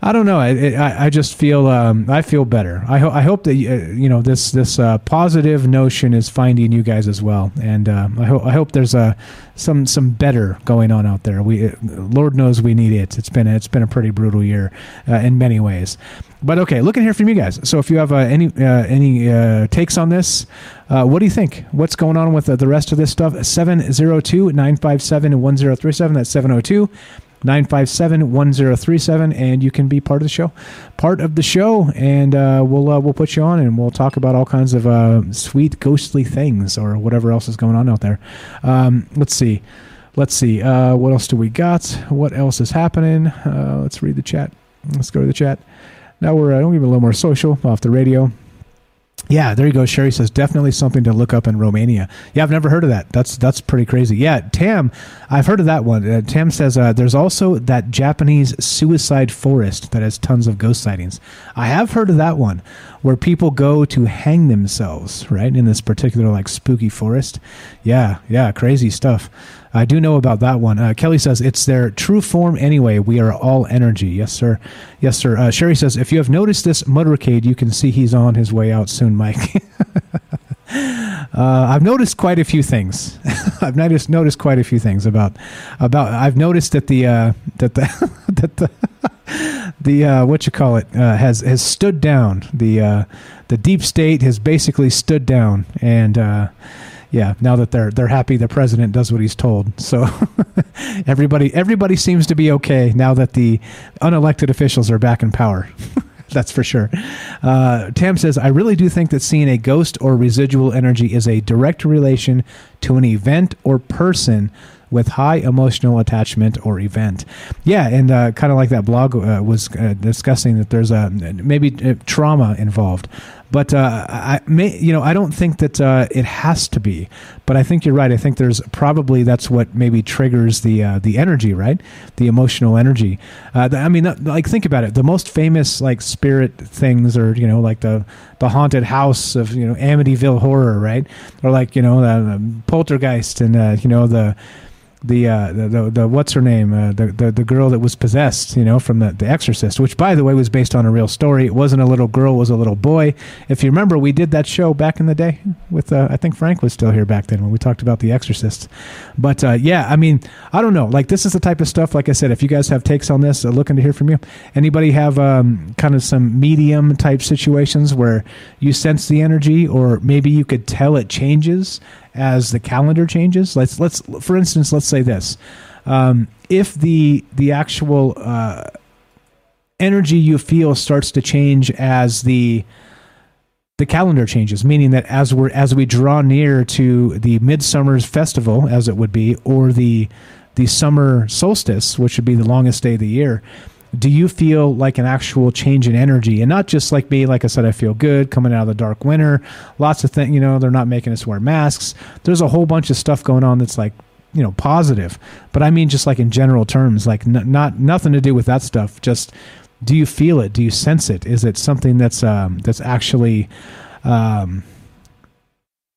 Speaker 8: I don't know. I, I, I just feel um, I feel better. I, ho- I hope that uh, you know this this uh, positive notion is finding you guys as well, and uh, I hope I hope there's a some some better going on out there. We uh, Lord knows we need it. It's been it's been a pretty brutal year uh, in many ways. But okay, looking here from you guys. So if you have uh, any any takes on this, what do you think? What's going on with the rest of this stuff? 702 957 1037. That's 702 957 1037 and you can be part of the show. Part of the show and uh, we'll uh, we'll put you on and we'll talk about all kinds of uh, sweet ghostly things or whatever else is going on out there. Um, let's see. Let's see. Uh, what else do we got? What else is happening? Uh, let's read the chat. Let's go to the chat. Now we're uh, give a little more social off the radio yeah, there you go. Sherry says definitely something to look up in Romania. Yeah, I've never heard of that. That's that's pretty crazy. Yeah, Tam, I've heard of that one. Uh, Tam says uh, there's also that Japanese suicide forest that has tons of ghost sightings. I have heard of that one, where people go to hang themselves, right, in this particular like spooky forest. Yeah, yeah, crazy stuff. I do know about that one. Uh, Kelly says it's their true form anyway. We are all energy. Yes, sir. Yes, sir. Uh, Sherry says if you have noticed this motorcade, you can see he's on his way out soon, Mike. uh, I've noticed quite a few things. I've noticed noticed quite a few things about about. I've noticed that the uh, that the that the the uh, what you call it uh, has has stood down. The uh, the deep state has basically stood down, and uh, yeah, now that they're they're happy, the president does what he's told. So everybody everybody seems to be okay now that the unelected officials are back in power. That's for sure. Uh, Tam says, I really do think that seeing a ghost or residual energy is a direct relation to an event or person with high emotional attachment or event. Yeah, and uh, kind of like that blog uh, was uh, discussing that there's a maybe uh, trauma involved. But uh, I may, you know, I don't think that uh, it has to be. But I think you're right. I think there's probably that's what maybe triggers the the energy, right? The emotional energy. The, I mean, like think about it. The most famous like spirit things, are you know, like the the haunted house of you know Amityville Horror, right? Or like you know the um, Poltergeist and you know the the, uh, the the the what's her name uh, the, the the girl that was possessed you know from the the Exorcist which by the way was based on a real story. It wasn't a little girl it was a little boy. If you remember we did that show back in the day with uh, I think Frank was still here back then when we talked about the Exorcist. But uh, yeah I mean I don't know. Like this is the type of stuff like I said if you guys have takes on this uh, looking to hear from you. Anybody have um, kind of some medium type situations where you sense the energy or maybe you could tell it changes as the calendar changes let's let's for instance let's say this. Um, if the the actual uh, energy you feel starts to change as the the calendar changes, meaning that as we're as we draw near to the midsummer's festival, as it would be, or the the summer solstice, which would be the longest day of the year, do you feel like an actual change in energy? And not just like me like i said i feel good coming out of the dark winter. Lots of things you know they're not making us wear masks. There's a whole bunch of stuff going on that's like you know positive. But i mean just like in general terms like n- not nothing to do with that stuff. Just do you feel it? Do you sense it? Is it something that's um that's actually um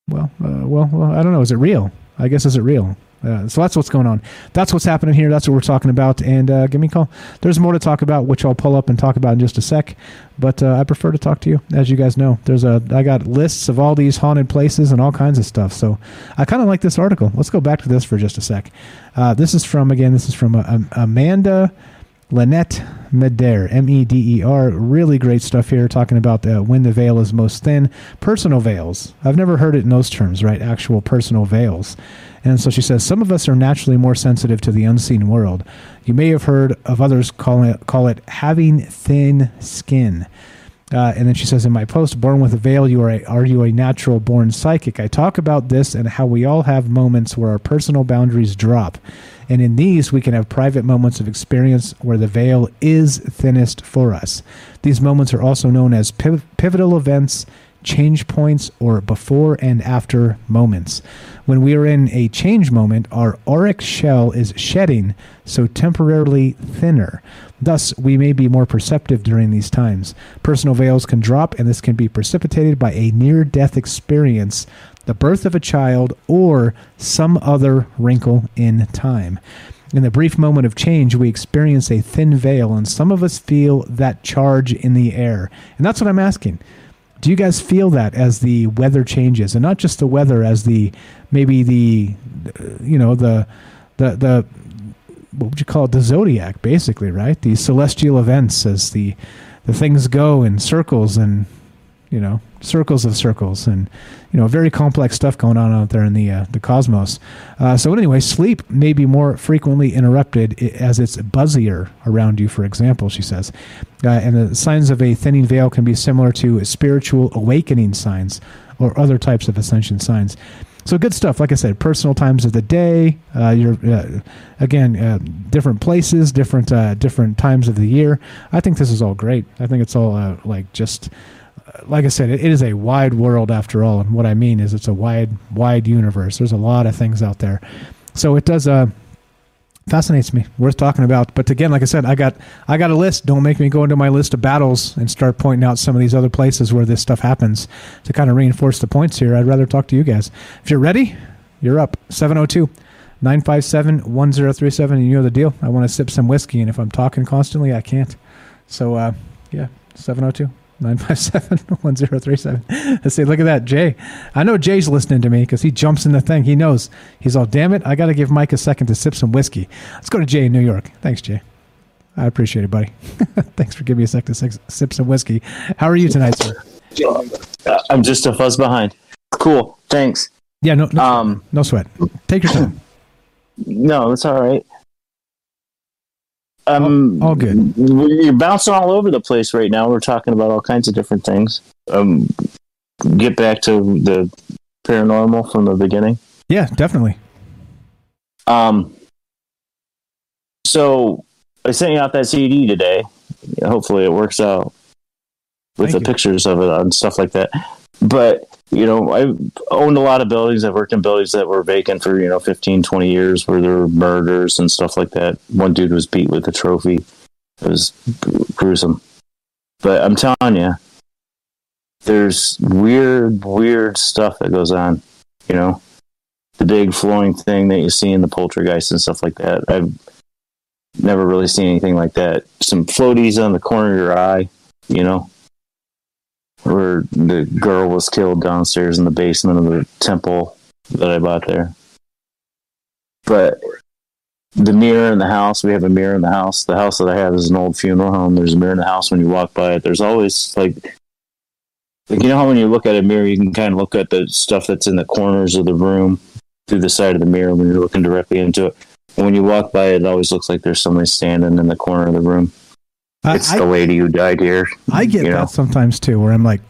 Speaker 8: well uh, well, well i don't know. Is it real? I guess is it real uh, so that's what's going on. That's what's happening here. That's what we're talking about. And uh, give me a call. There's more to talk about, which I'll pull up and talk about in just a sec. But uh, I prefer to talk to you, as you guys know. There's a I got lists of all these haunted places and all kinds of stuff. So I kind of like this article. Let's go back to this for just a sec. Uh, this is from again. This is from uh, Amanda Linette Meder, M E D E R. Really great stuff here, talking about uh, when the veil is most thin. Personal veils. I've never heard it in those terms, right? Actual personal veils. And so she says, some of us are naturally more sensitive to the unseen world. You may have heard of others call it, call it having thin skin. Uh, and then she says, in my post, Born with a Veil, you are, a, are you a natural born psychic? I talk about this and how we all have moments where our personal boundaries drop. And in these, we can have private moments of experience where the veil is thinnest for us. These moments are also known as piv- pivotal events, change points, or before and after moments. When we are in a change moment, our auric shell is shedding, so temporarily thinner. Thus, we may be more perceptive during these times. Personal veils can drop, and this can be precipitated by a near death experience, the birth of a child, or some other wrinkle in time. In the brief moment of change, we experience a thin veil, and some of us feel that charge in the air. And that's what I'm asking. Do you guys feel that as the weather changes, and not just the weather, as the maybe the you know the the the what would you call it? The zodiac basically right? The celestial events as the the things go in circles and you know circles of circles and you know very complex stuff going on out there in the uh, the cosmos uh, so anyway sleep may be more frequently interrupted as it's buzzier around you for example she says uh, and the signs of a thinning veil can be similar to spiritual awakening signs or other types of ascension signs so good stuff. Like I said, personal times of the day. Uh, you're uh, again uh, different places, different uh, different times of the year. I think this is all great. I think it's all uh, like just like I said, it, it is a wide world after all. And what I mean is, it's a wide wide universe. There's a lot of things out there. So it does fascinates me worth talking about. But again like i said i got i got a list. Don't make me go into my list of battles and start pointing out some of these other places where this stuff happens to kind of reinforce the points here. I'd rather talk to you guys. If you're ready you're up. 702 957 1037 you know the deal. I want to sip some whiskey and if i'm talking constantly i can't. So uh yeah 702 957 1037. Let's see, look at that, Jay. I know Jay's listening to me because he jumps in the thing. He knows. He's all, damn it, I got to give Mike a second to sip some whiskey. Let's go to Jay in New York. Thanks, Jay. I appreciate it, buddy. Thanks for giving me a sec to sip some whiskey. How are you tonight, sir?
Speaker 14: Uh, I'm just a fuzz behind. Cool. Thanks.
Speaker 8: Yeah, no, no, um, no sweat. Take your time.
Speaker 14: No, it's all right. Um,
Speaker 8: all, all, good.
Speaker 14: You're bouncing all over the place right now. We're talking about all kinds of different things. Um, get back to the paranormal from the beginning.
Speaker 8: Yeah, definitely.
Speaker 14: Um, so I sent you out that CD today. Hopefully, it works out with Thank the you. pictures of it and stuff like that. But you know, I've owned a lot of buildings. I've worked in buildings that were vacant for, you know, 15, 20 years where there were murders and stuff like that. One dude was beat with a trophy. It was gruesome. But I'm telling you, there's weird, weird stuff that goes on, you know, the big flowing thing that you see in the poltergeist and stuff like that. I've never really seen anything like that. Some floaties on the corner of your eye, you know, where the girl was killed downstairs in the basement of the temple that I bought there. But the mirror in the house, we have a mirror in the house. The house that I have is an old funeral home. There's a mirror in the house when you walk by it. There's always like, like you know how when you look at a mirror, you can kind of look at the stuff that's in the corners of the room through the side of the mirror when you're looking directly into it. And when you walk by it, it always looks like there's somebody standing in the corner of the room. It's
Speaker 8: I-
Speaker 14: the lady who died here.
Speaker 8: I get that
Speaker 14: know?
Speaker 8: sometimes too, where I'm like,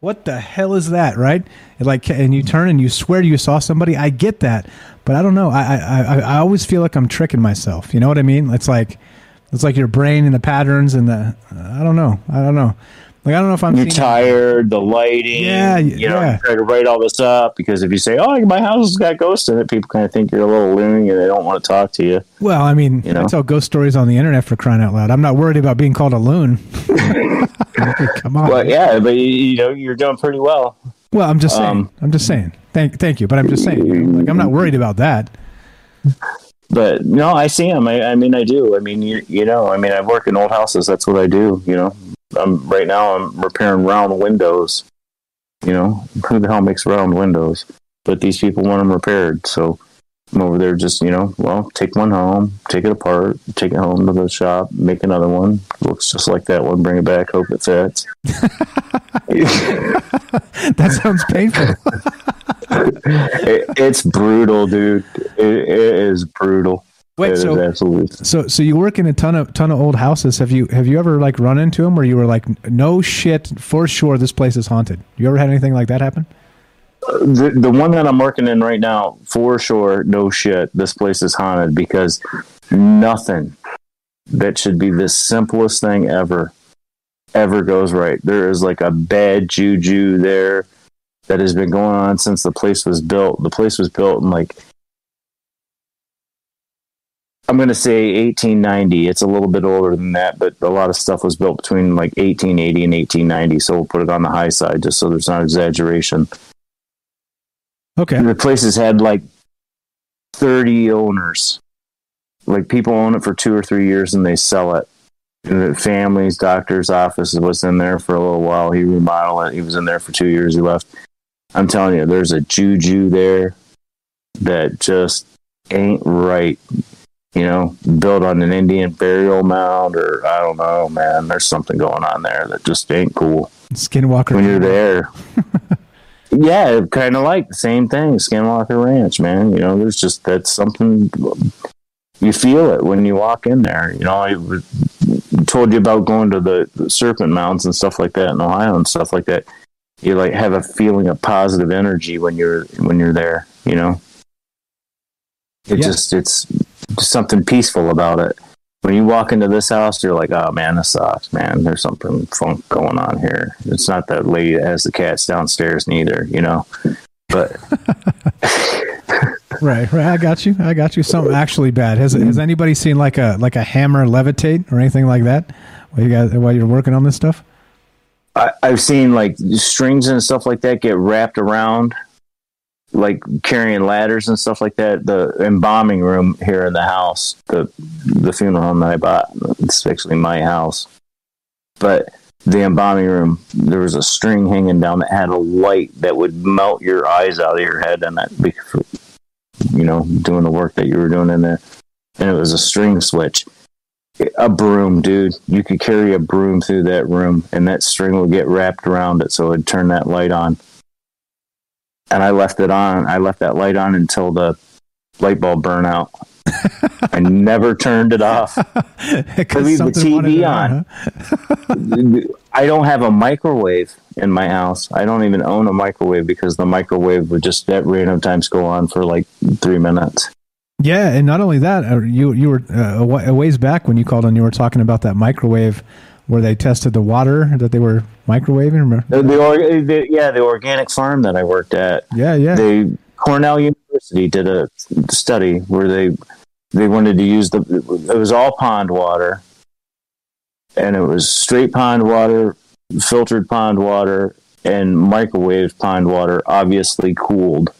Speaker 8: "What the hell is that?" Right? And like, and you turn and you swear you saw somebody. I get that, but I don't know. I I I, I always feel like I'm tricking myself. You know what I mean? It's like it's like your brain and the patterns and the I don't know. I don't know. Like I don't know if I'm
Speaker 14: You're tired, the lighting.
Speaker 8: Yeah,
Speaker 14: you know,
Speaker 8: yeah.
Speaker 14: try to write all this up because if you say, "Oh, my house has got ghosts in it," people kind of think you're a little loony and they don't want to talk to you.
Speaker 8: Well, I mean,
Speaker 14: You know?
Speaker 8: I tell ghost stories on the internet for crying out loud. I'm not worried about being called a loon. Come on.
Speaker 14: But yeah, but you, you know, you're doing pretty well.
Speaker 8: Well, I'm just saying.
Speaker 14: Um,
Speaker 8: I'm just saying. Thank, thank you. But I'm just saying. you know, like, I'm not worried about that.
Speaker 14: But no, I see them. I, I mean, I do. I mean, you, you know, I mean, I work in old houses. That's what I do. You know, I'm right now. I'm repairing round windows. You know, who the hell makes round windows? But these people want them repaired, so I'm over there. Just you know, well, take one home, take it apart, take it home to the shop, make another one. Looks just like that one. Bring it back. Hope it fits.
Speaker 8: That sounds painful.
Speaker 14: it, it's brutal, dude. It, it is brutal.
Speaker 8: Wait, so-
Speaker 14: absolutely
Speaker 8: So, so you work in a ton of ton of old houses. Have you have you ever like run into them where you were like, no shit, for sure, this place is haunted? You ever had anything like that happen?
Speaker 14: Uh, the the one that I'm working in right now, for sure, no shit, this place is haunted because nothing that should be the simplest thing ever ever goes right. There is like a bad juju there that has been going on since the place was built. The place was built in like I'm going to say 1890. It's a little bit older than that, but a lot of stuff was built between like 1880 and 1890. So we'll put it on the high side just so there's not exaggeration.
Speaker 8: Okay.
Speaker 14: The place has had like 30 owners. Like people own it for two or three years and they sell it. And the families, doctor's office was in there for a little while. He remodeled it. He was in there for two years. He left. I'm telling you, there's a juju there that just ain't right. You know, built on an Indian burial mound, or I don't know, man. There's something going on there that just ain't cool
Speaker 8: Skinwalker.
Speaker 14: when you're there. yeah, kind of like the same thing, Skinwalker Ranch, man. You know, there's just that's something you feel it when you walk in there. You know, I told you about going to the, the Serpent Mounds and stuff like that in Ohio and stuff like that. You like have a feeling of positive energy when you're when you're there. You know, it
Speaker 8: Yeah.
Speaker 14: just it's something peaceful about it. When you walk into this house, you're like, oh man, this sucks, man. There's something funk going on here. It's not that lady that has the cats downstairs, neither, you know. But
Speaker 8: Right, right. I got you. I got you. Something actually bad. Has has mm-hmm. anybody seen like a like a hammer levitate or anything like that? While you guys while you're working on this stuff?
Speaker 14: I, I've seen like strings and stuff like that get wrapped around, like carrying ladders and stuff like that. The embalming room here in the house, the the funeral home that I bought, it's actually my house. But the embalming room, there was a string hanging down that had a light that would melt your eyes out of your head, and that, you know, doing the work that you were doing in there, and it was a string switch a broom, dude. You could carry a broom through that room, and that string would get wrapped around it, so it'd turn that light on. And I left it on. I left that light on until the light bulb burned out. I never turned it off. I leave the TV
Speaker 8: it
Speaker 14: on.
Speaker 8: huh?
Speaker 14: I don't have a microwave in my house. I don't even own a microwave because the microwave would just at random times go on for like three minutes.
Speaker 8: Yeah, and not only that, uh, you you were uh, a ways back when you called and you were talking about that microwave where they tested the water that they were microwaving. Remember?
Speaker 14: The, the, or, the yeah, the organic farm that I worked at.
Speaker 8: Yeah, yeah.
Speaker 14: They Cornell University did a study where they they wanted to use the it was all pond water, and it was straight pond water, filtered pond water, and microwave pond water, obviously cooled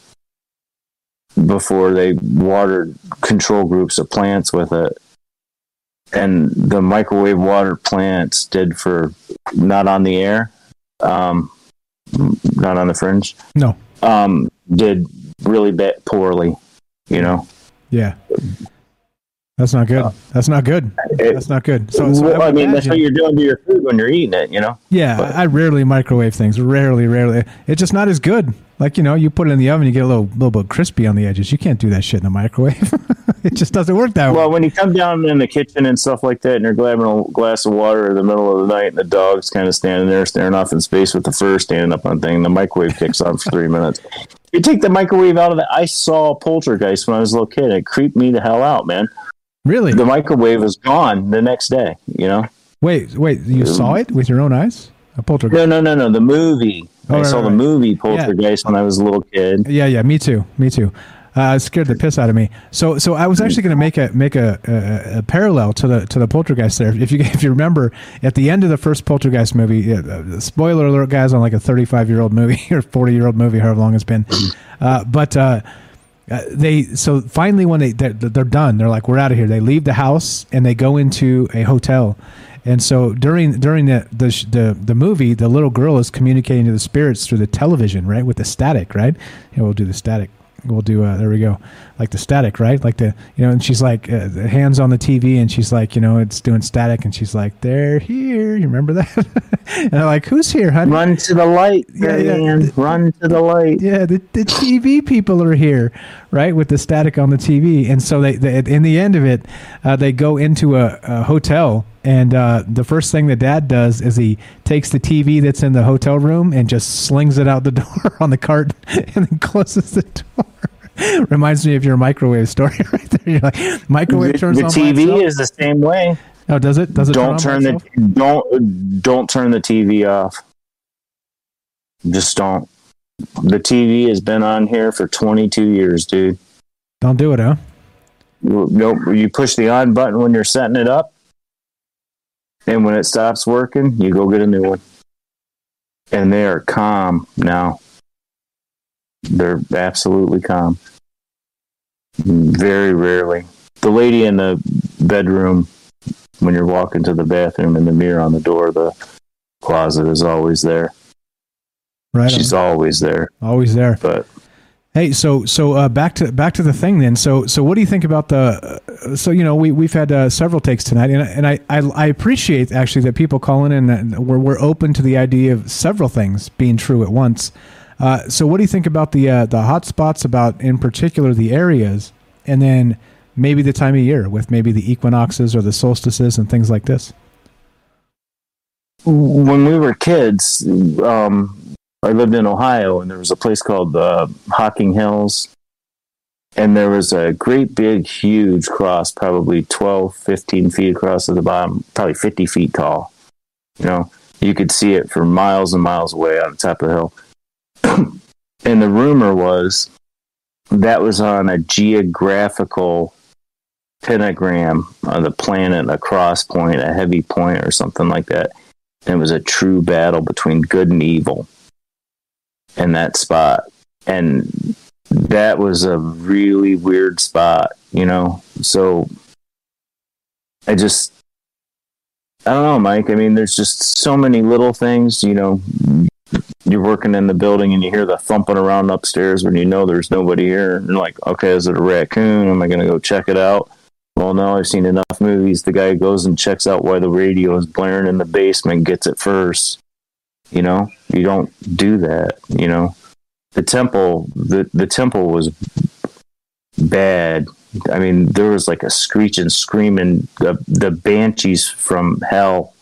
Speaker 14: before they watered control groups of plants with it. And the microwave water plants did for not on the air, um, not on the fringe.
Speaker 8: No.
Speaker 14: Um, did really bad, poorly, you know.
Speaker 8: Yeah. That's not good. Uh, that's not good. That's not good. So, so
Speaker 14: well, I,
Speaker 8: would
Speaker 14: mean, that's what you're doing to your food when you're eating it. You know.
Speaker 8: Yeah,
Speaker 14: But-
Speaker 8: I rarely microwave things. Rarely, rarely. It's just not as good. Like you know, you put it in the oven, you get a little, little bit crispy on the edges. You can't do that shit in the microwave. it just doesn't work that way.
Speaker 14: Well, when you come down in the kitchen and stuff like that, and you're grabbing a glass of water in the middle of the night, and the dog's kind of standing there staring off in space with the fur standing up on thing, the microwave kicks on for three minutes. You take the microwave out of the. I saw Poltergeist when I was a little kid. It creeped me the hell out, man.
Speaker 8: Really?
Speaker 14: The microwave was gone the next day. You know.
Speaker 8: Wait, wait. You saw it with your own eyes? A poltergeist?
Speaker 14: No, no, no, no. The movie.
Speaker 8: Oh,
Speaker 14: I
Speaker 8: right,
Speaker 14: saw
Speaker 8: right,
Speaker 14: the
Speaker 8: right.
Speaker 14: movie Poltergeist when I was a little kid.
Speaker 8: Yeah, yeah. Me too. Me too. Uh, it scared the piss out of me. So, so I was actually going to make a make a, a, a parallel to the to the poltergeist there. If you if you remember, at the end of the first poltergeist movie, uh, uh, spoiler alert, guys, on like a thirty five year old movie or forty year old movie, however long it's been. Uh, but uh, they so finally when they they're, they're done, they're like, we're out of here. They leave the house and they go into a hotel. And so during during the, the the the movie, the little girl is communicating to the spirits through the television, right, with the static, right? We'll do the static. We'll do uh, there we go, like the static, right? Like the you know, and she's like uh, the hands on the TV, and she's like, you know, it's doing static, and she's like, they're here. You remember that? and I'm like, who's here, honey?
Speaker 14: Run to the light,
Speaker 8: Yeah, yeah.
Speaker 14: man. Run to the light.
Speaker 8: Yeah, the, the TV people are here, right, with the static on the TV. And so they, they in the end of it, uh, they go into a, a hotel, and uh, the first thing the dad does is he takes the TV that's in the hotel room and just slings it out the door on the cart, and then closes the door. Reminds me of your microwave story right there. You're like microwave turns
Speaker 14: the
Speaker 8: on. by
Speaker 14: TV is the same way.
Speaker 8: Oh, does it? Does it
Speaker 14: don't
Speaker 8: turn,
Speaker 14: turn the don't don't turn the TV off. Just don't. The TV has been on here for 22 years, dude.
Speaker 8: Don't do it, huh?
Speaker 14: Nope. You push the on button when you're setting it up, and when it stops working, you go get a new one. And they are calm now. They're absolutely calm. Very rarely. The lady in the bedroom, when you're walking to the bathroom, in the mirror on the door, the closet is always there.
Speaker 8: Right.
Speaker 14: She's
Speaker 8: on.
Speaker 14: always there.
Speaker 8: Always there.
Speaker 14: But
Speaker 8: Hey, so so uh, back to back to the thing then. So so what do you think about the? Uh, so you know we we've had uh, several takes tonight, and and I, I I appreciate actually that people calling in that we're we're open to the idea of several things being true at once. Uh, so what do you think about the uh, the hot spots about in particular the areas, and then maybe the time of year with maybe the equinoxes or the solstices and things like this.
Speaker 14: when we were kids, um, I lived in Ohio, and there was a place called uh, Hocking Hills, and there was a great big, huge cross, probably 12, 15 feet across at the bottom, probably 50 feet tall. You know, you could see it for miles and miles away on the top of the hill. and the rumor was that was on a geographical pentagram on the planet, a cross point, a heavy point, or something like that. And it was a true battle between good and evil in that spot. And that was a really weird spot, you know? So I just, I don't know, Mike. I mean, there's just so many little things, you know. You're working in the building and you hear the thumping around upstairs when you know there's nobody here. And like, okay, is it a raccoon? Am I going to go check it out? Well, no, I've seen enough movies. The guy goes and checks out why the radio is blaring in the basement, gets it first. You know, you don't do that. You know, the temple, the the temple was bad. I mean, there was like a screeching, screaming, the the banshees from hell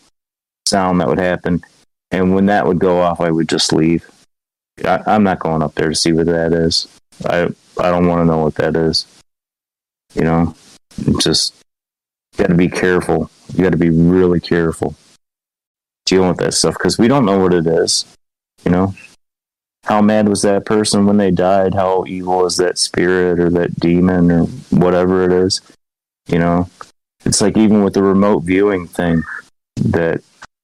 Speaker 14: sound that would happen, and when that would go off, I would just leave. I, I'm not going up there to see what that is. I I don't want to know what that is. You know, just got to be careful. You got to be really careful dealing with that stuff because we don't know what it is. You know, how mad was that person when they died? How evil is that spirit or that demon or whatever it is? You know, it's like even with the remote viewing thing that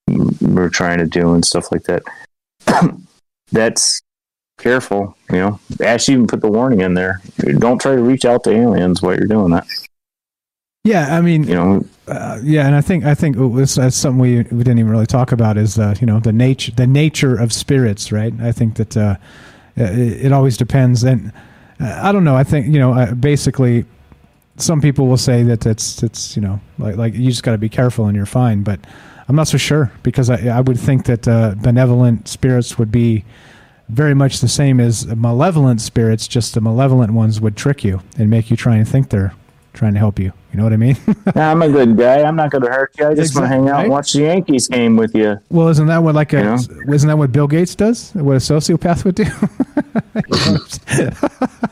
Speaker 14: we're trying to do and stuff like that. That's careful. You know, Ash even put the warning in there. Don't try to reach out to aliens while you're doing that.
Speaker 8: Yeah, I mean,
Speaker 14: you know,
Speaker 8: uh, yeah, and I think I think that's something we, we didn't even really talk about is uh, you know the nature the nature of spirits, right? I think that uh, it, it always depends, and uh, I don't know. I think you know uh, basically some people will say that it's it's you know like like you just got to be careful and you're fine. But I'm not so sure because I I would think that uh, benevolent spirits would be very much the same as malevolent spirits. Just the malevolent ones would trick you and make you try and think they're trying to help you. You know what I mean?
Speaker 14: Nah, I'm a good guy. I'm not going to hurt you. I just want to hang out and watch the Yankees game with you.
Speaker 8: well, isn't that what like a
Speaker 14: You know?
Speaker 8: isn't that what Bill Gates does? What a sociopath would do?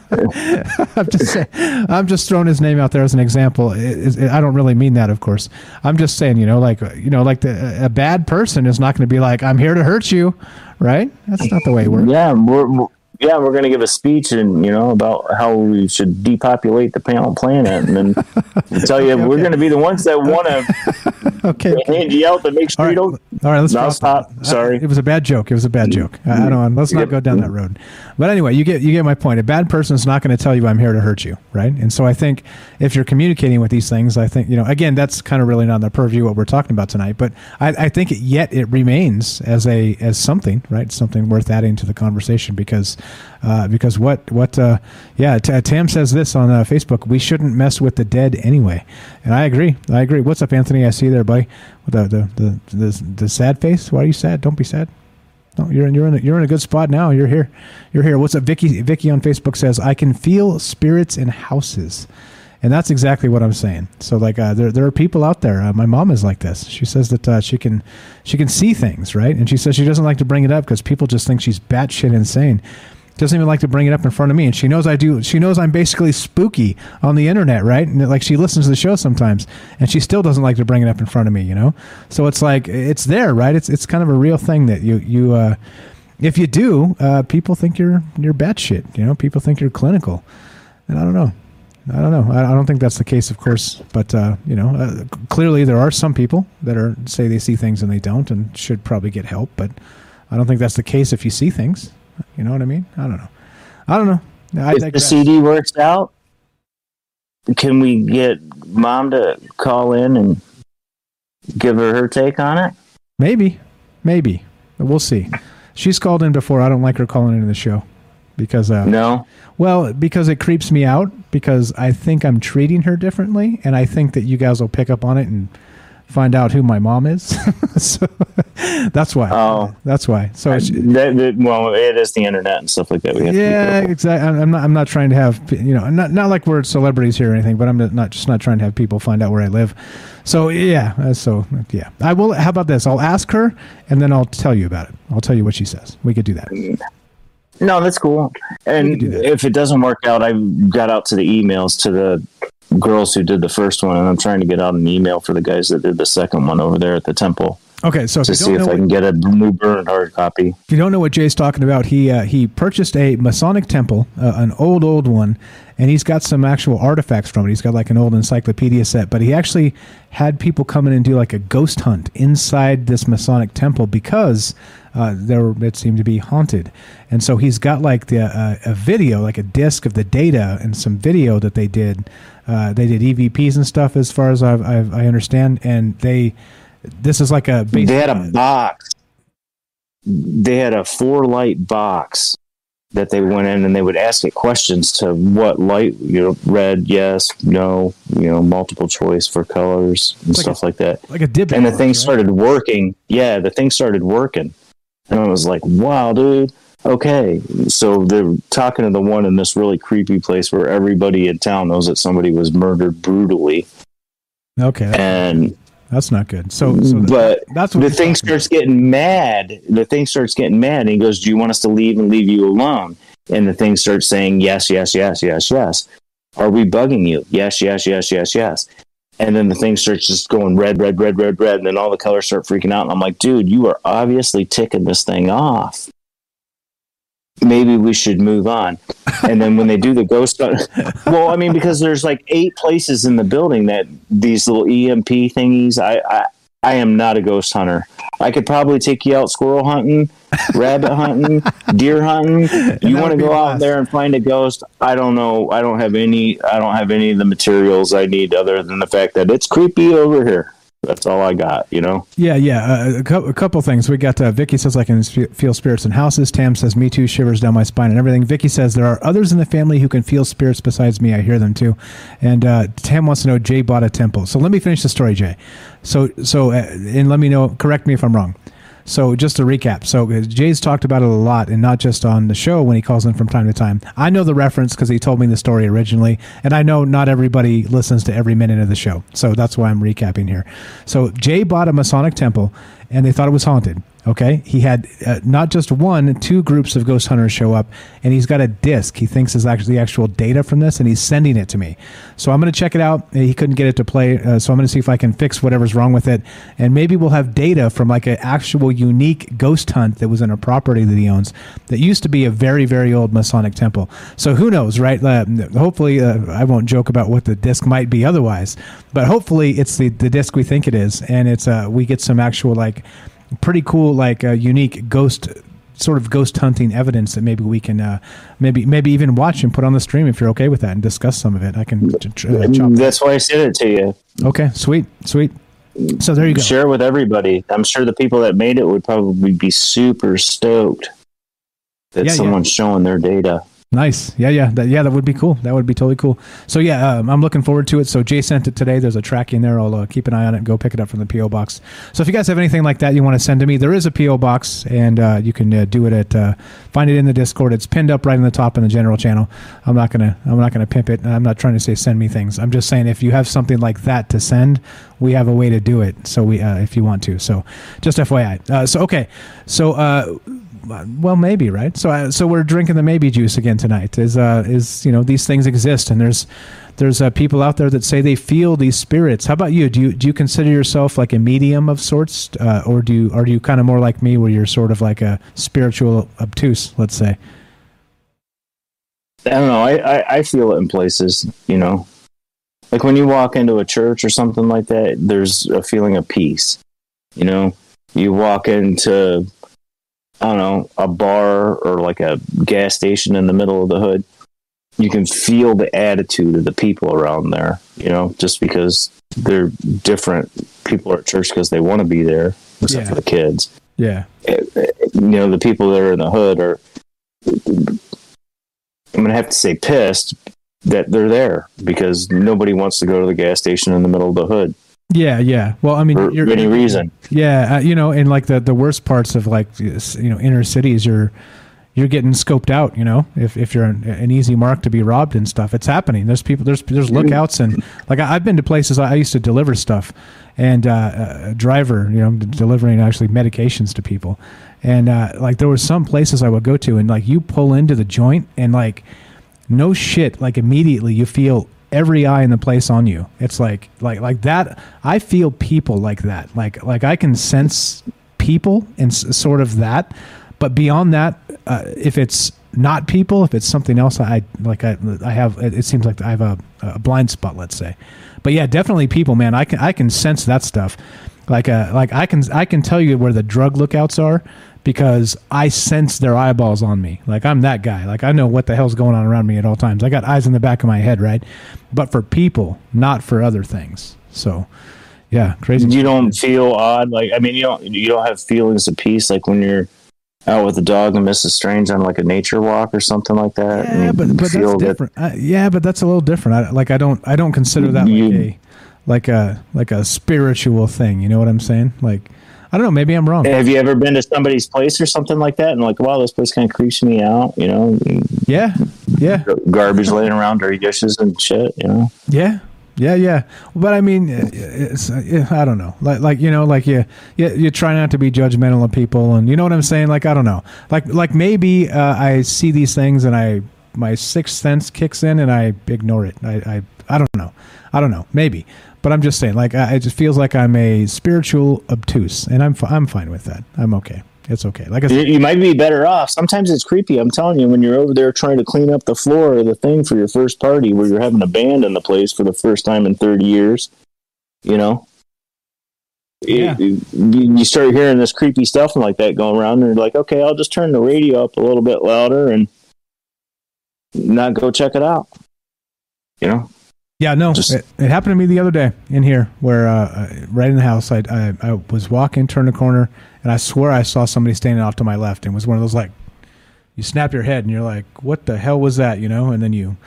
Speaker 8: I'm just saying, I'm just throwing his name out there as an example. It- it- I don't really mean that, of course. I'm just saying, you know, like you know, like the, a bad person is not going to be like, "I'm here to hurt you," right? That's not the way it works.
Speaker 14: Yeah, we're, we're- yeah, we're going to give a speech and you know about how we should depopulate the planet, and then we'll tell you we're going to be the ones that want to
Speaker 8: okay.
Speaker 14: hand you out to make sure you don't.
Speaker 8: All right, let's
Speaker 14: No, stop. Sorry.
Speaker 8: it was a bad joke. It was a bad mm-hmm. joke. I, I don't. Let's not go down that road. But anyway, you get you get my point. A bad person is not going to tell you I'm here to hurt you, right? And so I think if you're communicating with these things, I think you know. Again, that's kind of really not on the purview of what we're talking about tonight. But I, I think it, yet it remains as a as something, right? Something worth adding to the conversation because uh, because what what uh, yeah. T- Tam says this on uh, Facebook. We shouldn't mess with the dead anyway, and I agree. I agree. What's up, Anthony? I see you there, buddy. With the the the the, the sad face. Why are you sad? Don't be sad. No, you're in you're in a, you're in a good spot now. You're here. You're here. What's up, Vicky? Vicky on Facebook says I can feel spirits in houses, and that's exactly what I'm saying. So like uh, there there are people out there. Uh, my mom is like this. She says that uh, she can she can see things, right? And she says she doesn't like to bring it up because people just think she's batshit insane. Doesn't even like to bring it up in front of me, and she knows I do. She knows I'm basically spooky on the internet, right? And like she listens to the show sometimes, and she still doesn't like to bring it up in front of me, you know. So it's like it's there, right? It's it's kind of a real thing that you you uh, if you do, uh, people think you're you're batshit. You know, people think you're clinical, and I don't know. I don't know. I, I don't think that's the case, of course. But uh, you know, uh, clearly there are some people that are say they see things and they don't, and should probably get help. But I don't think that's the case if you see things. You know what I mean? I don't know. I don't know. I
Speaker 14: if the. CD works out, can we get mom to call in and give her her take on it?
Speaker 8: Maybe, maybe we'll see. She's called in before. I don't like her calling into the show because uh,
Speaker 14: no.
Speaker 8: Well, because it creeps me out because I think I'm treating her differently, and I think that you guys will pick up on it and find out who my mom is. so that's why.
Speaker 14: Oh,
Speaker 8: that's why. So it's-
Speaker 14: that, that, well, it is the internet and stuff like that. We have
Speaker 8: yeah, exactly. I'm not. I'm not trying to have you know, not not like we're celebrities here or anything, but I'm not just not trying to have people find out where I live. So yeah, uh, so yeah, I will. How about this? I'll ask her, and then I'll tell you about it. I'll tell you what she says. We could do that.
Speaker 14: No, that's cool. And if it doesn't work out, I got out to the emails to the girls who did the first one, and I'm trying to get out an email for the guys that did the second one over there at the temple.
Speaker 8: Okay, so
Speaker 14: to see if I
Speaker 8: what-
Speaker 14: can get a new burned hard copy.
Speaker 8: If you don't know what Jay's talking about, he uh, he purchased a Masonic temple, uh, an old old one, and he's got some actual artifacts from it. He's got like an old encyclopedia set, but he actually had people come in and do like a ghost hunt inside this Masonic temple because uh, there it seemed to be haunted, and so he's got like the uh, a video, like a disc of the data and some video that they did. Uh, they did EVPs and stuff, as far as I've, I've, I understand, and they. This is like a.
Speaker 14: They had a box. They had a four light box that they went in and they would ask it questions to what light, you know, red, yes, no, you know, multiple choice for colors and
Speaker 8: like
Speaker 14: stuff
Speaker 8: a-
Speaker 14: like that.
Speaker 8: like a dip
Speaker 14: And the thing
Speaker 8: right?
Speaker 14: started working. Yeah, the thing started working. And I was like, wow, dude. Okay. So they're talking to the one in this really creepy place where everybody in town knows that somebody was murdered brutally.
Speaker 8: Okay,
Speaker 14: And
Speaker 8: that's not good. So, so
Speaker 14: but
Speaker 8: that's what
Speaker 14: the thing starts getting mad. The thing starts getting mad, and he goes, "Do you want us to leave and leave you alone?" And the thing starts saying, "Yes, yes, yes, yes, yes." Are we bugging you? Yes, yes, yes, yes, yes. And then the thing starts just going red, red, red, red, red, and then all the colors start freaking out. And I'm like, dude, you are obviously ticking this thing off. Maybe we should move on. And then when they do the ghost, well, I mean, because there's like eight places in the building that these little EMF thingies. I, I, I am not a ghost hunter. I could probably take you out squirrel hunting, rabbit hunting, deer hunting. You want to go out there and find a ghost? I don't know. I don't have any. I don't have any of the materials I need other than the fact that it's creepy over here. That's all I got. You know.
Speaker 8: Yeah, yeah. Uh, a, cou- a couple things. We got uh, Vicky says I can feel spirits in houses. Tam says me too, shivers down my spine and everything. Vicky says there are others in the family who can feel spirits besides me. I hear them too. And uh, Tam wants to know Jay bought a temple. So let me finish the story, Jay. So so uh, and let me know. Correct me if I'm wrong. So just to recap, so uh, Jay's talked about it a lot, and not just on the show when he calls in from time to time. I know the reference because he told me the story originally, and I know not everybody listens to every minute of the show, so that's why I'm recapping here. So Jay bought a Masonic temple, and they thought it was haunted. Okay, he had uh, not just one, two groups of ghost hunters show up, and he's got a disc. He thinks is actually the actual data from this, and he's sending it to me. So I'm going to check it out. He couldn't get it to play, uh, so I'm going to see if I can fix whatever's wrong with it, and maybe we'll have data from like an actual unique ghost hunt that was in a property that he owns that used to be a very very old Masonic temple. So who knows, right? Uh, hopefully, uh, I won't joke about what the disc might be otherwise, but hopefully it's the the disc we think it is, and it's uh, we get some actual like pretty cool, like uh, unique ghost sort of ghost hunting evidence that maybe we can uh, maybe maybe even watch and put on the stream if you're okay with that and discuss some of it. I can uh, chop.
Speaker 14: That's why I said it to you.
Speaker 8: Okay, sweet, sweet. So there you go.
Speaker 14: Share it with everybody. I'm sure the people that made it would probably be super stoked that
Speaker 8: Yeah, yeah.
Speaker 14: someone's showing their data.
Speaker 8: Nice. Yeah, yeah, that, yeah. That would be cool. That would be totally cool. So yeah, um, I'm looking forward to it. So Jay sent it today. There's a tracking there. I'll uh, keep an eye on it. and Go pick it up from the PO box. So if you guys have anything like that you want to send to me, there is a PO box, and uh, you can uh, do it at uh, find it in the Discord. It's pinned up right in the top in the general channel. I'm not gonna I'm not gonna pimp it. I'm not trying to say send me things. I'm just saying if you have something like that to send, we have a way to do it. So we uh, if you want to. So just FYI. Uh, so okay. So. Well, maybe right. So, so we're drinking the maybe juice again tonight. Is uh, is you know these things exist, and there's there's uh, people out there that say they feel these spirits. How about you? Do you do you consider yourself like a medium of sorts, uh, or do you are you kind of more like me, where you're sort of like a spiritual obtuse, let's say?
Speaker 14: I don't know. I, I, I feel it in places, you know. Like when you walk into a church or something like that, there's a feeling of peace. You know, you walk into, I don't know, a bar or like a gas station in the middle of the hood, you can feel the attitude of the people around there, you know, just because they're different. People are at church because they want to be there, except
Speaker 8: Yeah.
Speaker 14: for the kids.
Speaker 8: Yeah.
Speaker 14: You know, the people that are in the hood are, I'm going to have to say pissed that they're there because nobody wants to go to the gas station in the middle of the hood
Speaker 8: Yeah, yeah. Well, I mean,
Speaker 14: for
Speaker 8: you're,
Speaker 14: any reason.
Speaker 8: Yeah, uh, you know, in like the the worst parts of like you know inner cities, you're you're getting scoped out. You know, if if you're an, an easy mark to be robbed and stuff, it's happening. There's people, there's there's lookouts and like I, I've been to places I, I used to deliver stuff, and uh, a driver, you know, delivering actually medications to people, and uh, like there were some places I would go to, and like you pull into the joint and like no shit like immediately you feel every eye in the place on you. It's like like like that i feel people like that. Like like i can sense people and sort of that. But beyond that uh, if it's not people if it's something else i like i, I have it it seems like i have a, a blind spot let's say. But yeah definitely people man. I can i can sense that stuff. Like uh like i can i can tell you where the drug lookouts are because I sense their eyeballs on me. Like I'm that guy. Like I know what the hell's going on around me at all times. I got eyes in the back of my head, right? But for people, not for other things. So, yeah, crazy.
Speaker 14: You don't feel odd, like I mean, you don't you don't have feelings of peace, like when you're out with a dog and Mrs. Strange on like a nature walk or something like that.
Speaker 8: Yeah, but but that's different. Uh, yeah, but that's a little different. I, like I don't I don't consider that like a like a like a spiritual thing. You know what I'm saying? Like I don't know. Maybe I'm wrong.
Speaker 14: Have you ever been to somebody's place or something like that and like, wow, this place kind of creeps me out, you know?
Speaker 8: Yeah, yeah.
Speaker 14: Garbage laying around, dirty dishes and shit, you know?
Speaker 8: Yeah, yeah, yeah. But I mean, it's, I don't know. Like, like you know, like you, you, you try not to be judgmental of people, and you know what I'm saying. Like, I don't know. Like, like maybe uh, I see these things, and I my sixth sense kicks in, and I ignore it. I, I, I don't know. I don't know. Maybe. But I'm just saying, like, I, it just feels like I'm a spiritual obtuse, and I'm, fi- I'm fine with that. I'm okay. It's okay. Like I
Speaker 14: You,
Speaker 8: said,
Speaker 14: you might be better off. Sometimes it's creepy. I'm telling you, when you're over there trying to clean up the floor of the thing for your first party where you're having a band in the place for the first time in 30 years, you know?
Speaker 8: Yeah.
Speaker 14: You, you you start hearing this creepy stuff and like that going around, and you're like, okay, I'll just turn the radio up a little bit louder and not go check it out. You know?
Speaker 8: Yeah, no, it, it happened to me the other day in here, where uh, uh, right in the house, I, I I was walking, turned a corner, and I swear I saw somebody standing off to my left, and it was one of those like, you snap your head and you're like, what the hell was that, you know? And then you,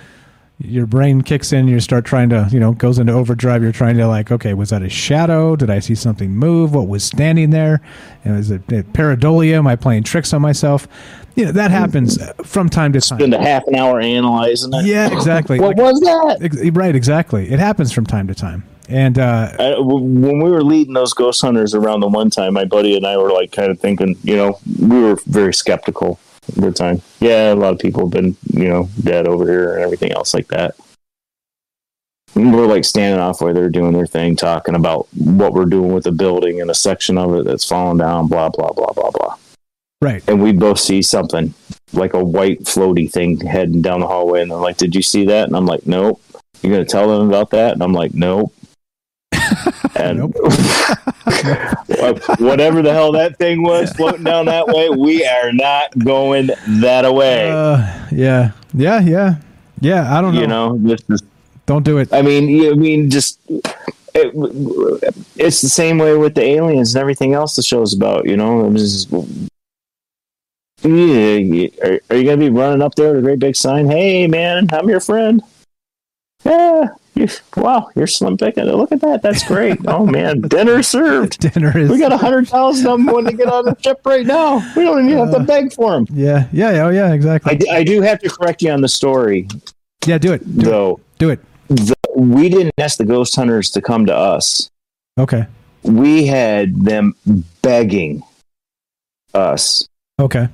Speaker 8: your brain kicks in, you start trying to, you know, goes into overdrive. You're trying to like, okay, was that a shadow? Did I see something move? What was standing there? And was it, it pareidolia? Am I playing tricks on myself? You know, that happens from time to time.
Speaker 14: Spend a half an hour analyzing it.
Speaker 8: Yeah, exactly.
Speaker 14: what was that?
Speaker 8: Ex- right, exactly. It happens from time to time. And uh,
Speaker 14: I, when we were leading those ghost hunters around the one time, my buddy and I were like kind of thinking, you know, we were very skeptical the time. Yeah, a lot of people have been, you know, dead over here and everything else like that. And we're like standing off while they're doing their thing, talking about what we're doing with the building and a section of it that's fallen down, blah, blah, blah, blah, blah.
Speaker 8: Right.
Speaker 14: And we both see something like a white floaty thing heading down the hallway. And they're like, Did you see that? And I'm like, Nope. You're going to tell them about that? And I'm like, Nope. and whatever the hell that thing was floating down that way, we are not going that way.
Speaker 8: uh, yeah, yeah, yeah, yeah. I don't know.
Speaker 14: you know, this is,
Speaker 8: Don't do it.
Speaker 14: I mean, I mean, just it, it's the same way with the aliens and everything else the show's about. You know, it was just, are you gonna be running up there with a great big sign? Hey, man, I'm your friend. Yeah. Wow, you're slim picking. Look at that. That's great. Oh man, dinner served.
Speaker 8: Dinner is.
Speaker 14: We got a hundred thousand of them wanting to get on the ship right now. We don't even have to uh, beg for them.
Speaker 8: Yeah, yeah, yeah, oh, yeah, exactly.
Speaker 14: I, d- I do have to correct you on the story,
Speaker 8: yeah, do it. Do
Speaker 14: though.
Speaker 8: it. Do it.
Speaker 14: The, we didn't ask the ghost hunters to come to us.
Speaker 8: Okay.
Speaker 14: We had them begging us
Speaker 8: Okay.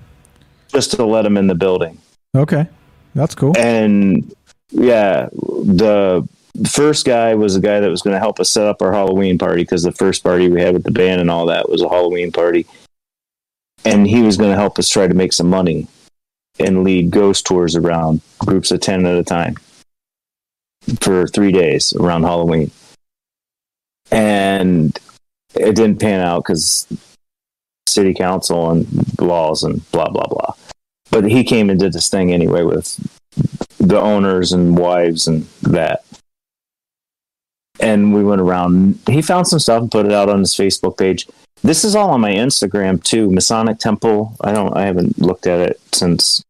Speaker 14: just to let them in the building.
Speaker 8: Okay. That's cool.
Speaker 14: And yeah, the first guy was the guy that was going to help us set up our Halloween party because the first party we had with the band and all that was a Halloween party. And he was going to help us try to make some money and lead ghost tours around groups of 10 at a time for three days around Halloween. And it didn't pan out because city council and laws and blah, blah, blah. But he came and did this thing anyway with the owners and wives and that. And we went around. He found some stuff and put it out on his Facebook page. This is all on my Instagram too. Masonic Temple. I don't. I haven't looked at it since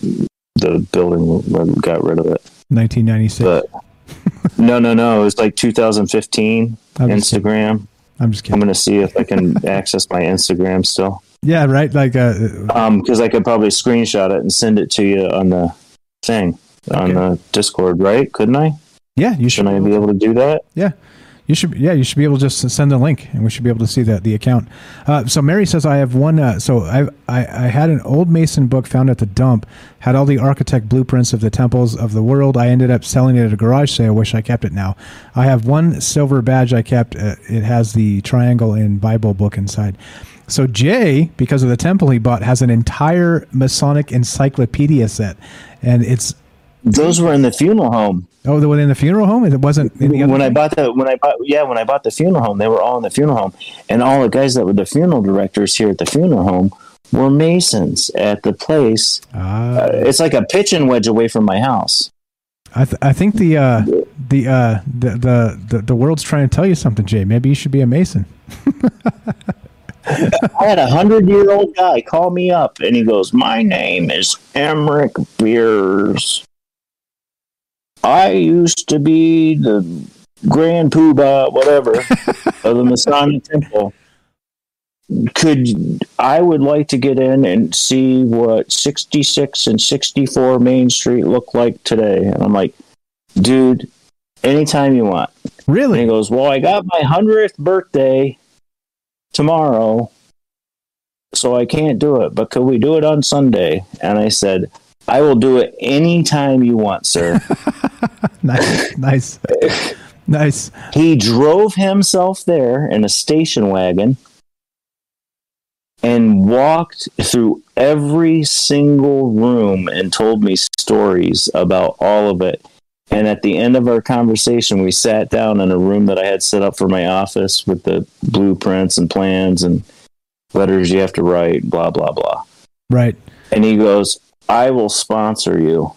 Speaker 14: the building got rid of it.
Speaker 8: 1996.
Speaker 14: But no, no, no. It was like 2015
Speaker 8: I'm just
Speaker 14: Instagram.
Speaker 8: I'm just kidding.
Speaker 14: I'm gonna see if I can access my Instagram still.
Speaker 8: Yeah, right. Like, uh,
Speaker 14: Um, because I could probably screenshot it and send it to you on the thing on the Discord, right? Couldn't I?
Speaker 8: Yeah, you should.
Speaker 14: Shouldn't I be able to do that?
Speaker 8: Yeah. You should, yeah, you should be able to just send a link, and we should be able to see that the account. Uh, so Mary says, I have one. Uh, so I, I I had an old Mason book found at the dump, had all the architect blueprints of the temples of the world. I ended up selling it at a garage sale. Wish I kept it now. I have one silver badge I kept. Uh, it has the triangle and Bible book inside. So Jay, because of the temple he bought, has an entire Masonic encyclopedia set, and it's
Speaker 14: Those were in the funeral home.
Speaker 8: Oh, the one in the funeral home. It wasn't in the other
Speaker 14: when I bought the when I bought yeah when I bought the funeral home, they were all in the funeral home, and all the guys that were the funeral directors here at the funeral home were masons at the place.
Speaker 8: Ah.
Speaker 14: Uh, it's like a pitching wedge away from my house.
Speaker 8: I, th- I think the uh, the, uh, the the the the world's trying to tell you something, Jay. Maybe you should be a mason.
Speaker 14: I had a hundred year old guy call me up, and he goes, "My name is Emmerich Beers. I used to be the Grand Poobah, whatever, of the Masonic Temple. Could I would like to get in and see what sixty six and sixty four Main Street look like today?" And I'm like, "Dude, anytime you want."
Speaker 8: Really?
Speaker 14: And he goes, Well, I got my 100th birthday tomorrow, so I can't do it, but could we do it on Sunday? And I said, I will do it anytime you want, sir.
Speaker 8: nice, nice, nice.
Speaker 14: he drove himself there in a station wagon and walked through every single room and told me stories about all of it. And at the end of our conversation, we sat down in a room that I had set up for my office with the blueprints and plans and letters you have to write, blah, blah, blah.
Speaker 8: Right.
Speaker 14: And he goes, I will sponsor you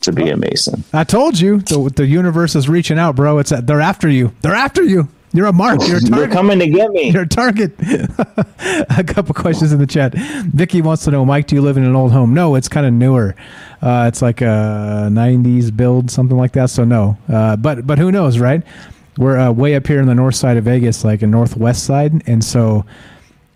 Speaker 14: to be a Mason.
Speaker 8: I told you the the universe is reaching out, bro. It's a, they're after you. They're after you. You're a mark. You're a target.
Speaker 14: They're coming to get me.
Speaker 8: You're a target. a couple questions in the chat. Vicky wants to know, Mike, do you live in an old home? No, it's kind of newer. Uh, it's like a '90s build, something like that. So no, uh, but but who knows, right? We're uh, way up here in the north side of Vegas, like in northwest side, and so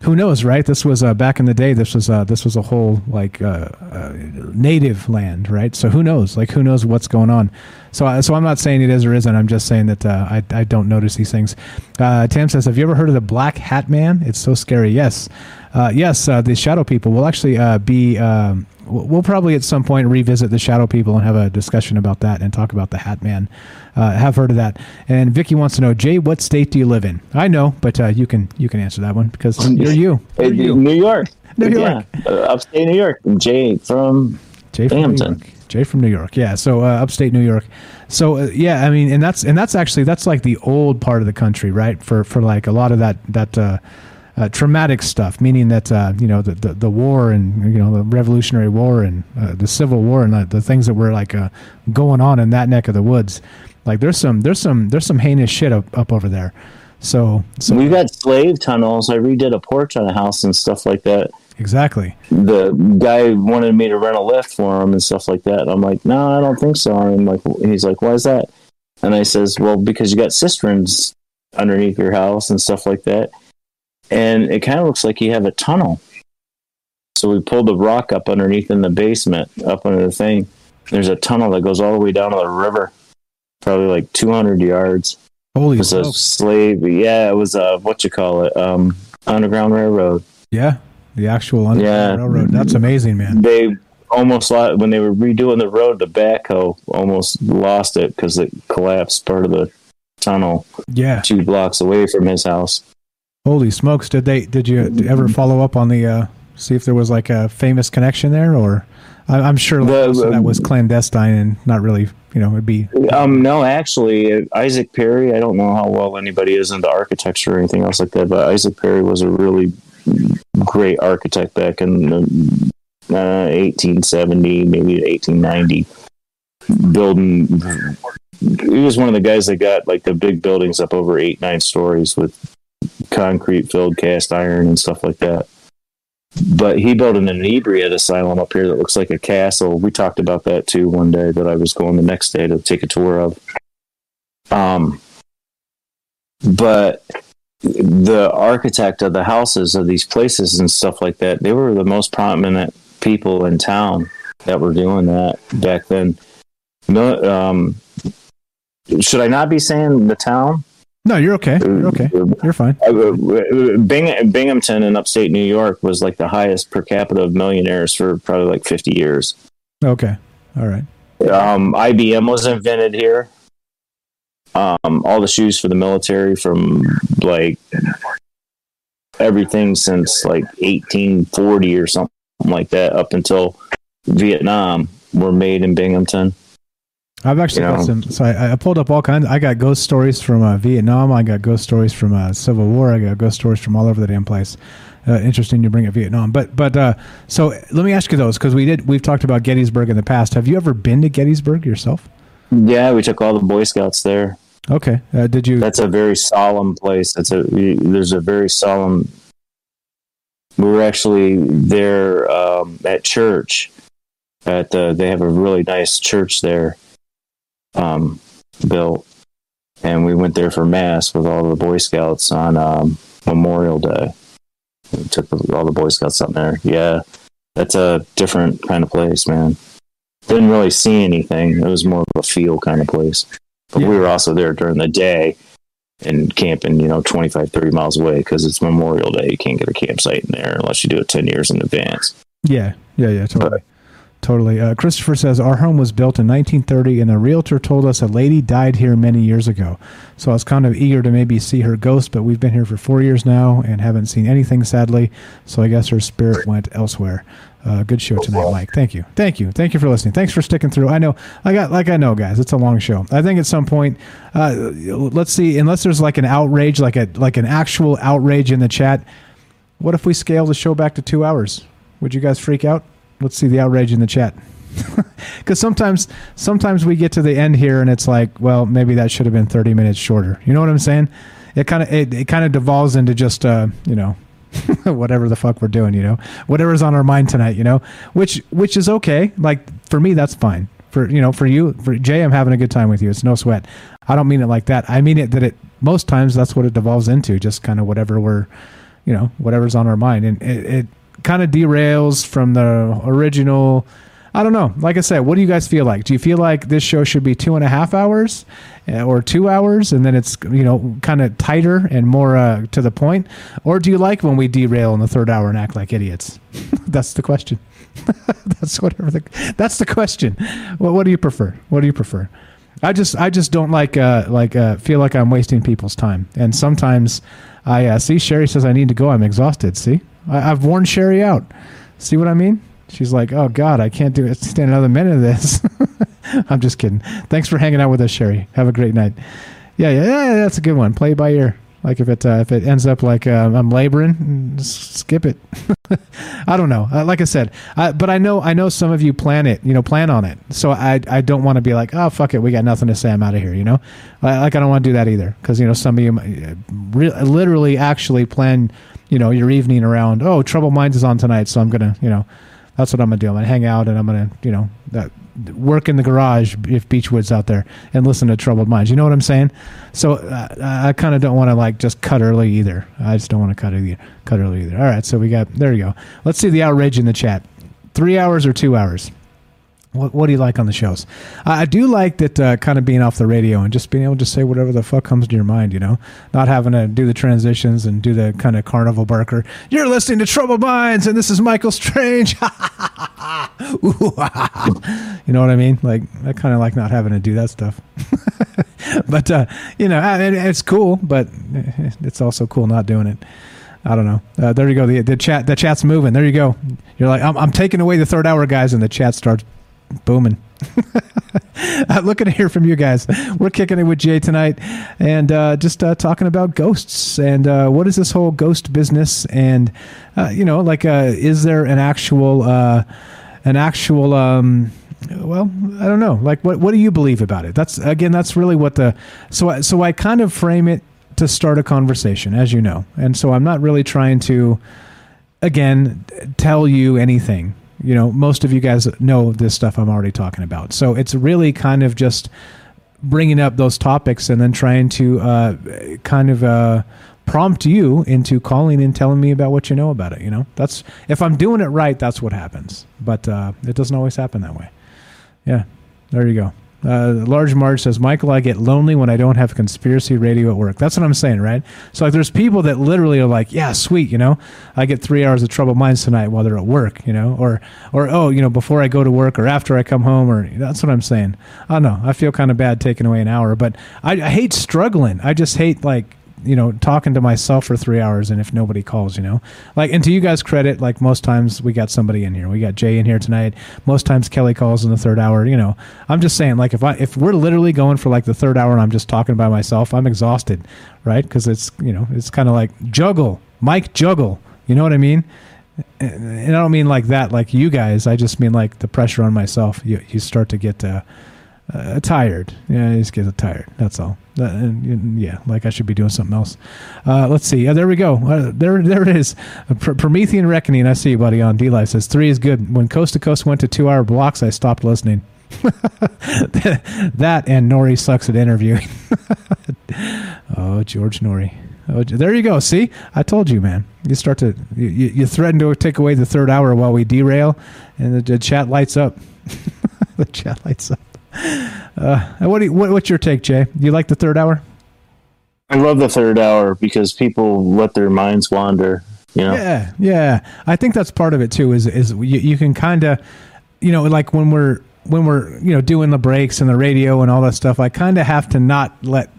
Speaker 8: who knows, right? This was uh, back in the day. This was uh, this was a whole like uh, uh, native land, right? So who knows? Like who knows what's going on? So uh, so I'm not saying it is or isn't. I'm just saying that uh, I I don't notice these things. Tam says, "Have you ever heard of the Black Hat Man? It's so scary." Yes, yes. The Shadow People will actually be. Um, we'll probably at some point revisit the Shadow People and have a discussion about that and talk about the Hat Man. Uh, have heard of that. And Vicky wants to know, Jay, what state do you live in? I know, but uh, you can you can answer that one because you're you. You're you.
Speaker 14: New York.
Speaker 8: New
Speaker 14: Yeah, uh, upstate New York. Jay from
Speaker 8: Jay from New York. Jay from New York. Yeah. So uh, upstate New York. So uh, yeah, I mean, and that's and that's actually that's like the old part of the country, right? For for like a lot of that that. Uh, uh, traumatic stuff, meaning that uh, you know the, the the war and you know the Revolutionary War and uh, the Civil War and the, the things that were like uh, going on in that neck of the woods. Like there's some there's some there's some heinous shit up, up over there. So so
Speaker 14: We've got slave tunnels. I redid a porch on a house and stuff like that.
Speaker 8: exactly.
Speaker 14: The guy wanted me to rent a lift for him and stuff like that. And I'm like, no, I don't think so. And I'm like, he's like, why is that? And I says, well, because you got cisterns underneath your house and stuff like that. And it kind of looks like you have a tunnel. So we pulled the rock up underneath in the basement, up under the thing. There's a tunnel that goes all the way down to the river, probably like 200 yards.
Speaker 8: Holy
Speaker 14: it was a slave. Yeah, it was a what you call it, um, underground railroad.
Speaker 8: Yeah, the actual underground
Speaker 14: Yeah.
Speaker 8: railroad. That's amazing, man.
Speaker 14: They almost lo- when they were redoing the road, the backhoe almost lost it because it collapsed part of the tunnel
Speaker 8: Yeah.
Speaker 14: two blocks away from his house.
Speaker 8: Holy smokes! Did they? Did you ever follow up on the? Uh, see if there was like a famous connection there, or I, I'm sure like,
Speaker 14: The-
Speaker 8: that was clandestine and not really. You know, it'd be
Speaker 14: Um, no, actually, Isaac Perry. I don't know how well anybody is into architecture or anything else like that, but Isaac Perry was a really great architect back in the, uh, 1870, maybe 1890. Building, he was one of the guys that got like the big buildings up over eight, nine stories with concrete filled cast iron and stuff like that. But he built an inebriate asylum up here that looks like a castle. We talked about that too one day that I was going the next day to take a tour of. Um, but the architect of the houses of these places and stuff like that, they were the most prominent people in town that were doing that back then. No, um, should I not be saying the town?
Speaker 8: No. You're okay. You're okay. You're fine.
Speaker 14: Uh, Bing, Binghamton in upstate New York was like the highest per capita of millionaires for probably like 50 years.
Speaker 8: Okay. All right.
Speaker 14: Um, IBM was invented here. Um, all the shoes for the military from like everything since like 1840 or something like that up until Vietnam were made in Binghamton.
Speaker 8: I've actually
Speaker 14: You
Speaker 8: got some. So I, I pulled up all kinds. I got ghost stories from uh, Vietnam. I got ghost stories from uh, Civil War. I got ghost stories from all over the damn place. Uh, interesting you bring up Vietnam, but but uh, so let me ask you those because we did we've talked about Gettysburg in the past. Have you ever been to Gettysburg yourself?
Speaker 14: Yeah, we took all the Boy Scouts there.
Speaker 8: Okay. Uh, did you?
Speaker 14: That's a very solemn place. That's a there's a very solemn. We were actually there um, at church. At the they have a really nice church there, um, built, and we went there for mass with all the Boy Scouts on um, Memorial Day. We took all the Boy Scouts up there. Yeah, that's a different kind of place, man. Didn't really see anything. It was more of a feel kind of place. But we were also there during the day and camping, you know, 25, 30 miles away because it's Memorial Day. You can't get a campsite in there unless you do it 10 years in advance.
Speaker 8: Yeah, yeah, yeah, totally. Totally. Uh, Christopher says our home was built in 1930, and the realtor told us a lady died here many years ago. So I was kind of eager to maybe see her ghost, but we've been here for four years now and haven't seen anything, sadly. So I guess her spirit went elsewhere. Uh, good show tonight, Mike. Thank you, thank you, thank you for listening. Thanks for sticking through. I know, I got like I know, guys. It's a long show. I think at some point, uh, let's see. Unless there's like an outrage, like a like an actual outrage in the chat. What if we scale the show back to two hours? Would you guys freak out? Let's see the outrage in the chat. Because sometimes, sometimes we get to the end here and it's like, well, maybe that should have been thirty minutes shorter. You know what I'm saying? It kind of it, it kind of devolves into just uh, you know, whatever the fuck we're doing. You know, whatever's on our mind tonight. You know, which which is okay. Like for me, that's fine. For you know, for you, for Jay, I'm having a good time with you. It's no sweat. I don't mean it like that. I mean it that it most times that's what it devolves into. Just kind of whatever we're, you know, whatever's on our mind, and it, it kind of derails from the original. I don't know. Like I said, what do you guys feel like? Do you feel like this show should be two and a half hours, uh, or two hours, and then it's you know kind of tighter and more uh, to the point, or do you like when we derail in the third hour and act like idiots? that's the question. that's whatever. The, that's the question. Well, what do you prefer? What do you prefer? I just I just don't like uh, like uh, feel like I'm wasting people's time, and sometimes I uh, see Sherry says I need to go. I'm exhausted. See, I, I've worn Sherry out. See what I mean? She's like, oh God, I can't do it. Stand another minute of this. I'm just kidding. Thanks for hanging out with us, Sherry. Have a great night. Yeah, yeah, yeah that's a good one. Play by ear. Like if it uh, if it ends up like uh, I'm laboring, skip it. I don't know. Uh, like I said, I, but I know I know some of you plan it. You know, plan on it. So I I don't want to be like, oh fuck it, we got nothing to say. I'm out of here. You know, like I don't want to do that either because you know some of you uh, re- literally actually plan you know your evening around. Oh, Troubled Minds is on tonight, so I'm gonna you know that's what I'm gonna do. I'm gonna hang out and I'm gonna you know that work in the garage if Beechwood's out there and listen to Troubled Minds. You know what I'm saying? So uh, I kind of don't want to like just cut early either. I just don't want to cut either, cut early either. All right, so we got there you go. Let's see the outrage in the chat. Three hours or two hours? What, what do you like on the shows? I, I do like that uh, kind of being off the radio and just being able to say whatever the fuck comes to your mind, you know? Not having to do the transitions and do the kind of carnival barker. You're listening to Troubled Minds and this is Michael Strange. you know what I mean? Like, I kind of like not having to do that stuff. but, uh, you know, it, it's cool, but it's also cool not doing it. I don't know. Uh, there you go. The, the chat, the chat's moving. There you go. You're like, I'm, I'm taking away the third hour, guys, and the chat starts booming. uh, looking to hear from you guys. We're kicking it with Jay tonight, and uh, just uh, talking about ghosts and uh, what is this whole ghost business, and uh, you know, like, uh, is there an actual, an actual, um, well, I don't know, like, what what do you believe about it? That's again, that's really what the so so I kind of frame it to start a conversation, as you know, and so I'm not really trying to, again, tell you anything you know, most of you guys know this stuff I'm already talking about. So it's really kind of just bringing up those topics and then trying to uh, kind of uh, prompt you into calling and telling me about what you know about it. You know, that's if I'm doing it right, that's what happens. But uh, it doesn't always happen that way. Yeah, there you go. Uh, Large Marge says, Michael, I get lonely when I don't have conspiracy radio at work. That's what I'm saying, right? So like, there's people that literally are like, yeah, sweet, you know, I get three hours of troubled minds tonight while they're at work, you know, or or oh, you know, before I go to work or after I come home, or that's what I'm saying. I don't know. I feel kind of bad taking away an hour, but I, I hate struggling. I just hate like you know talking to myself for three hours and if nobody calls you know? Like and to you guys credit like most times we got somebody in here. We got jay in here tonight. Most times kelly calls in the third hour you know? I'm just saying like if i if we're literally going for like the third hour and i'm just talking by myself i'm exhausted right? Because it's you know it's kind of like juggle mike juggle you know what i mean? And i don't mean like that like you guys. I just mean like the pressure on myself. You, you start to get uh, uh, tired yeah you just get tired that's all uh, and, yeah, like I should be doing something else. Uh, let's see. Yeah, there we go. Uh, there, there it is. Pr- Promethean Reckoning. I see you, buddy. On DLive says three is good. When Coast to Coast went to two hour blocks, I stopped listening. that and Noory sucks at interviewing. oh, George Noory. Oh, there you go. See, I told you, man. You start to you, you threaten to take away the third hour while we derail, and the, the chat lights up. the chat lights up. Uh, what, do you, what what's your take, Jay? Do you like the third hour?
Speaker 14: I love the third hour because people let their minds wander. You know?
Speaker 8: Yeah, yeah. I think that's part of it too. Is is you, you can kind of, you know, like when we're when we're you know doing the breaks and the radio and all that stuff. I kind of have to not let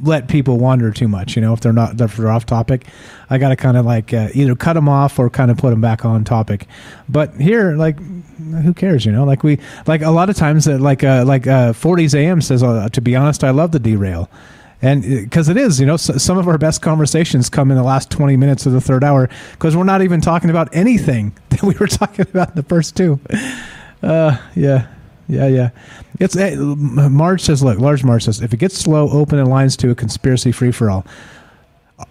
Speaker 8: let people wander too much. You know, if they're not if they're off topic, I got to kind of like uh, either cut them off or kind of put them back on topic. But here, like, who cares? You know, like we like a lot of times that like uh, like uh, 40s AM says. Uh, to be honest, I love the derail. And because uh, it is, you know, some of our best conversations come in the last 20 minutes of the third hour because we're not even talking about anything that we were talking about in the first two. Uh, yeah, yeah, yeah. It's eh, Marge says, look, large Marge says, if it gets slow, open and lines to a conspiracy free for all.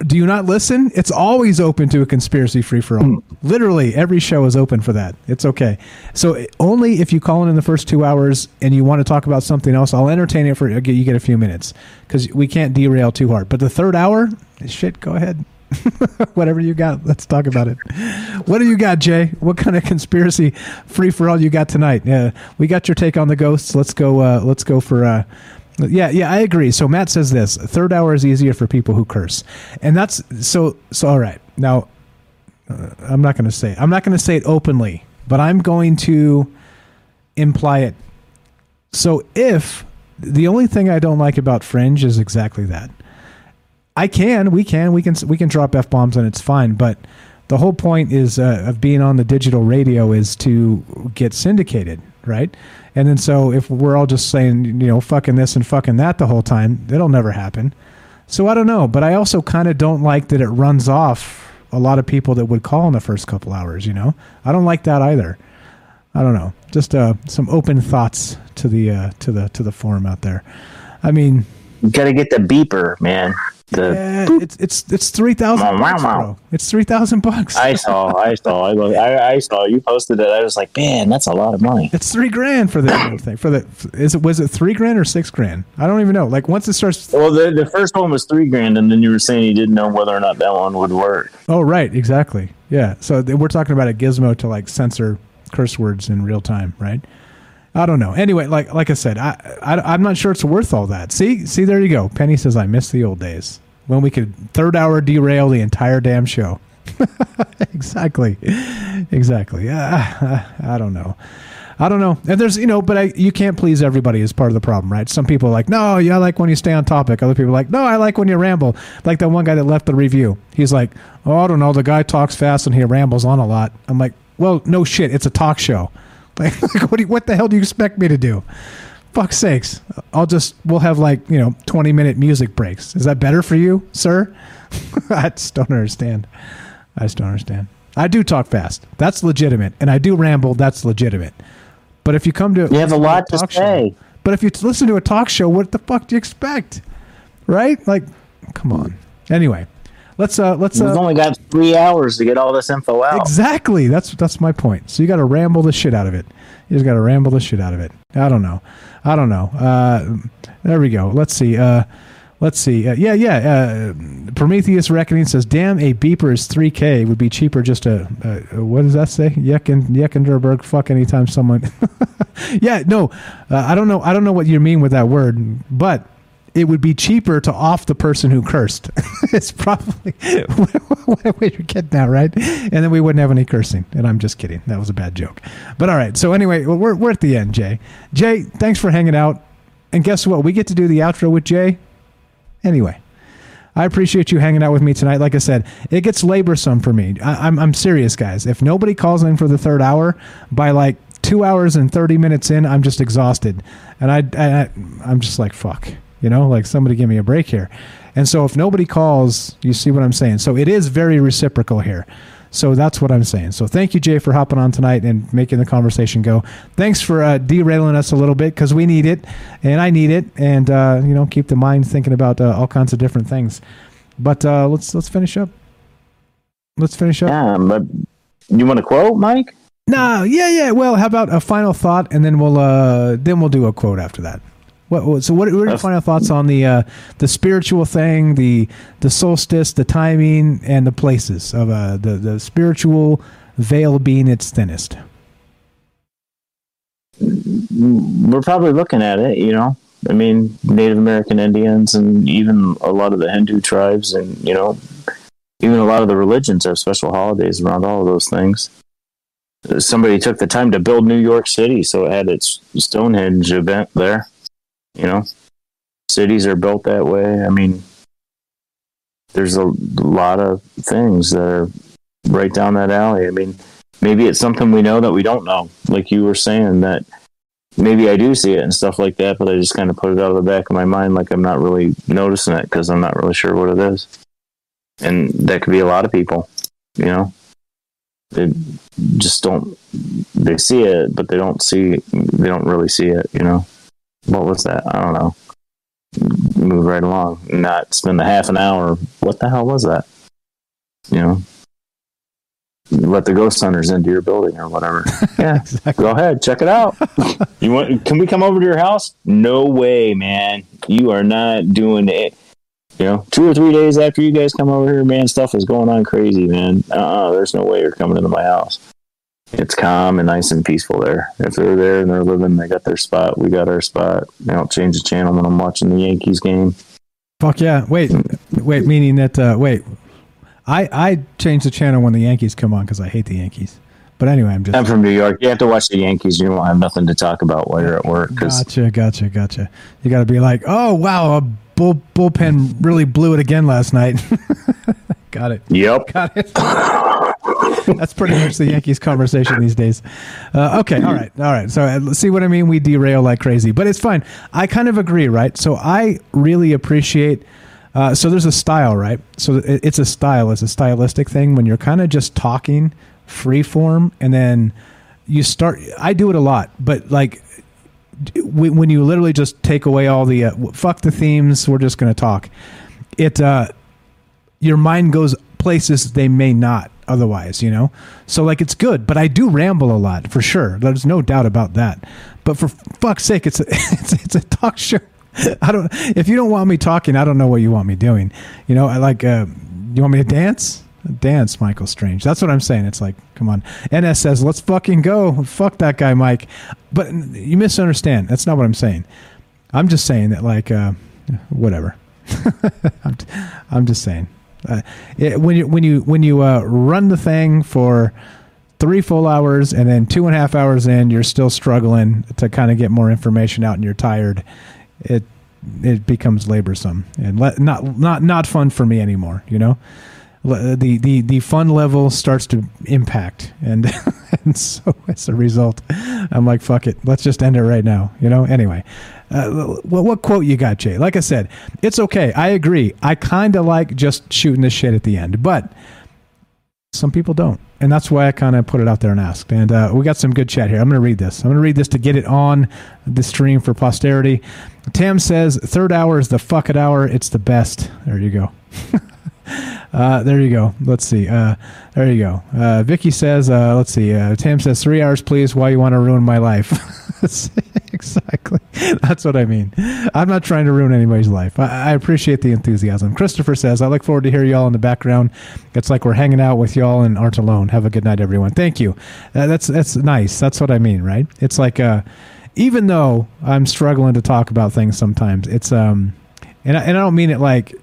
Speaker 8: Do you not listen? It's always open to a conspiracy free for all. Literally, every show is open for that. It's okay. So eh, only if you call in in the first two hours and you want to talk about something else, I'll entertain it for you get a few minutes because we can't derail too hard. But the third hour, shit, go ahead. Whatever you got, let's talk about it. What do you got, Jay? What kind of conspiracy free for all you got tonight? Yeah, we got your take on the ghosts. Let's go. Uh, let's go for. Uh, yeah, yeah, I agree. So Matt says this: third hour is easier for people who curse, and that's so. So all right, now uh, I'm not going to say. I'm not going to say it openly, but I'm going to imply it. So if the only thing I don't like about Fringe is exactly that I can, we can, we can, we can drop f bombs and it's fine. But the whole point is uh, of being on the digital radio is to get syndicated, right? And then so if we're all just saying, you know, fucking this and fucking that the whole time, it'll never happen. So I don't know, but I also kind of don't like that it runs off a lot of people that would call in the first couple hours. You know, I don't like that either. I don't know. Just uh, some open thoughts to the uh, to the to the forum out there. I mean,
Speaker 14: you got to get the beeper, man. The
Speaker 8: yeah, it's it's it's three thousand. It's three thousand bucks.
Speaker 14: I saw, I saw, I, love, I, I saw. You posted it. I was like, man, that's a lot of money.
Speaker 8: It's three grand for the thing. For the is it was it three grand or six grand? I don't even know. Like once it starts.
Speaker 14: Well, the the first one was three grand, and then you were saying you didn't know whether or not that one would work.
Speaker 8: Oh right, exactly. Yeah. So we're talking about a gizmo to like censor curse words in real time, right? I don't know. Anyway, like like I said, I, I am not sure it's worth all that. See, see, there you go. Penny says I miss the old days when we could third hour derail the entire damn show. exactly, exactly. Yeah, I don't know. I don't know. And there's, you know, but I, you can't please everybody is part of the problem, right? Some people are like, no, yeah, I like when you stay on topic. Other people are like, no, I like when you ramble. Like that one guy that left the review. He's like, oh, I don't know. The guy talks fast and he rambles on a lot. I'm like, well, no shit. It's a talk show. Like, what, do you, what the hell do you expect me to do? Fuck's sakes. I'll just, we'll have like, you know, 20 minute music breaks. Is that better for you, sir? I just don't understand. I just don't understand. I do talk fast. That's legitimate. And I do ramble. That's legitimate. But if you come to.
Speaker 14: You have a lot to, to say.
Speaker 8: Show, but if you listen to a talk show, what the fuck do you expect? Right? Like, come on. Anyway. Let's uh let's
Speaker 14: We've
Speaker 8: uh,
Speaker 14: only got three hours to get all this info out.
Speaker 8: Exactly. That's that's my point. So you gotta ramble the shit out of it. You just gotta ramble the shit out of it. I don't know. I don't know. Uh there we go. Let's see. Uh Let's see. Uh, yeah, yeah. Uh, Prometheus Reckoning says, "Damn, a beeper is 3K. Would be cheaper just a, a, a what does that say? Yekin Yeckenderberg. Fuck anytime someone. yeah, no. Uh, I don't know. I don't know what you mean with that word, but it would be cheaper to off the person who cursed. it's probably what you're getting at, right? And then we wouldn't have any cursing. And I'm just kidding. That was a bad joke. But all right. So anyway, we're we're at the end, Jay. Jay, thanks for hanging out. And guess what? We get to do the outro with Jay. Anyway. I appreciate you hanging out with me tonight. Like I said, it gets laborsome for me. I, I'm, I'm serious, guys. If nobody calls in for the third hour, by like two hours and 30 minutes in, I'm just exhausted. And I, I, I'm just like, fuck. You know, like somebody give me a break here. And so if nobody calls, you see what I'm saying. So it is very reciprocal here. So that's what I'm saying. So thank you, Jay, for hopping on tonight and making the conversation go. Thanks for uh, derailing us a little bit because we need it, and I need it, and uh, you know, keep the mind thinking about uh, all kinds of different things. But uh, let's let's finish up. Let's finish up.
Speaker 14: Yeah, but you want to quote, Mike?
Speaker 8: No, yeah, yeah. Well, how about a final thought, and then we'll uh, then we'll do a quote after that. What, so what, what are your final thoughts on the uh, the spiritual thing, the the solstice, the timing, and the places of uh, the the spiritual veil being its thinnest?
Speaker 14: We're probably looking at it, you know. I mean, Native American Indians and even a lot of the Hindu tribes, and you know, even a lot of the religions have special holidays around all of those things. Somebody took the time to build New York City, so it had its Stonehenge event there. You know, cities are built that way. I mean, there's a lot of things that are right down that alley. I mean, maybe it's something we know that we don't know. Like you were saying that maybe I do see it and stuff like that, but I just kind of put it out of the back of my mind like I'm not really noticing it because I'm not really sure what it is. And that could be a lot of people, you know. they just don't. They see it, but they don't see. They don't really see it. You know, what was that? I don't know. Move right along, not spend a half an hour. What the hell was that? You know, let the ghost hunters into your building or whatever. Yeah, exactly. go ahead, check it out. you want? Can we come over to your house? No way, man. You are not doing it. You know, two or three days after you guys come over here, man, stuff is going on crazy, man. Uh, uh there's no way you're coming into my house. It's calm and nice and peaceful there. If they're there and they're living, they got their spot. We got our spot. They don't change the channel when I'm watching the Yankees game.
Speaker 8: Fuck yeah! Wait, wait. Meaning that uh, wait, I I change the channel when the Yankees come on because I hate the Yankees. But anyway, I'm just.
Speaker 14: I'm from New York. You have to watch the Yankees. You don't have nothing to talk about while you're at work.
Speaker 8: Cause gotcha, gotcha, gotcha. You got to be like, oh wow, a bull bullpen really blew it again last night. got it.
Speaker 14: Yep.
Speaker 8: Got it. That's pretty much the Yankees conversation these days. Uh, okay, all right, all right. So uh, see what I mean? We derail like crazy, but it's fine. I kind of agree, right? So I really appreciate. Uh, so there's a style, right? So it, it's a style. It's a stylistic thing when you're kind of just talking free form and then you start i do it a lot but like when you literally just take away all the uh, fuck the themes we're just going to talk it uh your mind goes places they may not otherwise you know so like it's good but i do ramble a lot for sure there's no doubt about that but for fuck's sake it's a it's, it's a talk show i don't if you don't want me talking i don't know what you want me doing you know i like uh you want me to dance dance, Michael Strange. That's what I'm saying. It's like, come on. NS says, let's fucking go. Fuck that guy, Mike. But you misunderstand. That's not what I'm saying. I'm just saying that, like, uh, whatever. I'm, I'm, just saying. Uh, it, when you when you when you uh, run the thing for three full hours and then two and a half hours in, you're still struggling to kind of get more information out, and you're tired. It it becomes laborsome and le- not not not fun for me anymore. You know the the the fun level starts to impact and and so as a result i'm like fuck it let's just end it right now you know anyway uh, what, what quote you got jay like i said it's okay i agree i kind of like just shooting the shit at the end but some people don't and that's why i kind of put it out there and asked and uh, we got some good chat here i'm going to read this i'm going to read this to get it on the stream for posterity tam says third hour is the fuck it hour it's the best there you go Uh, there you go. Let's see. Uh, there you go. Uh, Vicky says, uh, let's see. Uh, Tam says, three hours, please. Why you want to ruin my life? exactly. That's what I mean. I'm not trying to ruin anybody's life. I, I, appreciate the enthusiasm. Christopher says, I look forward to hear y'all in the background. It's like we're hanging out with y'all and aren't alone. Have a good night, everyone. Thank you. Uh, that's that's nice. That's what I mean, right? It's like, even though I'm struggling to talk about things sometimes, it's um, and I, and I don't mean it like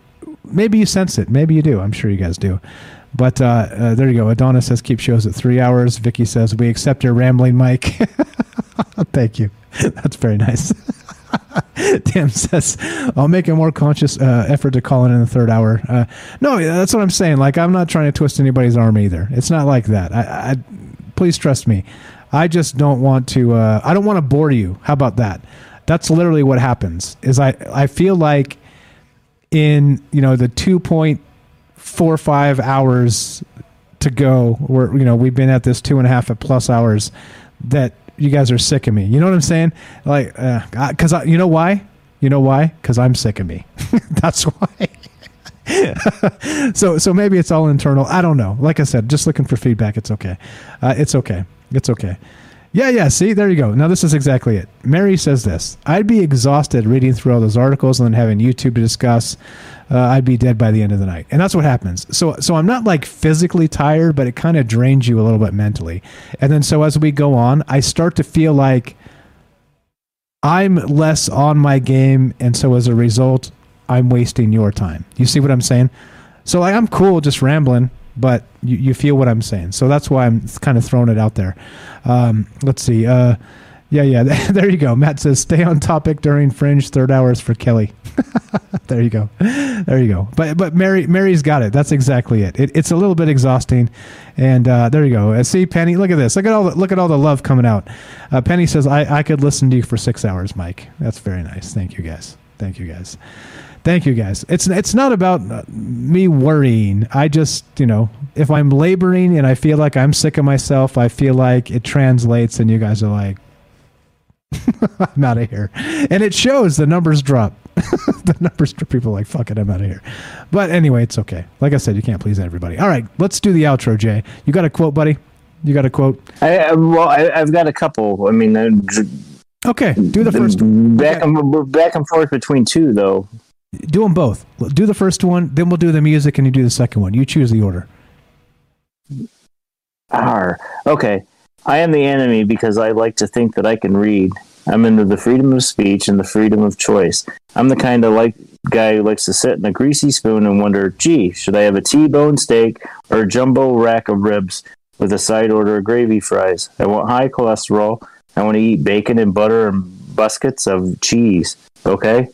Speaker 8: maybe you sense it. Maybe you do. I'm sure you guys do. But uh, uh, there you go. Adonis says keep shows at three hours. Vicky says we accept your rambling, Mike. Thank you. That's very nice. Tim says I'll make a more conscious uh, effort to call in in the third hour. Uh, no, that's what I'm saying. Like I'm not trying to twist anybody's arm either. It's not like that. I, I please trust me. I just don't want to. Uh, I don't want to bore you. How about that? That's literally what happens. Is I I feel like in you know the 2.45 hours to go. Where you know we've been at this two and a half plus hours that you guys are sick of me. You know what i'm saying? Like uh, you know why? You know why? Because i'm sick of me. That's why. So so maybe it's all internal. I don't know. Like i said just looking for feedback it's okay. Uh, it's okay. It's okay yeah, yeah. See, there you go. Now this is exactly it. Mary says this: I'd be exhausted reading through all those articles and then having YouTube to discuss. Uh, I'd be dead by the end of the night, and that's what happens. So, so I'm not like physically tired, but it kind of drains you a little bit mentally. And then, so as we go on, I start to feel like I'm less on my game, and so as a result, I'm wasting your time. You see what I'm saying? So, like, I'm cool just rambling but you, you feel what I'm saying. So that's why I'm kind of throwing it out there. Um, let's see. Uh, yeah, yeah. there you go. Matt says, "Stay on topic during Fringe. Third hours for Kelly." there you go. There you go. But but Mary Mary's got it. That's exactly it. it it's a little bit exhausting, and uh, there you go. Uh, see, Penny, look at this. Look at all the, look at all the love coming out. Uh, Penny says, "I I could listen to you for six hours, Mike." That's very nice. Thank you, guys. Thank you, guys. Thank you, guys. It's it's not about uh, me worrying. I just you know if I'm laboring and I feel like I'm sick of myself, I feel like it translates, and you guys are like, I'm out of here. And it shows the numbers drop. the numbers drop. People are like, fuck it, I'm out of here. But anyway, it's okay. Like I said, you can't please everybody. All right, let's do the outro, Jay. You got a quote, buddy? You got a quote?
Speaker 14: I, I- well, I, I've got a couple. I mean, uh, dr-
Speaker 8: Okay, do the first
Speaker 14: back and back and forth between two though.
Speaker 8: Do them both. Do the first one, then we'll do the music, and you do the second one. You choose the order.
Speaker 14: Arr. Okay. I am the enemy because I like to think that I can read. I'm into the freedom of speech and the freedom of choice. I'm the kind of like guy who likes to sit in a greasy spoon and wonder, gee, should I have a T-bone steak or a jumbo rack of ribs with a side order of gravy fries? I want high cholesterol. I want to eat bacon and butter and buskets of cheese. Okay?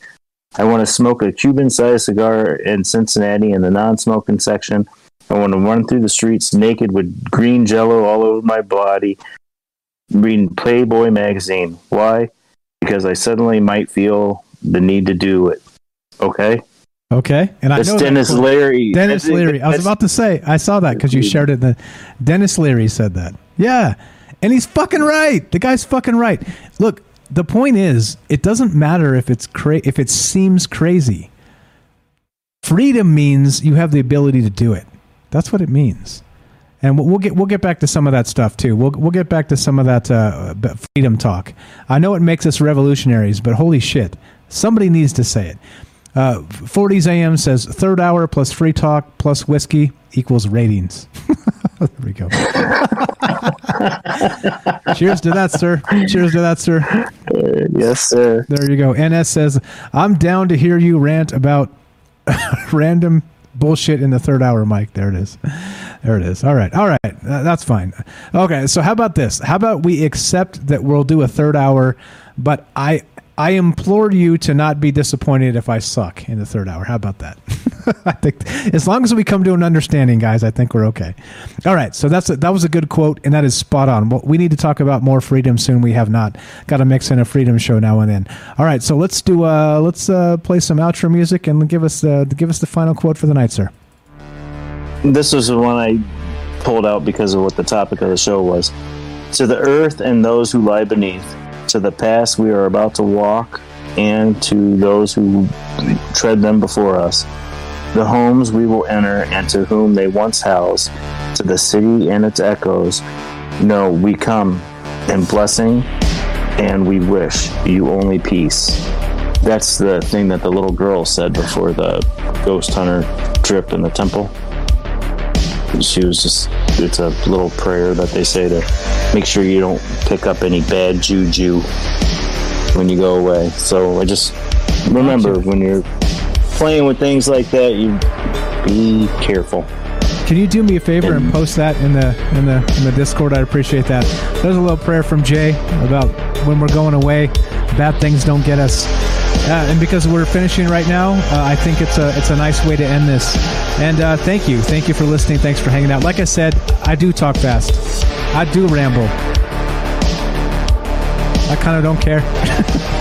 Speaker 14: I want to smoke a Cuban-sized cigar in Cincinnati in the non-smoking section. I want to run through the streets naked with green jello all over my body, reading Playboy magazine. Why? Because I suddenly might feel the need to do it. Okay?
Speaker 8: Okay, and I know
Speaker 14: Denis
Speaker 8: quote.
Speaker 14: Leary.
Speaker 8: Denis
Speaker 14: That's-
Speaker 8: Leary. I was about to say. I saw that because you shared it. The Denis Leary said that. Yeah, and he's fucking right. The guy's fucking right. Look, the point is, it doesn't matter if it's cra- if it seems crazy. Freedom means you have the ability to do it. That's what it means. And we'll, get we'll get back to some of that stuff too. We'll we'll get back to some of that uh, freedom talk. I know it makes us revolutionaries, but holy shit, somebody needs to say it. Uh, 40s AM says third hour plus free talk plus whiskey equals ratings. there we go. Cheers to that, sir. Cheers to that, sir.
Speaker 14: yes, sir.
Speaker 8: There you go. NS says, I'm down to hear you rant about random bullshit in the third hour, Mike. There it is. There it is. All right. All right. Uh, that's fine. Okay. So how about this? How about we accept that we'll do a third hour, but I I implore you to not be disappointed if I suck in the third hour. How about that? I think as long as we come to an understanding, guys, I think we're okay. All right, so that's a, that was a good quote, and that is spot on. Well, we need to talk about more freedom soon. We have not got to mix in a freedom show now and then. All right, so let's do uh, let's uh, play some outro music and give us uh, give us the final quote for the night, sir.
Speaker 14: This was the one I pulled out because of what the topic of the show was. To the earth and those who lie beneath, to the paths we are about to walk, and to those who tread them before us, the homes we will enter and to whom they once housed, to the city and its echoes. No, we come in blessing, and we wish you only peace. That's the thing that the little girl said before the ghost hunter trip in the temple she was just it's a little prayer that they say to make sure you don't pick up any bad juju when you go away so i just remember when you're playing with things like that you be careful
Speaker 8: Can you do me a favor and post that in the in the in the Discord? I'd appreciate that. There's a little prayer from Jay about when we're going away, bad things don't get us. Uh, and because we're finishing right now, uh, I think it's a it's a nice way to end this. And uh, thank you, thank you for listening. Thanks for hanging out. Like I said, I do talk fast. I do ramble. I kind of don't care.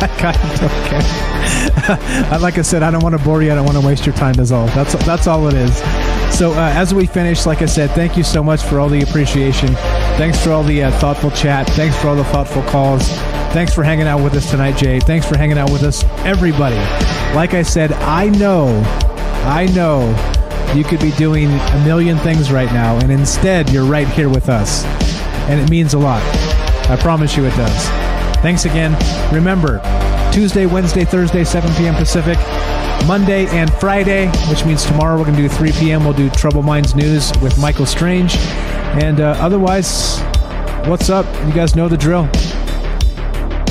Speaker 8: I kind of don't care. Like I said, I don't want to bore you. I don't want to waste your time. That's all. That's that's all it is. So uh, as we finish, like I said, thank you so much for all the appreciation. Thanks for all the uh, thoughtful chat. Thanks for all the thoughtful calls. Thanks for hanging out with us tonight, Jay. Thanks for hanging out with us, everybody. Like I said, I know, I know you could be doing a million things right now, and instead you're right here with us. And it means a lot. I promise you it does. Thanks again. Remember, Tuesday, Wednesday, Thursday, 7 p.m. Pacific. Monday and Friday, which means tomorrow we're going to do 3 p.m. We'll do Troubled Minds News with Michael Strange. And uh, otherwise, what's up? You guys know the drill.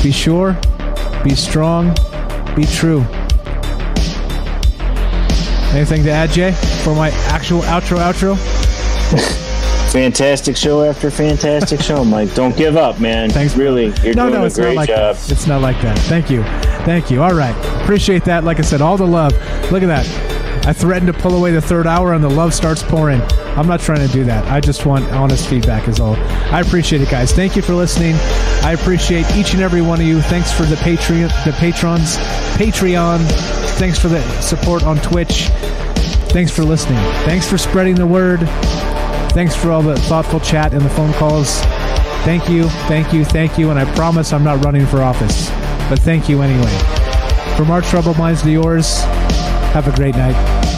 Speaker 8: Be sure, be strong, be true. Anything to add, Jay, for my actual outro outro?
Speaker 14: fantastic show after fantastic show mike don't give up man thanks really you're
Speaker 8: no,
Speaker 14: doing
Speaker 8: no,
Speaker 14: a great
Speaker 8: not like
Speaker 14: job
Speaker 8: that. It's not like that. Thank you. Thank you. All right. Appreciate that. Like I said, all the love. Look at that. I threatened to pull away the third hour and the love starts pouring. I'm not trying to do that. I just want honest feedback is all. I appreciate it, guys. Thank you for listening. I appreciate each and every one of you. Thanks for the Patreon the patrons. Patreon. Thanks for the support on Twitch. Thanks for listening. Thanks for spreading the word. Thanks for all the thoughtful chat and the phone calls. Thank you, thank you, thank you. And I promise I'm not running for office, but thank you anyway. From our troubled minds to yours, have a great night.